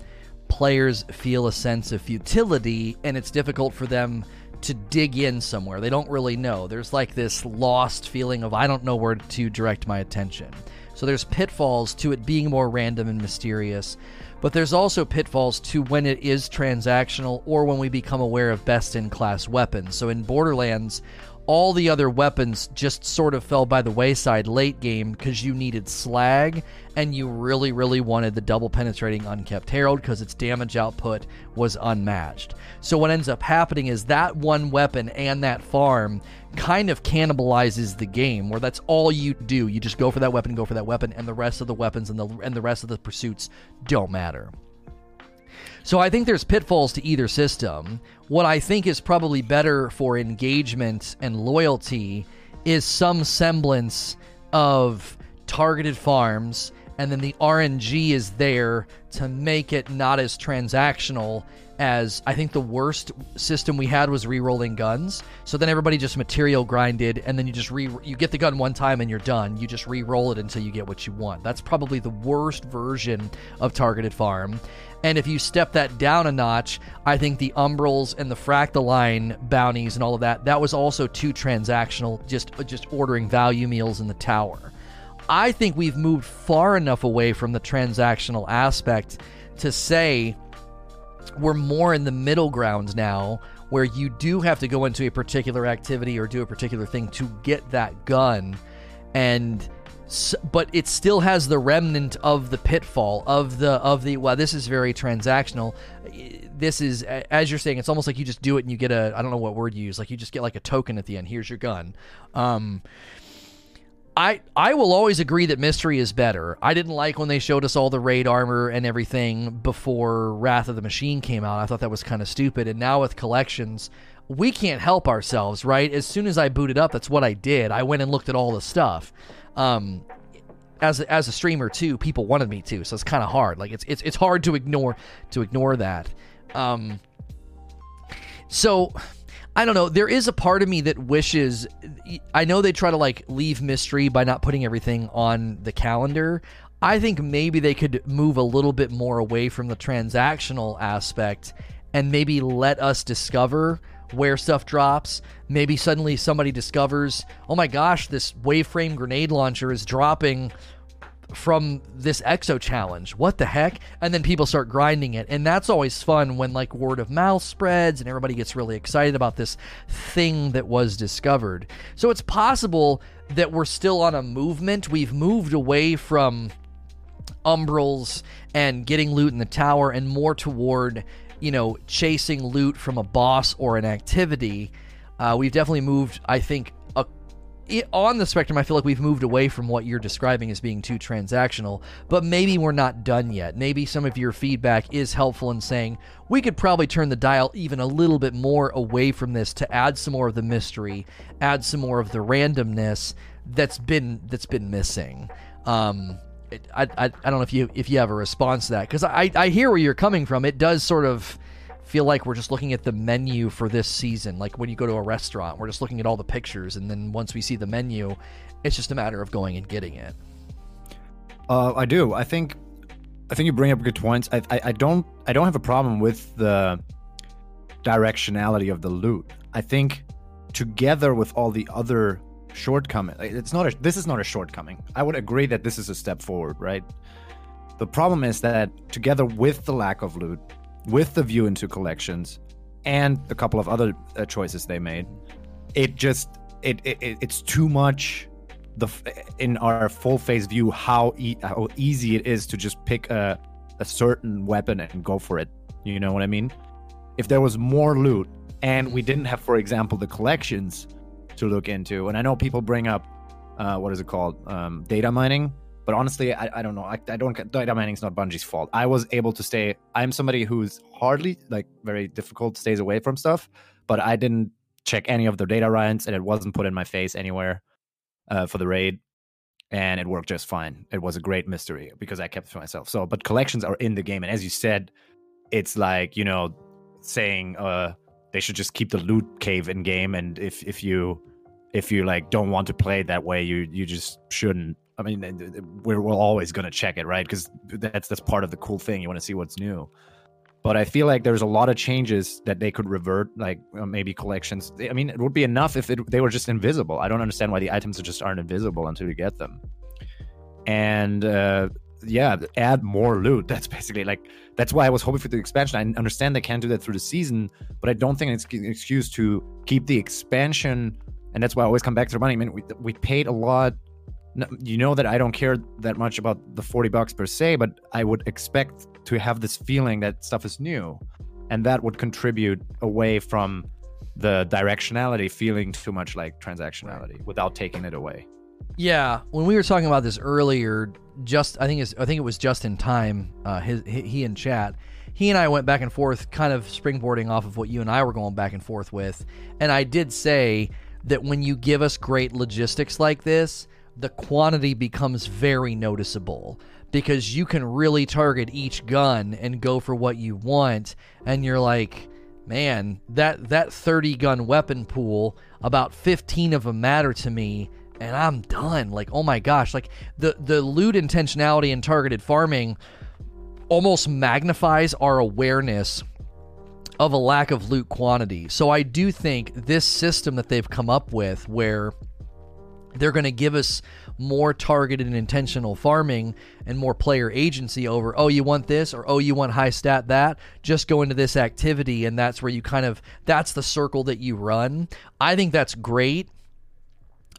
A: players feel a sense of futility and it's difficult for them to dig in somewhere. They don't really know. There's like this lost feeling of I don't know where to direct my attention. So there's pitfalls to it being more random and mysterious, but there's also pitfalls to when it is transactional or when we become aware of best in class weapons. So in Borderlands, all the other weapons just sort of fell by the wayside late game because you needed slag and you really, really wanted the double penetrating Unkempt Harold because its damage output was unmatched. So, what ends up happening is that one weapon and that farm kind of cannibalizes the game where that's all you do. You just go for that weapon, go for that weapon, and the rest of the weapons and the, and the rest of the pursuits don't matter. So I think there's pitfalls to either system. What I think is probably better for engagement and loyalty is some semblance of targeted farms, and then the RNG is there to make it not as transactional as I think the worst system we had was re-rolling guns. So then everybody just material grinded, and then you just re you get the gun one time and you're done. You just re-roll it until you get what you want. That's probably the worst version of targeted farm. And if you step that down a notch, I think the Umbrals and the Fractaline bounties and all of that, that was also too transactional, just uh, just ordering value meals in the tower. I think we've moved far enough away from the transactional aspect to say we're more in the middle ground now where you do have to go into a particular activity or do a particular thing to get that gun. And but it still has the remnant of the pitfall of the of the well this is very transactional. This is as you're saying it's almost like you just do it and you get a i don't know what word you use like you just get like a token at the end. Here's your gun. Um I I will always agree that mystery is better. I didn't like when they showed us all the raid armor and everything before Wrath of the Machine came out. I thought that was kind of stupid. And now with collections, we can't help ourselves, right? As soon as I booted up, that's what I did. I went and looked at all the stuff. Um, as as a streamer too, people wanted me to, so it's kind of hard. Like it's it's it's hard to ignore to ignore that. Um, so I don't know. There is a part of me that wishes. I know they try to like leave mystery by not putting everything on the calendar. I think maybe they could move a little bit more away from the transactional aspect and maybe let us discover where stuff drops. Maybe suddenly somebody discovers, oh my gosh, this waveframe grenade launcher is dropping from this exo challenge. What the heck? And then people start grinding it. And that's always fun when like word of mouth spreads and everybody gets really excited about this thing that was discovered. So it's possible that we're still on a movement. We've moved away from umbrals and getting loot in the tower and more toward, you know, chasing loot from a boss or an activity. Uh, we've definitely moved, I think, it, on the spectrum, I feel like we've moved away from what you're describing as being too transactional, but maybe we're not done yet. Maybe some of your feedback is helpful in saying we could probably turn the dial even a little bit more away from this to add some more of the mystery, add some more of the randomness that's been that's been missing. Um, I, I, I don't know if you if you have a response to that because I I hear where you're coming from. It does sort of feel like we're just looking at the menu for this season. Like when you go to a restaurant, we're just looking at all the pictures, and then once we see the menu, it's just a matter of going and getting it.
B: Uh, I do. I think. I think you bring up good points. I, I, I don't. I don't have a problem with the directionality of the loot. I think together with all the other shortcomings, it's not a. This is not a shortcoming. I would agree that this is a step forward, right? The problem is that together with the lack of loot, with the view into collections and a couple of other uh, choices they made, it just it, it it's too much. The in our full face view, how e- how easy it is to just pick a a certain weapon and go for it. You know what I mean? If there was more loot and we didn't have, for example, the collections to look into, and I know people bring up uh, what is it called, um, data mining but honestly, I, I don't know. I, I don't. Data mining is not Bungie's fault. I was able to stay. I'm somebody who's hardly like very difficult stays away from stuff, but I didn't check any of the data runs, and it wasn't put in my face anywhere uh, for the raid, and it worked just fine. It was a great mystery because I kept it to myself. So, but collections are in the game, and as you said, it's like you know saying uh they should just keep the loot cave in game, and if if you if you like don't want to play that way, you you just shouldn't I mean, we're, we're always going to check it, right? Because that's that's part of the cool thing. You want to see what's new. But I feel like there's a lot of changes that they could revert, like uh, maybe collections. I mean, it would be enough if it, they were just invisible. I don't understand why the items just aren't invisible until you get them. And uh, yeah, add more loot. That's basically like that's why I was hoping for the expansion. I understand they can't do that through the season, but I don't think it's an excuse to keep the expansion. And that's why I always come back to the money. I mean, we we paid a lot you know that I don't care that much about the 40 bucks per se, but I would expect to have this feeling that stuff is new. And that would contribute away from the directionality feeling too much like transactionality without taking it away.
A: Yeah, when we were talking about this earlier, just I think it's, I think it was just in time. Uh, his, he and chat, he and I went back and forth, kind of springboarding off of what you and I were going back and forth with, and I did say that when you give us great logistics like this, the quantity becomes very noticeable because you can really target each gun and go for what you want. And you're like man that that 30 gun weapon pool about 15 of them matter to me and I'm done. Like oh my gosh. Like the the loot intentionality and targeted farming almost magnifies our awareness of a lack of loot quantity. So I do think this system that they've come up with where they're going to give us more targeted and intentional farming and more player agency over oh you want this or oh you want high stat that. Just go into this activity and that's where you kind of that's the circle that you run. I think that's great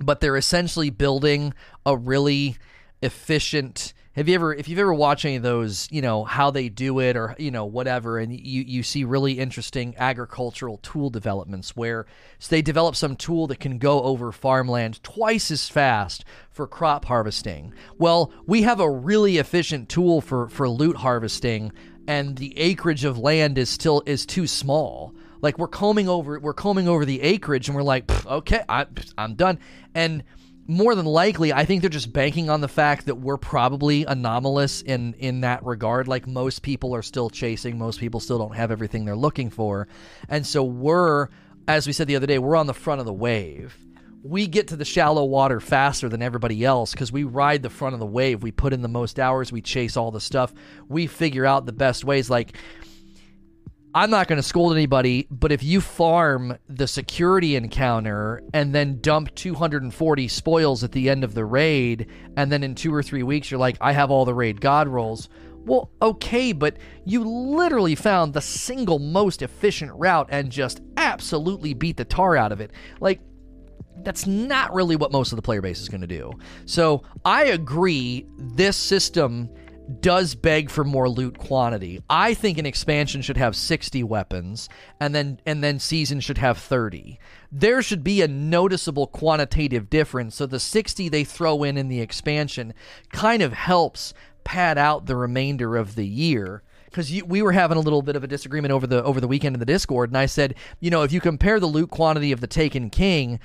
A: but they're essentially building a really efficient have you ever if you've ever watched any of those you know how they do it or you know whatever and you you see really interesting agricultural tool developments where so they develop some tool that can go over farmland twice as fast for crop harvesting. Well we have a really efficient tool for for loot harvesting and the acreage of land is still is too small. Like we're combing over we're combing over the acreage and we're like okay I, i'm done. And more than likely, I think they're just banking on the fact that we're probably anomalous in in that regard. Like most people are still chasing, most people still don't have everything they're looking for, and so we're, as we said the other day, we're on the front of the wave. We get to the shallow water faster than everybody else because we ride the front of the wave. We put in the most hours. We chase all the stuff. We figure out the best ways. Like I'm not going to scold anybody, but if you farm the security encounter and then dump 240 spoils at the end of the raid, and then in two or three weeks you're like, I have all the raid god rolls. Well, okay, but you literally found the single most efficient route and just absolutely beat the tar out of it. Like, that's not really what most of the player base is going to do. So I agree, this system does beg for more loot quantity. I think an expansion should have 60 weapons and then and then season should have 30. There should be a noticeable quantitative difference so the 60 they throw in in the expansion kind of helps pad out the remainder of the year because we were having a little bit of a disagreement over the over the weekend in the Discord, and I said, you know, if you compare the loot quantity of the Taken King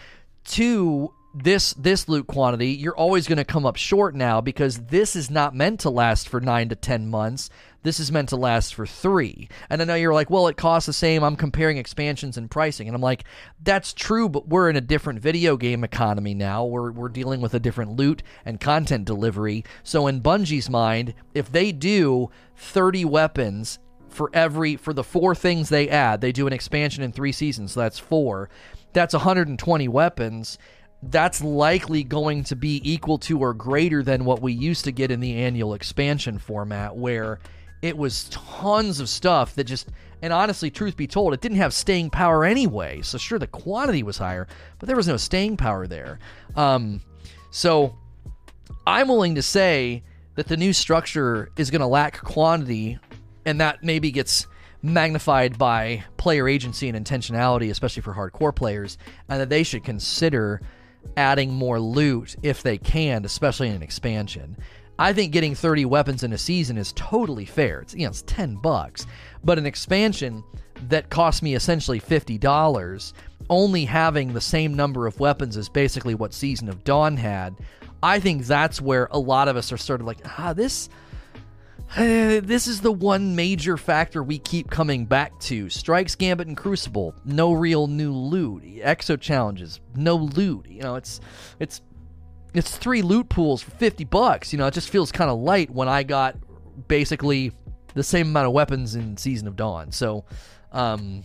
A: to this this loot quantity, you're always going to come up short now because this is not meant to last for 9 to 10 months. This is meant to last for 3. And I know you're like, "Well, it costs the same. I'm comparing expansions and pricing." And I'm like, "That's true, but we're in a different video game economy now. We're we're dealing with a different loot and content delivery. So in Bungie's mind, if they do 30 weapons for every for the four things they add, they do an expansion in 3 seasons, so that's 4. That's 120 weapons that's likely going to be equal to or greater than what we used to get in the annual expansion format, where it was tons of stuff that just, and honestly, truth be told, it didn't have staying power anyway. So, sure, the quantity was higher, but there was no staying power there. Um, so, I'm willing to say that the new structure is going to lack quantity, and that maybe gets magnified by player agency and intentionality, especially for hardcore players, and that they should consider adding more loot if they can, especially in an expansion. I think getting 30 weapons in a season is totally fair. It's you know it's 10 bucks, but an expansion that cost me essentially $50, only having the same number of weapons as basically what Season of Dawn had. I think that's where a lot of us are sort of like, ah, this this is the one major factor we keep coming back to. Strikes, Gambit, and Crucible, no real new loot. Exo challenges, no loot. You know, it's it's it's three loot pools for 50 bucks. You know, it just feels kind of light when I got basically the same amount of weapons in Season of Dawn. So, um,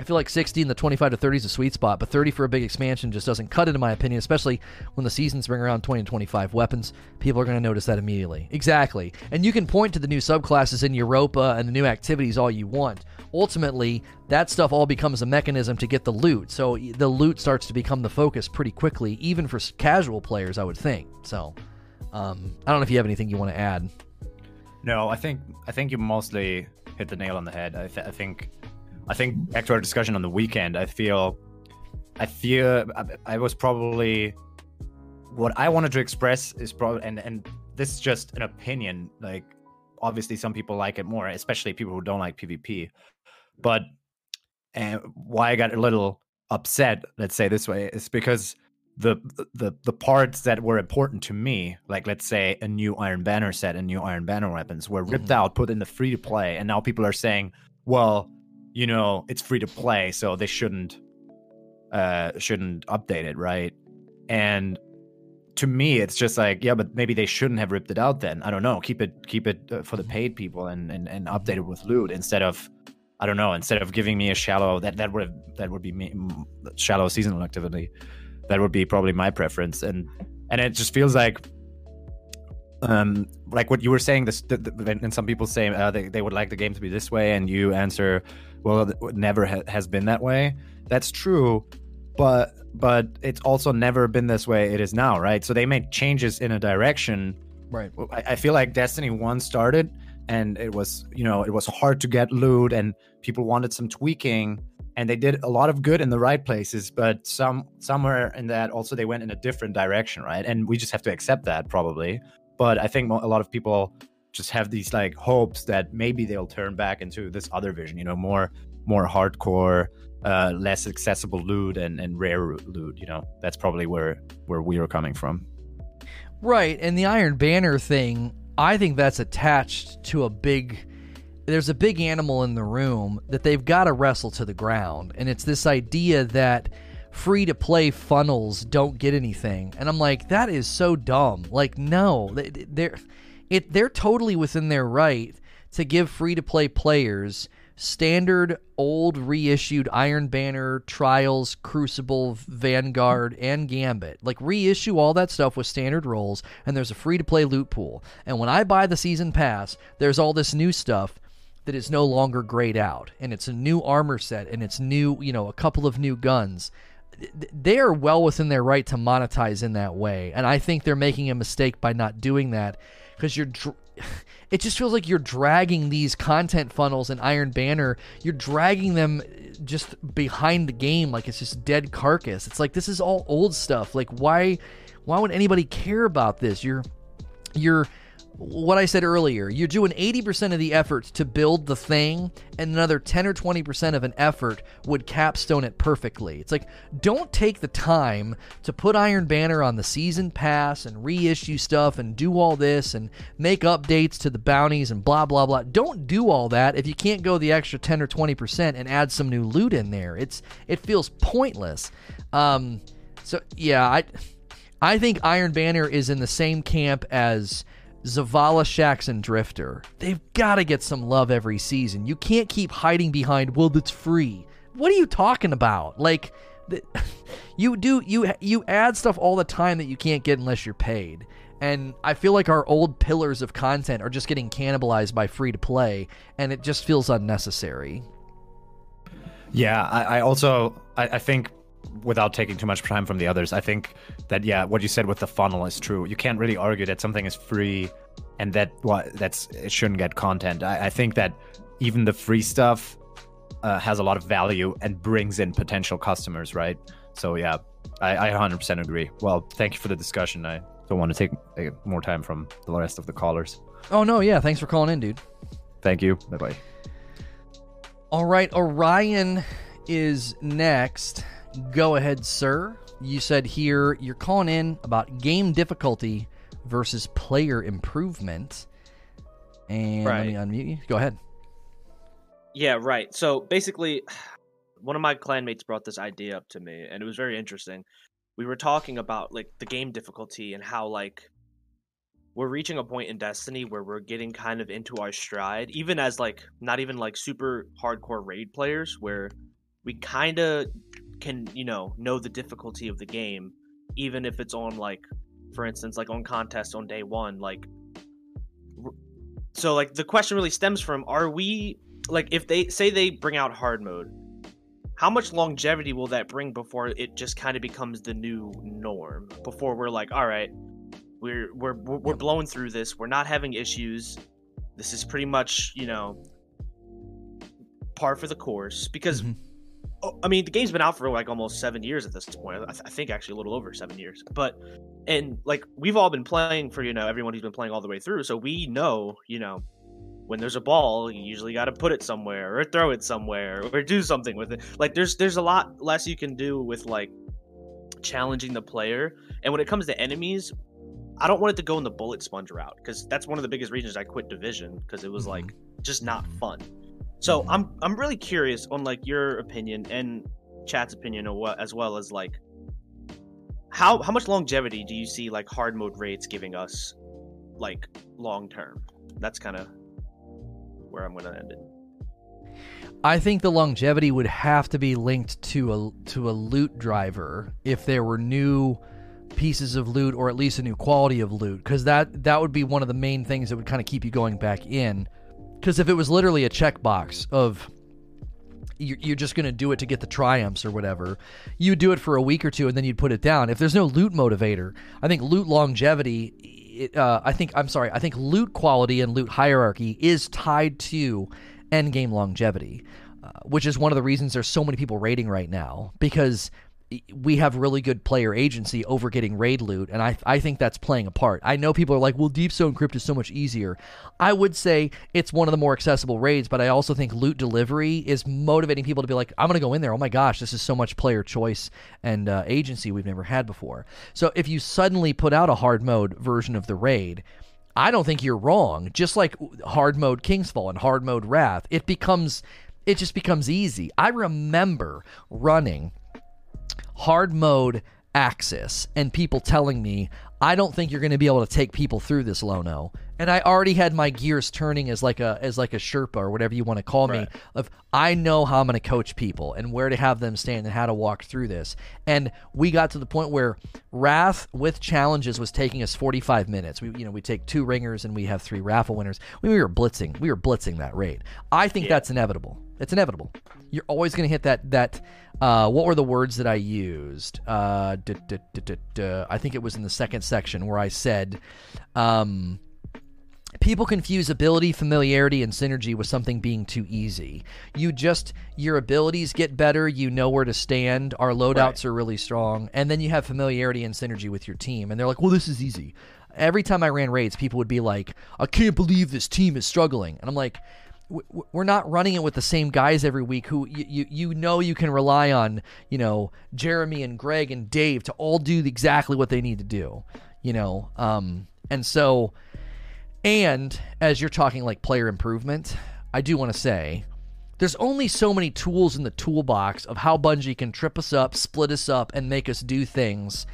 A: I feel like 60 in the 25 to 30 is a sweet spot, but 30 for a big expansion just doesn't cut it, in my opinion, especially when the seasons bring around 20 and 25 weapons. People are going to notice that immediately. Exactly. And you can point to the new subclasses in Europa and the new activities all you want. Ultimately, that stuff all becomes a mechanism to get the loot. So the loot starts to become the focus pretty quickly, even for casual players, I would think. So um, I don't know if you have anything you want to add.
B: No, I think I think you mostly hit the nail on the head. I, th- I think I think back to our discussion on the weekend, I feel, I feel I, I was probably what I wanted to express is probably, and and this is just an opinion. Like, obviously, some people like it more, especially people who don't like PvP. But and why I got a little upset, let's say this way, is because the the the parts that were important to me, like let's say a new Iron Banner set and new Iron Banner weapons, were ripped mm-hmm. out, put in the free to play, and now people are saying, well you know it's free to play, so they shouldn't uh shouldn't update it, right? And to me, it's just like, yeah, but maybe they shouldn't have ripped it out. Then I don't know. Keep it keep it uh, for the paid people and and and update it with loot instead of I don't know. Instead of giving me a shallow that that would that would be me, shallow seasonal activity. That would be probably my preference, and and it just feels like um like what you were saying this the, the, and some people say uh, they, they would like the game to be this way and you answer well it never ha- has been that way that's true but but it's also never been this way it is now right so they made changes in a direction
A: Right.
B: I, I feel like Destiny One started, and it was you know it was hard to get loot, and people wanted some tweaking, and they did a lot of good in the right places, but some somewhere in that also they went in a different direction, right? And we just have to accept that probably. But I think a lot of people just have these like hopes that maybe they'll turn back into this other vision, you know, more more hardcore, uh, less accessible loot and, and rare loot. You know, that's probably where where we are coming from.
A: Right, and the Iron Banner thing, I think that's attached to a big. There's a big animal in the room that they've got to wrestle to the ground, and it's this idea that free to play funnels don't get anything, and I'm like, that is so dumb. Like, no, they're it they're totally within their right to give free to play players standard old reissued Iron Banner, Trials, Crucible, Vanguard, and Gambit. Like reissue all that stuff with standard rolls, and there's a free to play loot pool. And when I buy the season pass, there's all this new stuff that is no longer grayed out, and it's a new armor set, and it's new, you know, a couple of new guns. They are well within their right to monetize in that way, and I think they're making a mistake by not doing that because you're dr- it just feels like you're dragging these content funnels and Iron Banner, you're dragging them just behind the game like it's just dead carcass. It's like this is all old stuff. Like why why would anybody care about this? You're you're what I said earlier. You're doing 80% of the effort to build the thing, and another 10 or 20% of an effort would capstone it perfectly. It's like, don't take the time to put Iron Banner on the season pass and reissue stuff and do all this and make updates to the bounties and blah, blah, blah. Don't do all that if you can't go the extra 10 or 20% and add some new loot in there. It's It feels pointless. Um, so, yeah, I, I think Iron Banner is in the same camp as Zavala, Shaxx, and Drifter. They've got to get some love every season. You can't keep hiding behind, well, that's free. What are you talking about? Like, the, you do you you add stuff all the time that you can't get unless you're paid. And I feel like our old pillars of content are just getting cannibalized by free to play, and it just feels unnecessary.
B: Yeah, I, I also I, I think without taking too much time from the others, I think that yeah, what you said with the funnel is true. You can't really argue that something is free and that what well, that's it shouldn't get content. I, I think that even the free stuff uh, has a lot of value and brings in potential customers, right? So yeah, I, I 100% agree. Well, thank you for the discussion. I don't want to take uh, more time from the rest of the callers.
A: Oh no, yeah, thanks for calling in, dude.
B: Thank you. Bye bye.
A: All right, Orion is next. Go ahead, sir. You said here you're calling in about game difficulty versus player improvement. And right. let me unmute you. Go ahead.
C: Yeah, right. So basically, one of my clanmates brought this idea up to me, and it was very interesting. We were talking about like the game difficulty and how like we're reaching a point in Destiny where we're getting kind of into our stride, even as like not even like super hardcore raid players, where we kind of can you know know the difficulty of the game even if it's on like for instance like on contest on day one like so like the question really stems from are we like if they say they bring out hard mode how much longevity will that bring before it just kind of becomes the new norm? Before we're like all right we're we're we're blowing through this we're not having issues this is pretty much you know par for the course because mm-hmm Oh, I mean, the game's been out for like almost seven years at this point. I, th- I, think actually a little over seven years. But and like we've all been playing for you know everyone who's been playing all the way through, so we know you know when there's a ball, you usually got to put it somewhere or throw it somewhere or do something with it. Like there's there's a lot less you can do with like challenging the player. And when it comes to enemies, I don't want it to go in the bullet sponge route because that's one of the biggest reasons I quit Division because it was mm-hmm. like just not fun. So I'm I'm really curious on like your opinion and chat's opinion as well as like how how much longevity do you see like hard mode raids giving us like long term? That's kind of where I'm going to end it.
A: I think the longevity would have to be linked to a to a loot driver if there were new pieces of loot or at least a new quality of loot because that that would be one of the main things that would kind of keep you going back in because if it was literally a checkbox of you're just going to do it to get the triumphs or whatever, you do it for a week or two and then you'd put it down. If there's no loot motivator, I think loot longevity it, uh, I think I'm sorry. I think loot quality and loot hierarchy is tied to end game longevity, uh, which is one of the reasons there's so many people raiding right now because we have really good player agency over getting raid loot, and I I think that's playing a part. I know people are like, well, Deep Stone Crypt is so much easier. I would say it's one of the more accessible raids, but I also think loot delivery is motivating people to be like, I'm gonna go in there. Oh my gosh, this is so much player choice and uh, agency we've never had before. So if you suddenly put out a hard mode version of the raid. I don't think you're wrong. Just like hard mode King's Fall and hard mode Wrath, it becomes it just becomes easy. I remember running hard mode Aksis and people telling me, I don't think you're going to be able to take people through this Lono. And I already had my gears turning as like a as like a Sherpa or whatever you want to call right. me. Of I know how I'm going to coach people and where to have them stand and how to walk through this. And we got to the point where Wrath with challenges was taking us 45 minutes. We you know we take two ringers and we have three raffle winners. We were blitzing. We were blitzing that rate. I think yeah. that's inevitable. It's inevitable. You're always going to hit that that. Uh, what were the words that I used? Uh, duh, duh, duh, I think it was in the second section where I said, um, people confuse ability, familiarity, and synergy with something being too easy. You just your abilities get better. You know where to stand. Our loadouts right. are really strong, and then you have familiarity and synergy with your team. And they're like, "Well, this is easy." Every time I ran raids, people would be like, "I can't believe this team is struggling," and I'm like we're not running it with the same guys every week who you, you, you know you can rely on you know jeremy and greg and dave to all do exactly what they need to do you know um, and so and as you're talking like player improvement i do want to say there's only so many tools in the toolbox of how bungie can trip us up split us up and make us do things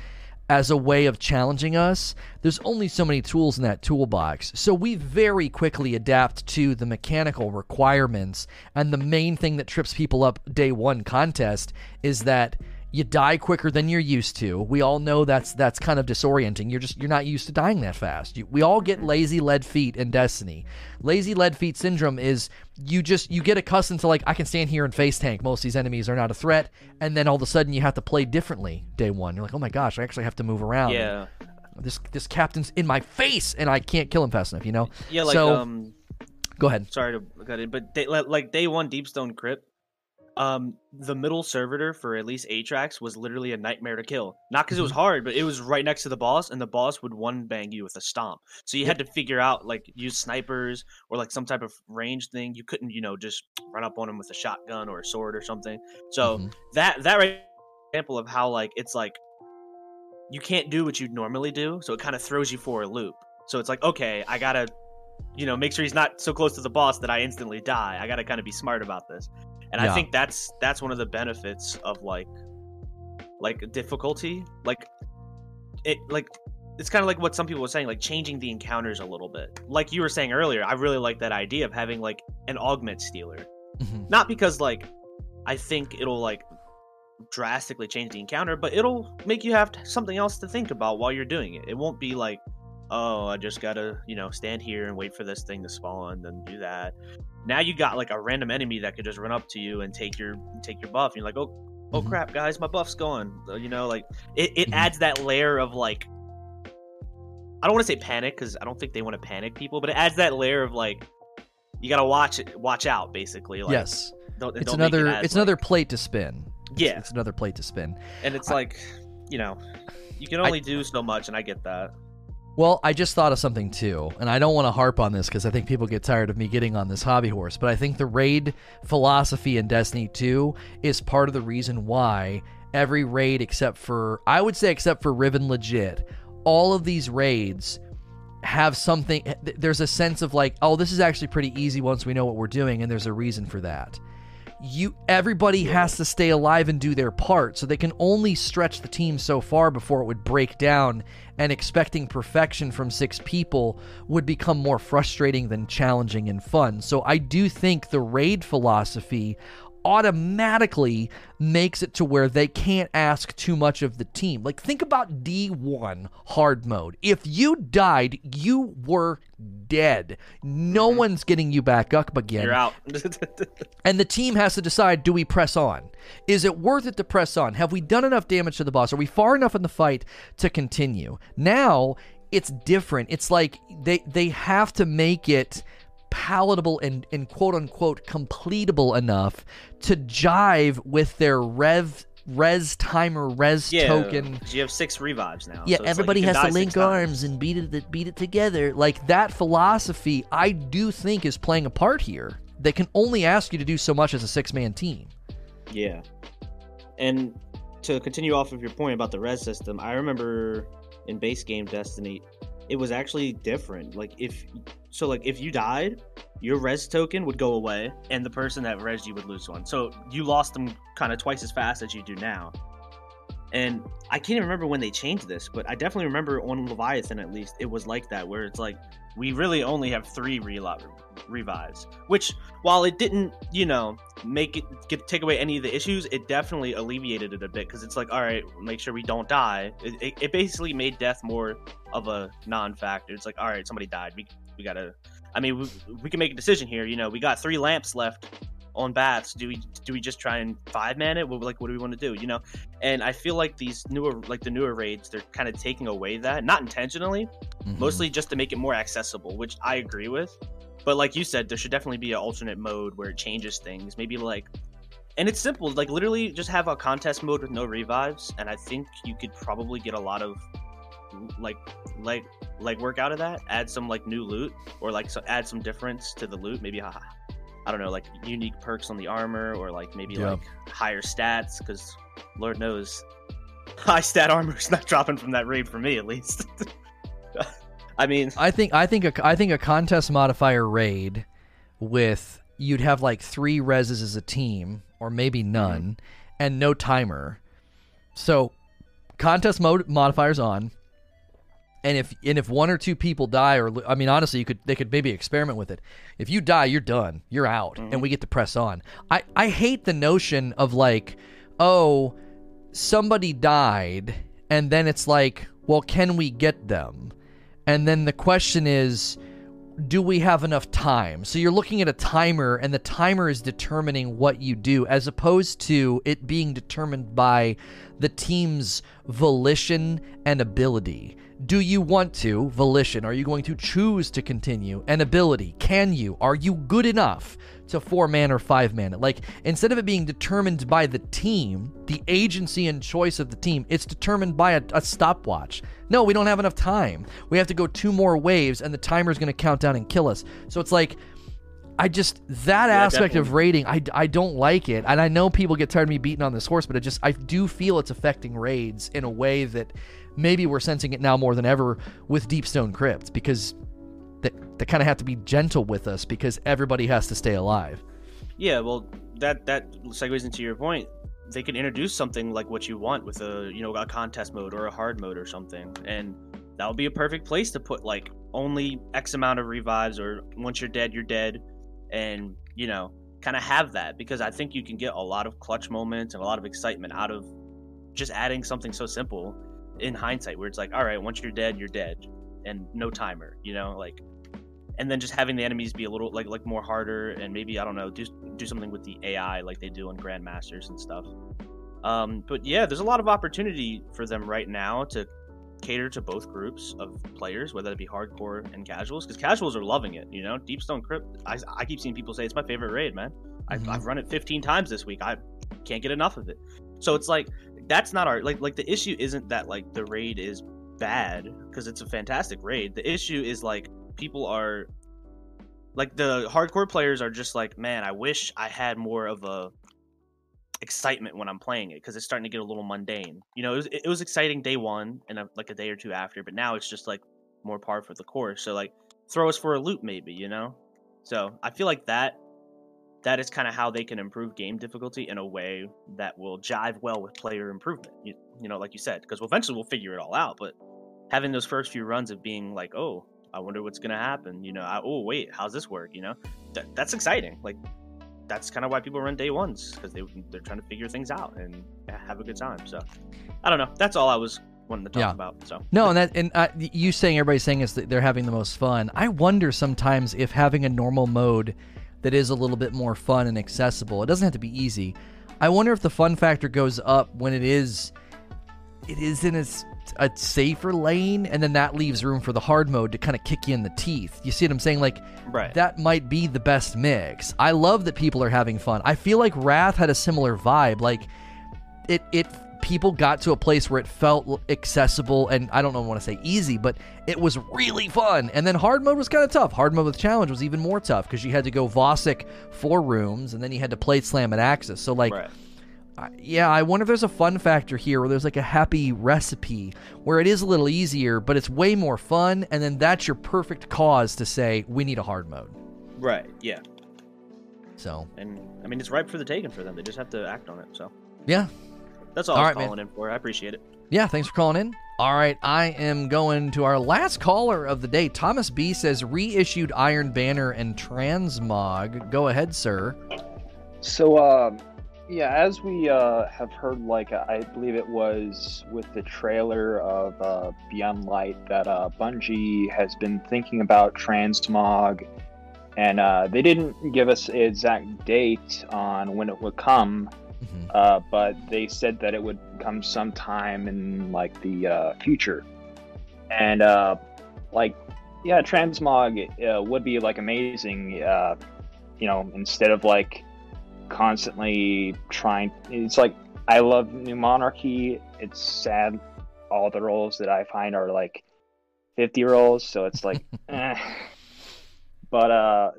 A: as a way of challenging us, there's only so many tools in that toolbox. So we very quickly adapt to the mechanical requirements. And the main thing that trips people up day one contest is that you die quicker than you're used to. We all know that's that's kind of disorienting. You're just you're not used to dying that fast. You, we all get lazy lead feet in Destiny. Lazy lead feet syndrome is you just you get accustomed to like I can stand here and face tank. Most of these enemies are not a threat, and then all of a sudden you have to play differently day one. You're like, oh my gosh, I actually have to move around.
C: Yeah.
A: This this captain's in my face, and I can't kill him fast enough. You know.
C: Yeah. Like
A: so,
C: um.
A: Go ahead.
C: Sorry to cut in, but day, like day one, Deep Stone Crypt um the middle servitor for at least Atraks was literally a nightmare to kill. Not because it was mm-hmm. hard, but it was right next to the boss, and the boss would one bang you with a stomp. So you had to figure out like use snipers or like some type of range thing. You couldn't, you know, just run up on him with a shotgun or a sword or something. So mm-hmm. that that right example of how like it's like you can't do what you normally do, so it kind of throws you for a loop. So it's like, okay, I gotta, you know, make sure he's not so close to the boss that I instantly die. I gotta kind of be smart about this and yeah. i think that's that's one of the benefits of like like difficulty like it like it's kind of like what some people were saying like changing the encounters a little bit like you were saying earlier i really like that idea of having like an augment stealer mm-hmm. not because like i think it'll like drastically change the encounter but it'll make you have something else to think about while you're doing it it won't be like oh, I just gotta, you know, stand here and wait for this thing to spawn, then do that. Now you got like a random enemy that could just run up to you and take your take your buff. And you're like, oh, oh mm-hmm. crap, guys, my buff's gone. You know, like it, it mm-hmm. adds that layer of like, I don't want to say panic because I don't think they want to panic people, but it adds that layer of like, you gotta watch it, watch out, basically. Like,
A: yes, don't, it's don't another it it's like, another plate to spin.
C: Yeah,
A: it's, it's, another plate to spin,
C: and it's I, like, you know, you can only I, do so much, and I get that.
A: Well, I just thought of something too, and I don't want to harp on this because I think people get tired of me getting on this hobby horse, but I think the raid philosophy in Destiny 2 is part of the reason why every raid except for, I would say, except for Riven Legit, all of these raids have something, there's a sense of like, oh, this is actually pretty easy once we know what we're doing, and there's a reason for that you everybody has to stay alive and do their part so they can only stretch the team so far before it would break down and expecting perfection from six people would become more frustrating than challenging and fun. So i do think the raid philosophy automatically makes it to where they can't ask too much of the team. Like, think about D1 hard mode. If you died, you were dead. No mm-hmm. one's getting you back up again.
C: You're out.
A: and the team has to decide do we press on? Is it worth it to press on? Have we done enough damage to the boss? Are we far enough in the fight to continue? Now, it's different. It's like they they have to make it palatable and, and quote unquote completable enough to jive with their rev res timer res token.
C: Yeah,
A: token
C: you have six revives now.
A: yeah,
C: so it's like
A: everybody has to link
C: times.
A: arms and beat it beat it together. Like that philosophy, I do think is playing a part here. They can only ask you to do so much as a six man team.
D: Yeah. And to continue off of your point about the res system, I remember in base game Destiny, it was actually different. Like if so like if you died, your res token would go away.
C: and the person that res you would lose one. So you lost them kind of twice as fast as you do now.
D: And I can't even remember when they changed this, but I definitely remember on Leviathan at least, it was like that where it's like
C: We really only have three revives, which while it didn't, you know, make it get take away any of the issues, it definitely alleviated it a bit because it's like, all right, make sure we don't die. It, it, it basically made death more of a non-factor. It's like, all right, somebody died. We we gotta. I mean, we, we can make a decision here. You know, we got three lamps left on baths. Do we do we just try and five man it? What, like, what do we want to do? You know, and I feel like these newer like the newer raids, they're kind of taking away that, not intentionally,
A: Mhm.
C: mostly just to make it more accessible, which I agree with. But like you said, there should definitely be an alternate mode where it changes things. Maybe like, and it's simple. Like literally, just have a contest mode with no revives, and I think you could probably get a lot of like like leg work out of that. Add some like new loot, or like so add some difference to the loot. Maybe uh, I don't know, like unique perks on the armor, or like maybe
A: Yeah.
C: like higher stats, because Lord knows, high stat armor is not dropping from that raid for me at least. I mean,
A: I think I think a I think a contest modifier raid with you'd have like three reses as a team or maybe mm-hmm. none and no timer. So contest mode modifiers on. And if and if one or two people die or I mean honestly you could they could maybe experiment with it. If you die you're done. You're out and we get to press on. I I hate the notion of like oh somebody died and then it's like well can we get them? And then the question is, do we have enough time? So you're looking at a timer, and the timer is determining what you do, as opposed to it being determined by the team's volition and ability. Do you want to? Volition. Are you going to choose to continue? An ability. Can you? Are you good enough to four man or five man? Like, instead of it being determined by the team, the agency and choice of the team, it's determined by a, a stopwatch. No, we don't have enough time. We have to go two more waves, and the timer's going to count down and kill us. So it's like, I just that aspect of raiding, I, I don't like it, and I know people get tired of me beating on this horse, but I just I do feel it's affecting raids in a way that maybe we're sensing it now more than ever with Deep Stone Crypt because they, they kind of have to be gentle with us because everybody has to stay alive.
C: Yeah, well, that that segues into your point. They could introduce something like what you want with a you know a contest mode or a hard mode or something, and that would be a perfect place to put like only X amount of revives or once you're dead, you're dead, and you know kind of have that because I think you can get a lot of clutch moments and a lot of excitement out of just adding something so simple in hindsight where it's like all right once you're dead you're dead and no timer you know like and then just having the enemies be a little like like more harder and maybe I don't know do do something with the AI like they do in Grandmasters and stuff. Um, but yeah, there's a lot of opportunity for them right now to cater to both groups of players, whether it be hardcore and casuals, because casuals are loving it. You know, Deep Stone Crypt. I, I keep seeing people say it's my favorite raid, man. I've,
A: Mhm.
C: I've run it 15 times this week. I can't get enough of it. So it's like that's not our like like the issue isn't that like the raid is bad because it's a fantastic raid. The issue is like people are like the hardcore players are just like, man, I wish I had more of a excitement when I'm playing it because it's starting to get a little mundane. You know, it was, it was exciting day one and a, like a day or two after, but now it's just like more par for the course. So like, throw us for a loop, maybe. You know, so I feel like that that is kind of how they can improve game difficulty in a way that will jive well with player improvement. You, you know, like you said, because eventually we'll figure it all out. But having those first few runs of being like, oh, I wonder what's gonna happen. You know, I, oh wait, how's this work? You know, that, that's exciting. Like that's kind of why people run day ones because they they're trying to figure things out and have a good time. So I don't know. That's all I was wanting to talk
A: Yeah.
C: about. So
A: No, and that and uh, you saying everybody's saying is that they're having the most fun. I wonder sometimes if having a normal mode that is a little bit more fun and accessible. It doesn't have to be easy. I wonder if the fun factor goes up when it is it isn't as a safer lane, and then that leaves room for the hard mode to kind of kick you in the teeth. You see what I'm saying? Like
C: Right.
A: that might be the best mix. I love that people are having fun. I feel like Wrath had a similar vibe. Like it it people got to a place where it felt accessible and I don't know want to say easy, but it was really fun. And then hard mode was kind of tough. Hard mode with challenge was even more tough because you had to go Vosik four rooms and then you had to plate slam and Aksis. So like
C: right.
A: I- yeah, I wonder if there's a fun factor here where there's like a happy recipe where it is a little easier, but it's way more fun, and then that's your perfect cause to say we need a hard mode.
C: Right. Yeah.
A: So
C: And I mean, it's ripe for the taking for them. They just have to act on it. So
A: yeah,
C: that's all,
A: All
C: I
A: right,
C: was
A: man.
C: in for. I appreciate it.
A: yeah. Thanks for calling in. All right, I am going to our last caller of the day. Thomas B says reissued Iron Banner and Transmog. Go ahead, sir.
E: So, um, yeah, as we uh, have heard, like I believe it was with the trailer of uh, Beyond Light that uh, Bungie has been thinking about transmog, and uh, they didn't give us an exact date on when it would come,
A: Mhm.
E: uh, but they said that it would come sometime in like the uh, future, and uh, like yeah, transmog uh, would be like amazing. Uh, you know, instead of like constantly trying it's like i love new monarchy it's sad all the rolls that i find are like 50 rolls so it's like eh. but uh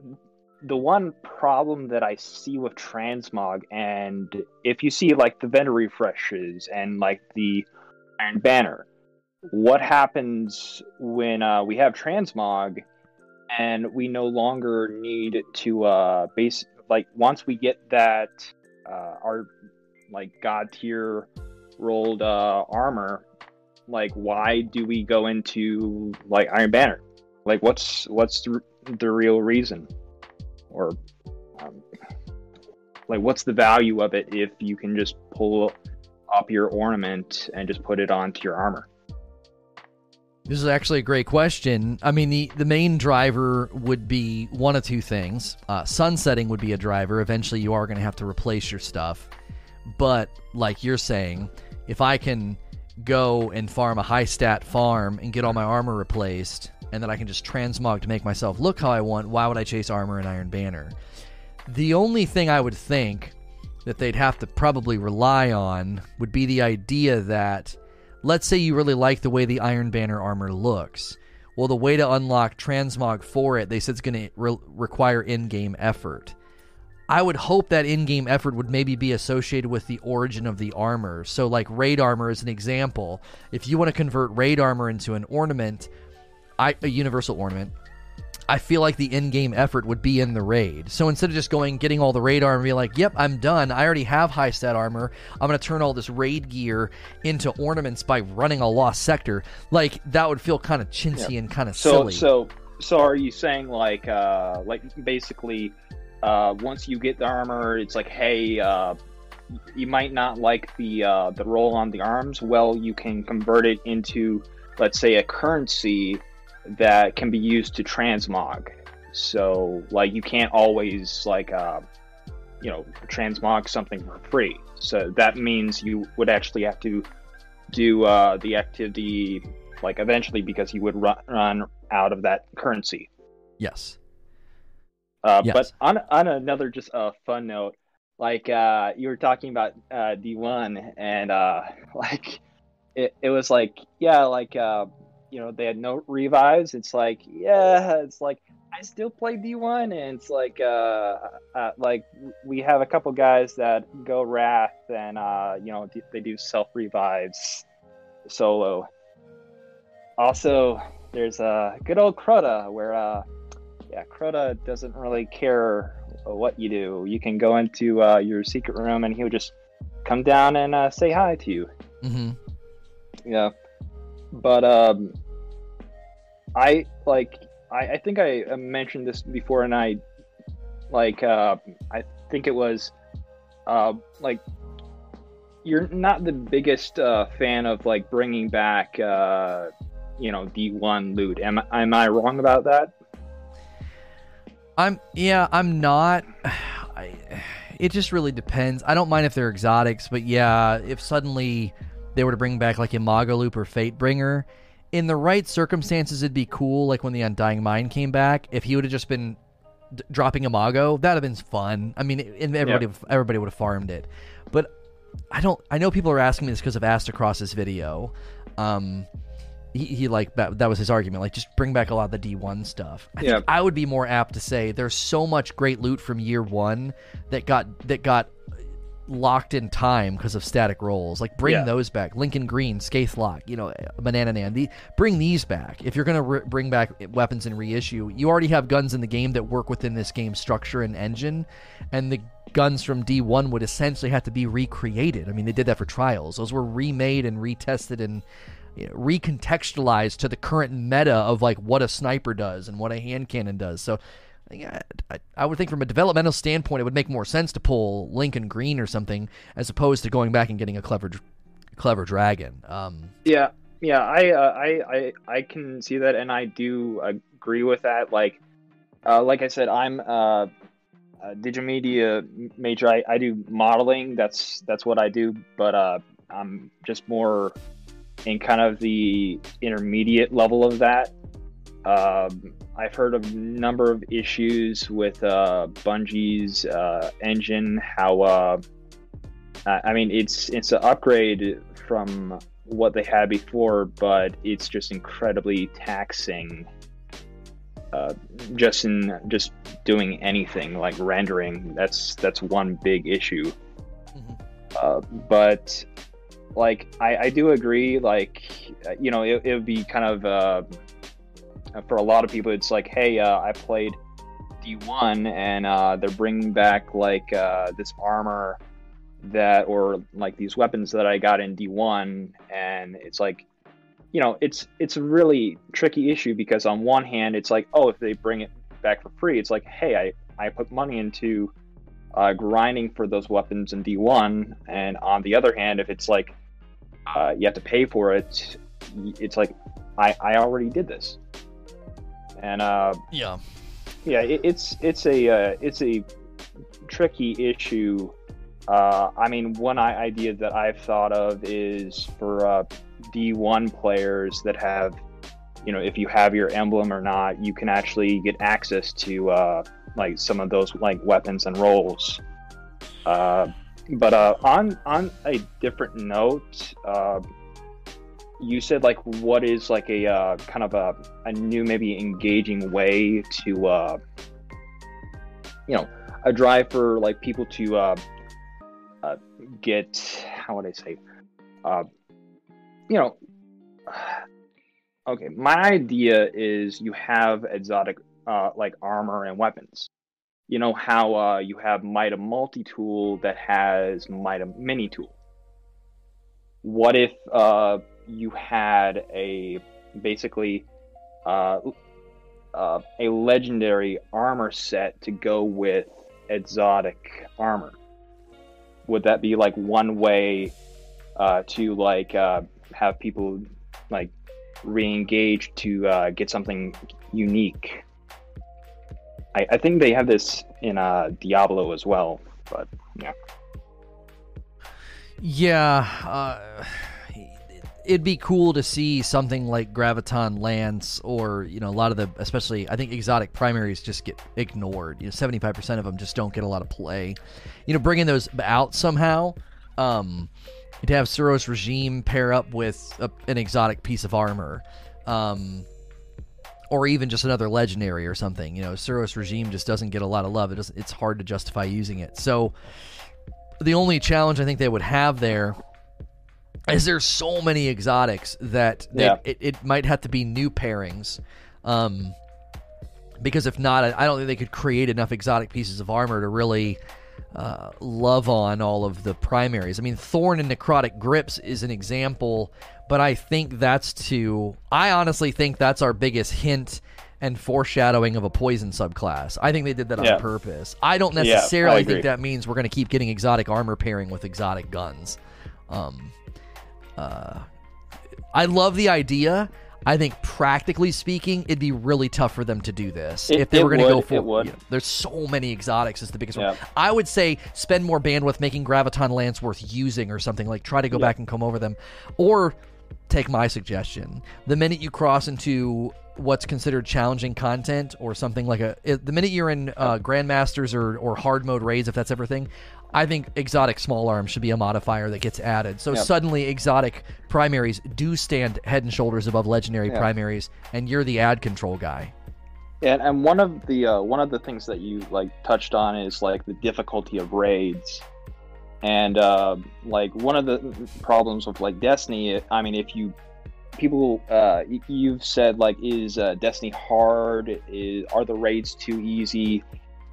E: the one problem that i see with transmog and if you see like the vendor refreshes and like the iron banner what happens when uh, we have transmog and we no longer need to uh base like once we get that uh our like god tier rolled uh armor like why do we go into like iron banner? Like what's what's the, the real reason or um, like what's the value of it if you can just pull up your ornament and just put it onto your armor
A: This is actually a great question. I mean, the, the main driver would be one of two things. Uh, sunsetting would be a driver. Eventually, you are going to have to replace your stuff. But, like you're saying, if I can go and farm a high stat farm and get all my armor replaced, and then I can just transmog to make myself look how I want, why would I chase armor and Iron Banner? The only thing I would think that they'd have to probably rely on would be the idea that let's say you really like the way the Iron Banner armor looks. Well, the way to unlock transmog for it, they said it's going to re- require in-game effort. I would hope that in-game effort would maybe be associated with the origin of the armor. So, like raid armor is an example. If you want to convert raid armor into an ornament, I, a universal ornament, I feel like the in-game effort would be in the raid. So instead of just going getting all the raid armor and be like, "Yep, I'm done. I already have high stat armor. I'm going to turn all this raid gear into ornaments by running a lost sector." Like that would feel kind of chintzy and kind of
E: so
A: silly.
E: so so are you saying like uh like basically uh once you get the armor it's like hey uh you might not like the uh the roll on the arms well you can convert it into let's say a currency that can be used to transmog so like you can't always like uh you know transmog something for free so that means you would actually have to do uh the activity like eventually because you would run, run out of that currency.
A: yes.
E: Uh,
A: Yes.
E: But on on another just a uh, fun note, like uh, you were talking about uh, D1 and uh, like it, it was like yeah like uh, you know they had no revives. It's like yeah it's like I still play D1 and it's like uh, uh like we have a couple guys that go Wrath and uh you know they do self revives solo. Also, there's a uh, good old Crota where uh yeah, Crota doesn't really care what you do. You can go into uh, your secret room and he'll just come down and uh, say hi to you.
A: mm-hmm.
E: Yeah, but um, I like I, I think I uh, mentioned this before, and I like uh, I think it was uh, like you're not the biggest uh, fan of like bringing back uh, you know D1 loot. Am am I wrong about that?
A: I'm yeah, I'm not. I, it just really depends. I don't mind if they're exotics, but yeah, if suddenly they were to bring back like Imago Loop or Fatebringer, in the right circumstances, it'd be cool. Like when the Undying Mind came back, if he would have just been d- dropping Imago, that'd have been fun. I mean, and everybody everybody would have farmed it. But I don't. I know people are asking me this because of Aztecross's video. Um, he, he like that, that was his argument. Like, just bring back a lot of the D1 stuff. I
E: Yeah.
A: I would be more apt to say there's so much great loot from year one that got that got locked in time because of static rolls. Like, bring
E: Yeah.
A: those back. Lincoln Green, Scathelocke, you know, Banana Nan. The, bring these back. If you're gonna re- bring back weapons and reissue, you already have guns in the game that work within this game's structure and engine, and the guns from D1 would essentially have to be recreated. I mean, they did that for Trials. Those were remade and retested and you know, recontextualized to the current meta of like what a sniper does and what a hand cannon does. So yeah, I, I would think from a developmental standpoint, it would make more sense to pull Lincoln Green or something as opposed to going back and getting a clever, clever dragon. Um,
E: Yeah, yeah, I, uh, I, I, I can see that, and I do agree with that. Like, uh, like I said, I'm uh, a digital media major. I, I do modeling. That's that's what I do. But uh, I'm just more in kind of the intermediate level of that. Um, I've heard of a number of issues with uh, Bungie's uh, engine. How uh, I mean, it's it's an upgrade from what they had before, but it's just incredibly taxing. Uh, just in just doing anything like rendering, that's that's one big issue.
A: Mhm.
E: Uh, but like I, I do agree, like you know, it, it would be kind of uh, for a lot of people, it's like, hey, uh, I played D1 and uh, they're bringing back like uh, this armor that or like these weapons that I got in D1 and it's like you know it's it's a really tricky issue because on one hand it's like oh if they bring it back for free it's like hey I I put money into uh, grinding for those weapons in D1 and on the other hand if it's like uh, you have to pay for it it's like I I already did this and uh
A: yeah.
E: yeah it, it's it's a uh, it's a tricky issue uh, i mean one idea that i've thought of is for uh, d1 players that have you know if you have your emblem or not you can actually get access to uh, like some of those like weapons and rolls uh, but uh, on on a different note uh, you said like what is like a uh, kind of a, a new maybe engaging way to uh, you know a drive for like people to uh, uh, get how would I say uh, you know okay my idea is you have exotic uh, like armor and weapons. You know how uh, you have Mida multi-tool that has Mida mini tool what if uh, you had a basically uh, uh, a legendary armor set to go with exotic armor. Would that be like one way uh, to like uh, have people like re-engage to uh, get something unique? I, I think they have this in uh, Diablo as well, but yeah.
A: Yeah, it'd be cool to see something like Graviton Lance, or you know, a lot of the, especially I think exotic primaries just get ignored. You know, seventy five percent of them just don't get a lot of play. You know, bringing those out somehow. Um, to have Suros regime pair up with a, an exotic piece of armor. Um, or even just another legendary or something. You know, Suros regime just doesn't get a lot of love. It doesn't, it's hard to justify using it. So the only challenge I think they would have there is there's so many exotics that they,
E: Yeah.
A: it, it might have to be new pairings. Um, because if not, I, don't think they could create enough exotic pieces of armor to really uh, love on all of the primaries. I mean, Thorn and Necrotic Grips is an example, but I think that's to. I honestly think that's our biggest hint and foreshadowing of a poison subclass. I think they did that on purpose. I don't
E: Yeah, I
A: necessarily think that means we're going to keep getting exotic armor pairing with exotic guns. Um, uh, I love the idea. I think practically speaking, it'd be really tough for them to do this
E: It-
A: if they were going to go for. you know, there's so many exotics is the biggest one. I would say spend more bandwidth making Graviton Lance worth using or something like try to go back and come over them, or take my suggestion. The minute you cross into what's considered challenging content or something like a the minute you're in uh, grandmasters or or hard mode raids if that's everything I think exotic small arms should be a modifier that gets added. So
E: Yep.
A: suddenly exotic primaries do stand head and shoulders above legendary
E: Yeah.
A: primaries, and you're the ad control guy.
E: And and one of the uh, one of the things that you like touched on is like the difficulty of raids, and uh, like one of the problems with like Destiny. I mean, if you people uh, you've said like is uh, Destiny hard? Is are the raids too easy?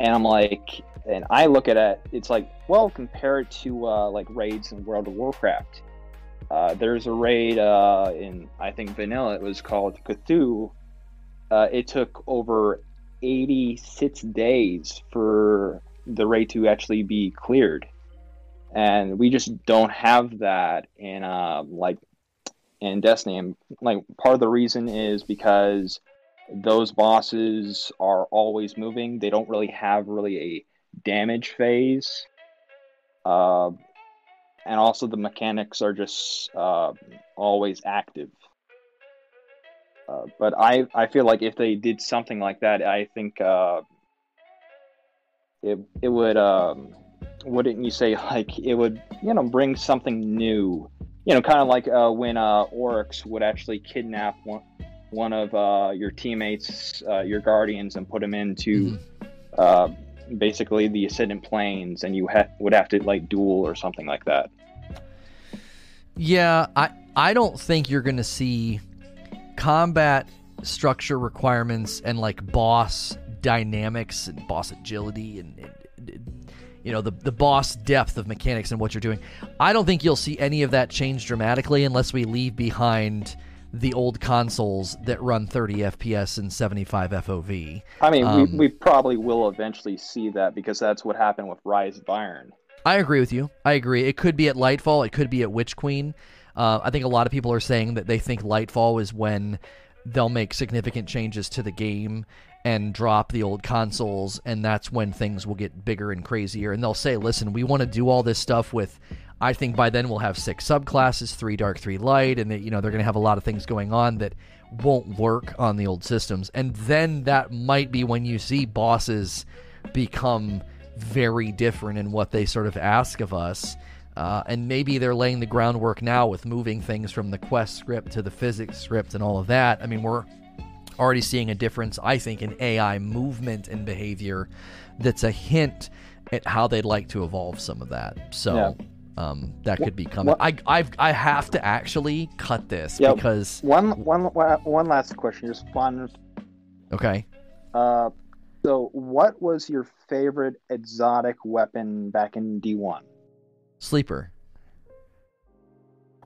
E: And I'm like, and I look at it, it's like, well, compare it to uh, like raids in World of Warcraft. Uh, there's a raid uh, in I think vanilla. It was called Cthulhu. Uh, it took over 86 days for the raid to actually be cleared, and we just don't have that in uh, like in Destiny. And like part of the reason is because those bosses are always moving. They don't really have really a damage phase. Uh, and also the mechanics are just uh, always active. Uh, but I, I feel like if they did something like that, I think uh, it it would um, wouldn't you say like it would you know bring something new, you know, kind of like uh, when uh, Oryx would actually kidnap one one of uh, your teammates, uh, your guardians, and put him into uh, basically the Ascendant Planes, and you ha- would have to like duel or something like that.
A: Yeah, I I don't think you're going to see combat structure requirements and like boss dynamics and boss agility and, and- and, you know the the boss depth of mechanics and what you're doing. I don't think you'll see any of that change dramatically unless we leave behind the old consoles that run 30 FPS and 75 FOV.
E: I mean,
A: Um,
E: we, we probably will eventually see that because that's what happened with Rise of Iron.
A: I agree with you. I agree. It could be at Lightfall. It could be at Witch Queen. Uh, I think a lot of people are saying that they think Lightfall is when they'll make significant changes to the game and drop the old consoles, and that's when things will get bigger and crazier. And they'll say, "Listen, we want to do all this stuff with." I think by then we'll have six subclasses, three dark, three light, and that you know they're going to have a lot of things going on that won't work on the old systems. And then that might be when you see bosses become very different in what they sort of ask of us. Uh, and maybe they're laying the groundwork now with moving things from the quest script to the physics script and all of that. I mean, we're already seeing a difference, I think, in AI movement and behavior that's a hint at how they'd like to evolve some of that. So
E: Yeah.
A: Um, that could be coming.
E: what-
A: I, I've, I have to actually cut this
E: Yeah.
A: because,
E: One, one, one last question, just fun.
A: okay.
E: Uh, so, what was your favorite exotic weapon back in D one?
A: Sleeper.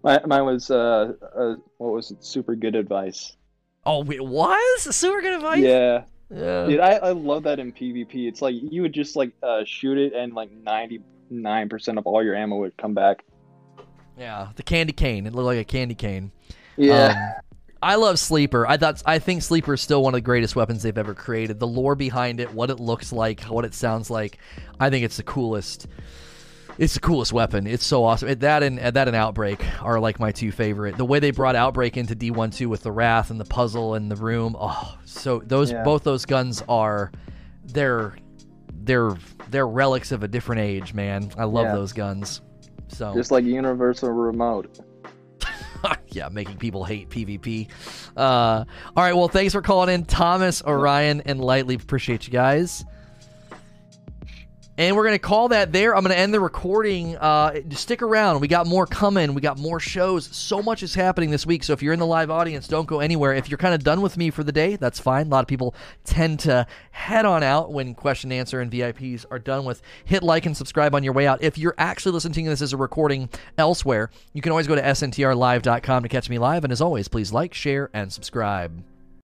E: My, mine was uh, uh, what was it? Super good advice.
A: Oh, it was? Super good advice?
E: Yeah,
A: Yeah.
E: dude, I, I love that in PvP. It's like you would just like uh, shoot it, and like ninety nine percent of all your ammo would come back.
A: Yeah, the candy cane. It looked like a candy cane.
E: Yeah,
A: Um, I love Sleeper. I thought I think Sleeper is still one of the greatest weapons they've ever created. The lore behind it, what it looks like, what it sounds like. I think it's the coolest. It's the coolest weapon. It's so awesome. It, that and that and Outbreak are like my two favorite. The way they brought Outbreak into D1 with the Wrath and the puzzle and the room. Oh, so those
E: Yeah.
A: both those guns are they're they're they're relics of a different age, man. I love
E: Yeah.
A: those guns. So
E: just like Universal Remote.
A: yeah, making people hate PvP. Uh, all right, well, thanks for calling in, Thomas, Orion, and Lightly. Appreciate you guys. And we're going to call that there. I'm going to end the recording. Uh, stick around. We got more coming. We got more shows. So much is happening this week. So if you're in the live audience, don't go anywhere. If you're kind of done with me for the day, that's fine. A lot of people tend to head on out when question answer and VIPs are done with. Hit like and subscribe on your way out. If you're actually listening to this as a recording elsewhere, you can always go to sntrlive.com to catch me live. And as always, please like, share, and subscribe.